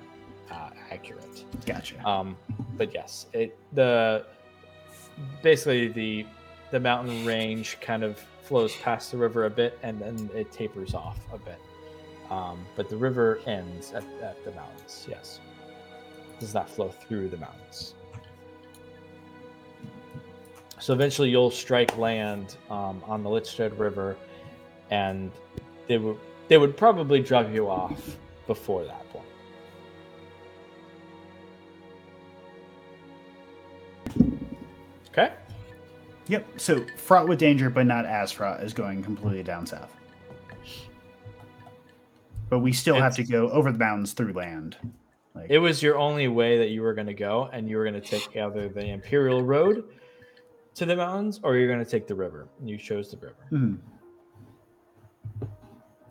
uh, accurate. Gotcha. Um, but yes, it the basically the the mountain range kind of flows past the river a bit, and then it tapers off a bit. Um, but the river ends at, at the mountains. Yes, does not flow through the mountains. So eventually, you'll strike land um, on the Lichstead River, and they would they would probably drop you off before that point. Okay. Yep. So fraught with danger, but not as fraught as going completely down south. But we still have to go over the mountains through land. Like, It was your only way that you were going to go, and you were going to take either the Imperial Road to the mountains, or you're going to take the river. And you chose the river. Mhm.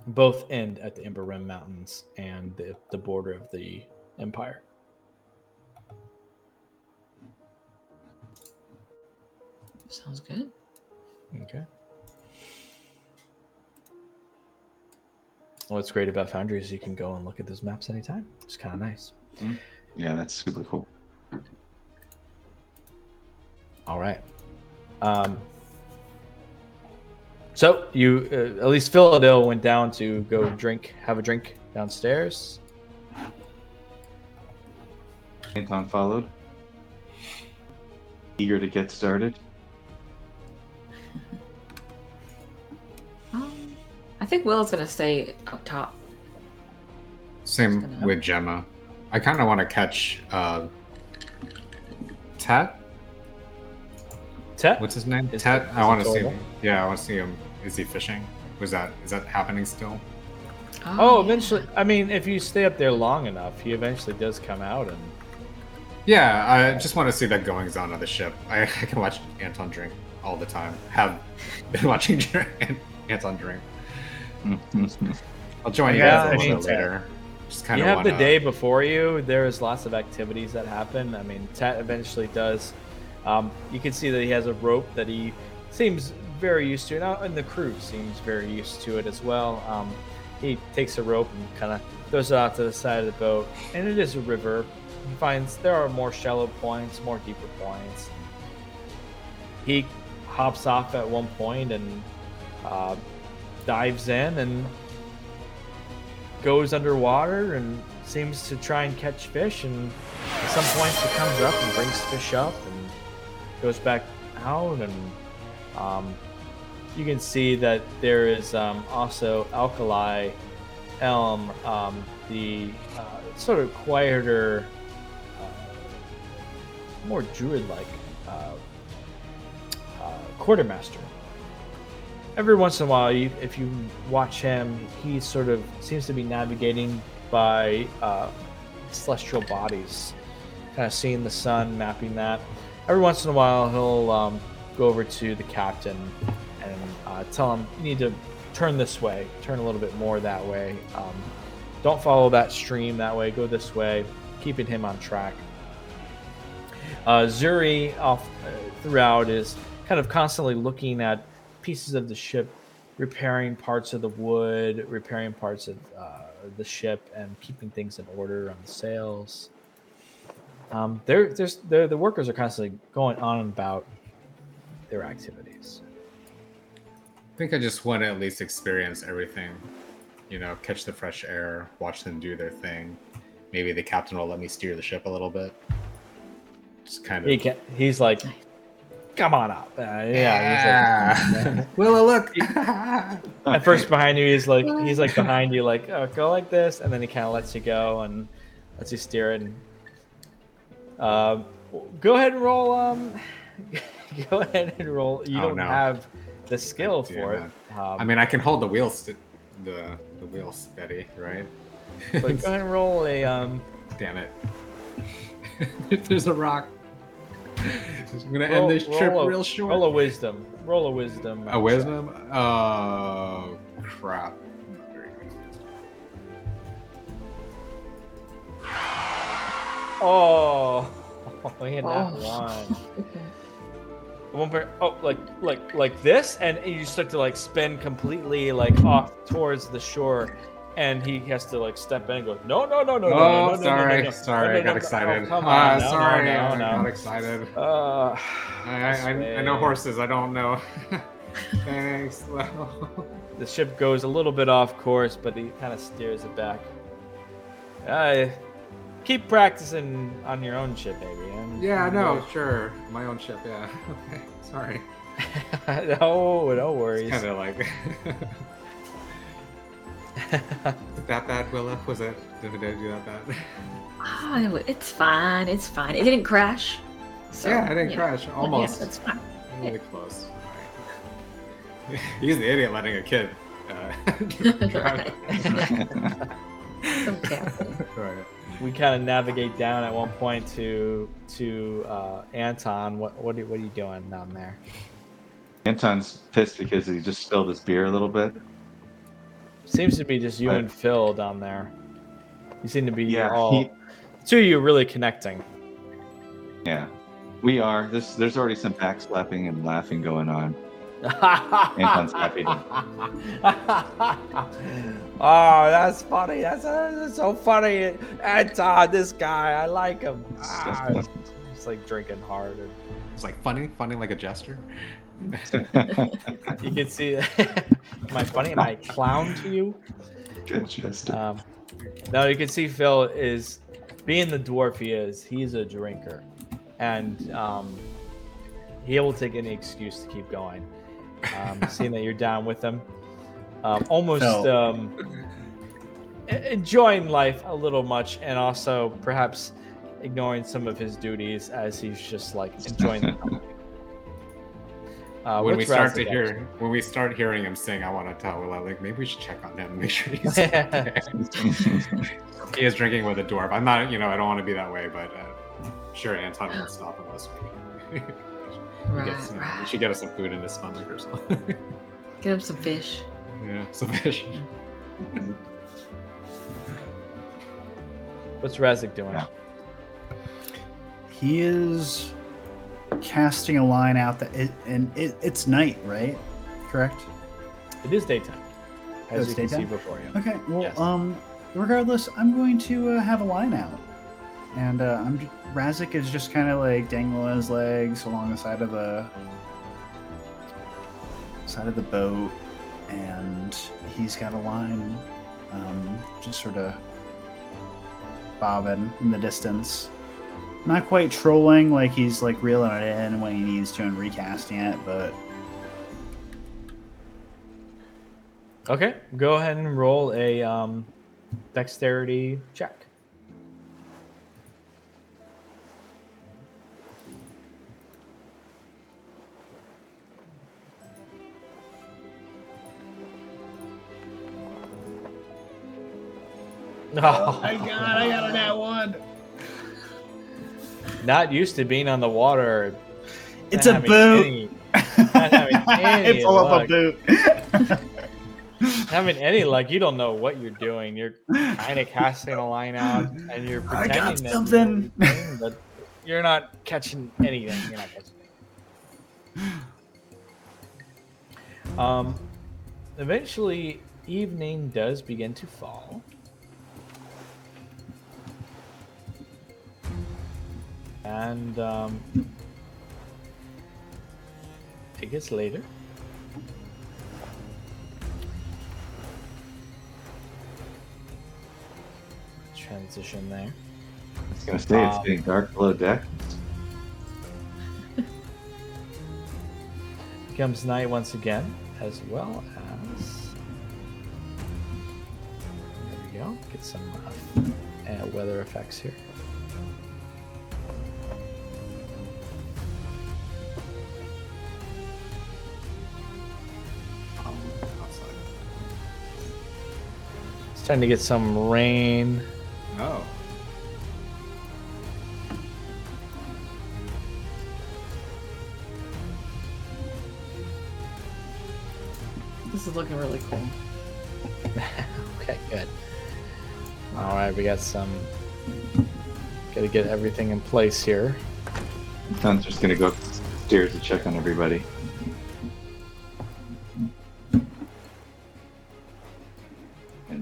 Both end at the Ember Rim Mountains and the, the border of the Empire. Sounds good. Okay. What's great about Foundry is you can go and look at those maps anytime. It's kind of nice. Yeah, that's super cool. All right. Um, so you, uh, at least Philadelphia went down to go drink, have a drink downstairs. Anton followed, eager to get started. Um, I think Will's gonna stay up top. Same gonna- with Gemma. I kind of want to catch uh, Tet. Tet? What's his name? Is Tet. it- I want to see him. Yeah, I want to see him. Is he fishing? Was that is that happening still? Oh, yeah. eventually. I mean, if you stay up there long enough, he eventually does come out and. Yeah, I just want to see the goings on of the ship. I, I can watch Anton drink all the time. Have been watching Anton drink. I'll join you Yeah, guys a I little mean, bit later. Just kind you of have wanna, the day before you. There's lots of activities that happen. I mean, Tet eventually does. Um, you can see that he has a rope that he seems very used to, and, and the crew seems very used to it as well. Um, he takes a rope and kind of throws it out to the side of the boat, and it is a river. He finds there are more shallow points, more deeper points. He hops off at one point and uh, dives in and goes underwater and seems to try and catch fish and at some points he comes up and brings fish up and goes back out and um, you can see that there is um, also alkali elm um, the uh, sort of quieter uh, more druid like uh, uh, quartermaster. Every once in a while, you, if you watch him, he sort of seems to be navigating by uh, celestial bodies, kind of seeing the sun, mapping that. Every once in a while, he'll um, go over to the captain and uh, tell him, "You need to turn this way, turn a little bit more that way. Um, don't follow that stream that way. Go this way." Keeping him on track. Uh, Zuri off uh, throughout is kind of constantly looking at pieces of the ship, repairing parts of the wood, repairing parts of uh, the ship, and keeping things in order on the sails. Um, they're, there's, they're, the workers are constantly going on about their activities. I think I just want to at least experience everything. You know, catch the fresh air, watch them do their thing. Maybe the captain will let me steer the ship a little bit. Just kind of. He can, he's like, "Come on up." Uh, yeah. He's like, Willa, look. At first, behind you, he's like he's like behind you, like oh, go like this, and then he kind of lets you go and lets you steer it. And, um, go ahead and roll. Um, go ahead and roll. You Oh, don't no. have the skill Damn for it. it. Um, I mean, I can hold the wheel, st- the the wheel steady, right? but go ahead and roll a um. Damn it! if There's a rock. I'm gonna Roll, end this trip a, real short. Roll a wisdom. Roll a wisdom. A wisdom? Oh crap! Not very. Oh, he had that Oh. one. One pair, oh, like like like this, and you start to like spin completely like off towards the shore, and he has to like step in and go, no, no, no, no, no, no, Oh, no, no, sorry, no, no, sorry, no, I got no, excited. Oh, come Ah, on, no, sorry, no, I no, got excited. Uh, I, I, I know horses. I don't know. Thanks. The ship goes a little bit off course, but he kind of steers it back. Uh, keep practicing on your own ship, baby. and- yeah, and no, go- sure. My own ship. Yeah. Okay. Sorry. no, no worries. Kind of like. that bad, Willa? Was it? Did I do that bad? Ah, it's fine. It's fine. It didn't crash. So, yeah, I didn't yeah. crash. Yeah, Almost. that's fine. Really close. Alright. He's the idiot letting a kid. Uh, drive. So careful. right. We kind of navigate down at one point to to uh, Anton. What what are, what are you doing down there? Anton's pissed because he just spilled his beer a little bit. Seems to be just you I- and Phil down there. You seem to be Yeah, all he- two of you really connecting. Yeah, we are. There's there's already some backslapping and laughing going on. Anton's happy oh, that's funny. That's, that's so funny. Anton, this guy, I like him. Ah, He's like drinking hard. And It's like funny, funny like a gesture. you can see. Am I funny? Am I clown to you? Good. Um, no, you can see Phil is being the dwarf he is. He's a drinker, and um, he will take any excuse to keep going. Um, seeing that you're down with them. um, almost Phil. um, enjoying life a little much, and also perhaps ignoring some of his duties as he's just like enjoying the company. Uh, when we start to hear, when we start hearing him sing, I want to tell Willa like maybe we should check on him, make sure he's he is drinking with a dwarf. I'm not, you know, I don't want to be that way, but uh, sure, Anton won't stop unless we. We Right, get some, We right. should get us some food in this stomach or something. Get him some fish. yeah, some fish. What's Razik doing? Yeah. He is casting a line out that it, and it, it's night, right? Correct. It is daytime, as it's you can see before you. Okay. Well, Yes. um, regardless, I'm going to uh, have a line out, and uh, I'm Razik is just kind of like dangling his legs along the side of the side of the boat, and he's got a line, um, just sort of bobbing in the distance. Not quite trolling, like he's like reeling it in when he needs to and recasting it, but Okay, go ahead and roll a um, dexterity check. Oh, my god, I got a nat one. not used to being on the water. It's a having boot. any- not having any I pull up a boot. having any luck, you don't know what you're doing. You're kind of casting a line out, and you're pretending I pretending got that you know something. what you're doing, but you're not catching anything. You're not catching. Anything. Um, eventually, evening does begin to fall. And um, it gets later. Transition there. I was gonna say it's Um, getting dark below deck. Comes night once again, as well as. There we go. Get some uh, weather effects here. Starting to get some rain. Oh. This is looking really cool. Okay, good. All right, we got some. Got to get everything in place here. Tom's just gonna go upstairs to check on everybody.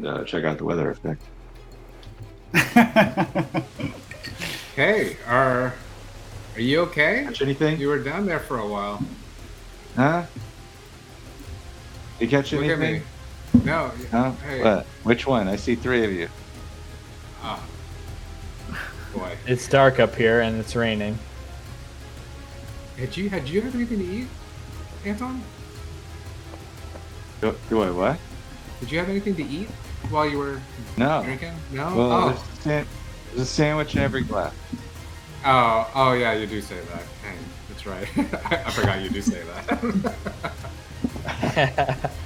And uh, check out the weather effect. Hey, are are you okay? Catch anything? You were down there for a while. Huh? You catch Look at anything? me. No. Huh? Hey. What? Which one? I see three of you. Oh. Boy. It's dark up here and it's raining. Had you had you had anything to eat, Anton? Do, do I what? Did you have anything to eat while you were No. drinking? No. Well, oh. there's, a san- there's a sandwich in every glass. oh. Oh yeah, you do say that. Dang, that's right. I, I forgot you do say that.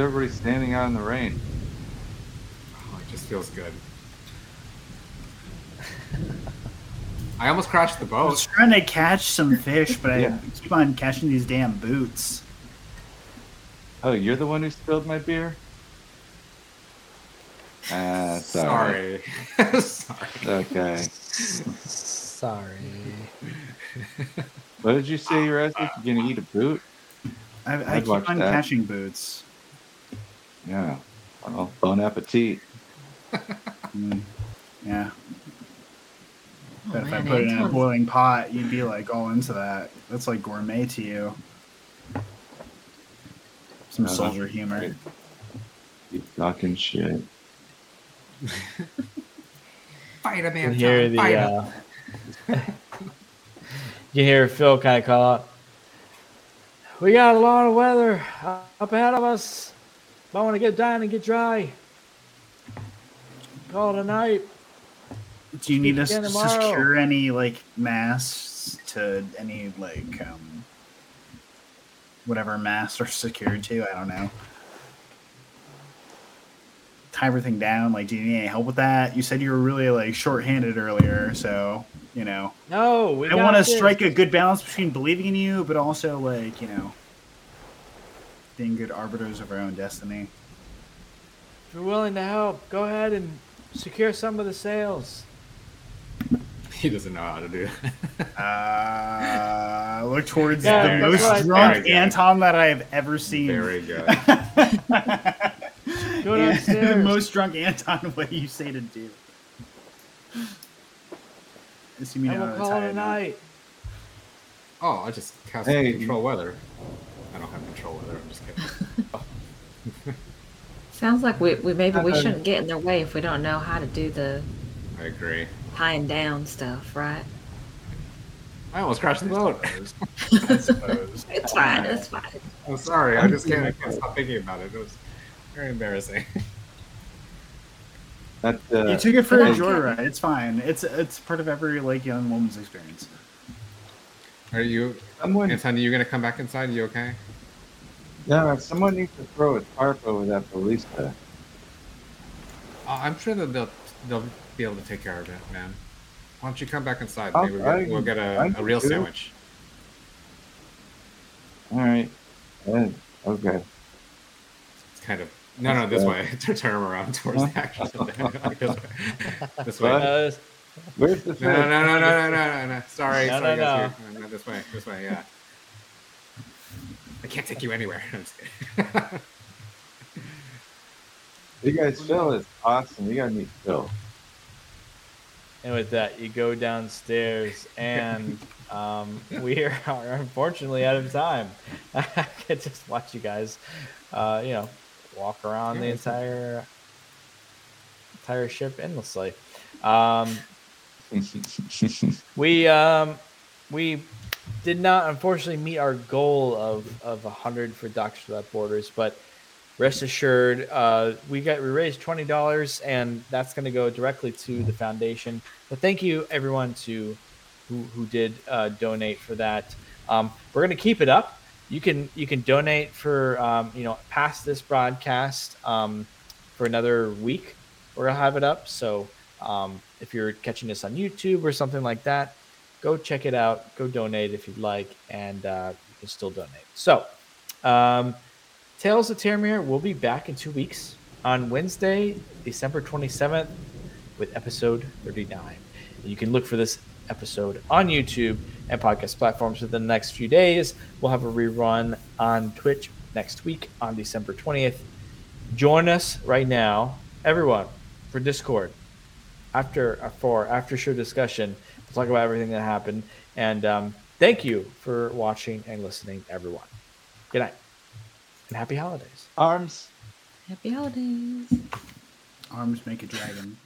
everybody standing out in the rain. oh, it just feels good. I almost crashed the boat. I was trying to catch some fish, but I Yeah. keep on catching these damn boots. Oh, you're the one who spilled my beer? Ah, sorry. Sorry. Sorry. Okay. Sorry. What did you say, Erasmus? You're gonna eat a boot? I, I keep on that. catching boots. Yeah. Well, bon appetit. Mm, yeah. Oh, Bet if I put it in a boiling pot, you'd be like all into that. That's like gourmet to you. Some Uh-huh. soldier humor. Right. You talking shit. Fight a man. can hear the. fight Uh, you hear Phil kind of call out. We got a lot of weather up ahead of us. I want to get down and get dry. Call it a night. Do you need us to secure any like masts to any like um whatever masts are secured to? I don't know. Tie everything down. Like, do you need any help with that? You said you were really like short-handed earlier, so you know. No, I want to strike a good balance between believing in you, but also like you know, being good arbiters of our own destiny. If you're willing to help, go ahead and secure some of the sails. He doesn't know how to do it. Uh, look towards Yeah, the most what drunk. Anton that I have ever seen. Very good. Go And the most drunk Anton, what do you say to do? Assuming and you know we'll that's call it I a know. night. Oh, I just cast Hey. control weather. I don't have control weather. I'm just kidding. Sounds like we, we maybe we shouldn't get in their way if we don't know how to do the I agree. Tying down stuff, right? I almost crashed the boat. I suppose. It's fine. It's fine. I'm sorry. I just can't, I can't stop thinking about it. It was very embarrassing. That, uh, you took it for a a I can't- joyride. It's fine. It's it's part of every like young woman's experience. Are you, Someone, Anton? Are you gonna come back inside? You okay? yeah, someone needs to throw a tarp over that ballista. Uh, I'm sure that they'll they'll be able to take care of it, man. Why don't you come back inside? I'll- Maybe we'll I get, we'll get I a, a can real do sandwich. All right. Okay. It's kind of no, no, this way. to turn them around towards the action. This way. This way. Uh, Where's the No, no, no, no, no, no, no, no. Sorry, No, sorry, no, guys. Here. No, no, this way, this way, yeah. I can't take you anywhere. I'm just kidding. You guys, Phil is awesome. You gotta meet Phil. And with that, you go downstairs, and um, we are unfortunately out of time. I could just watch you guys, uh, you know, walk around the Yeah, entire entire ship endlessly. Um, we um, we did not unfortunately meet our goal of of hundred for Doctors Without Borders, but rest assured, uh, we got we raised twenty dollars, and that's going to go directly to the foundation. But thank you everyone to who who did uh, donate for that. Um, we're going to keep it up. You can you can donate for um, you know past this broadcast um, for another week. We're gonna have it up. So um, if you're catching this on YouTube or something like that, go check it out. Go donate if you'd like, and uh, you can still donate. So. Tales of Terramir will be back in two weeks on Wednesday, December 27th, with episode 39. You can look for this episode on YouTube and podcast platforms within the next few days. We'll have a rerun on Twitch next week on December 20th. Join us right now, everyone, for Discord after for after show discussion. We'll talk about everything that happened. And um, thank you for watching and listening, everyone. Good night and happy holidays. Arms. Happy holidays. Arms make a dragon.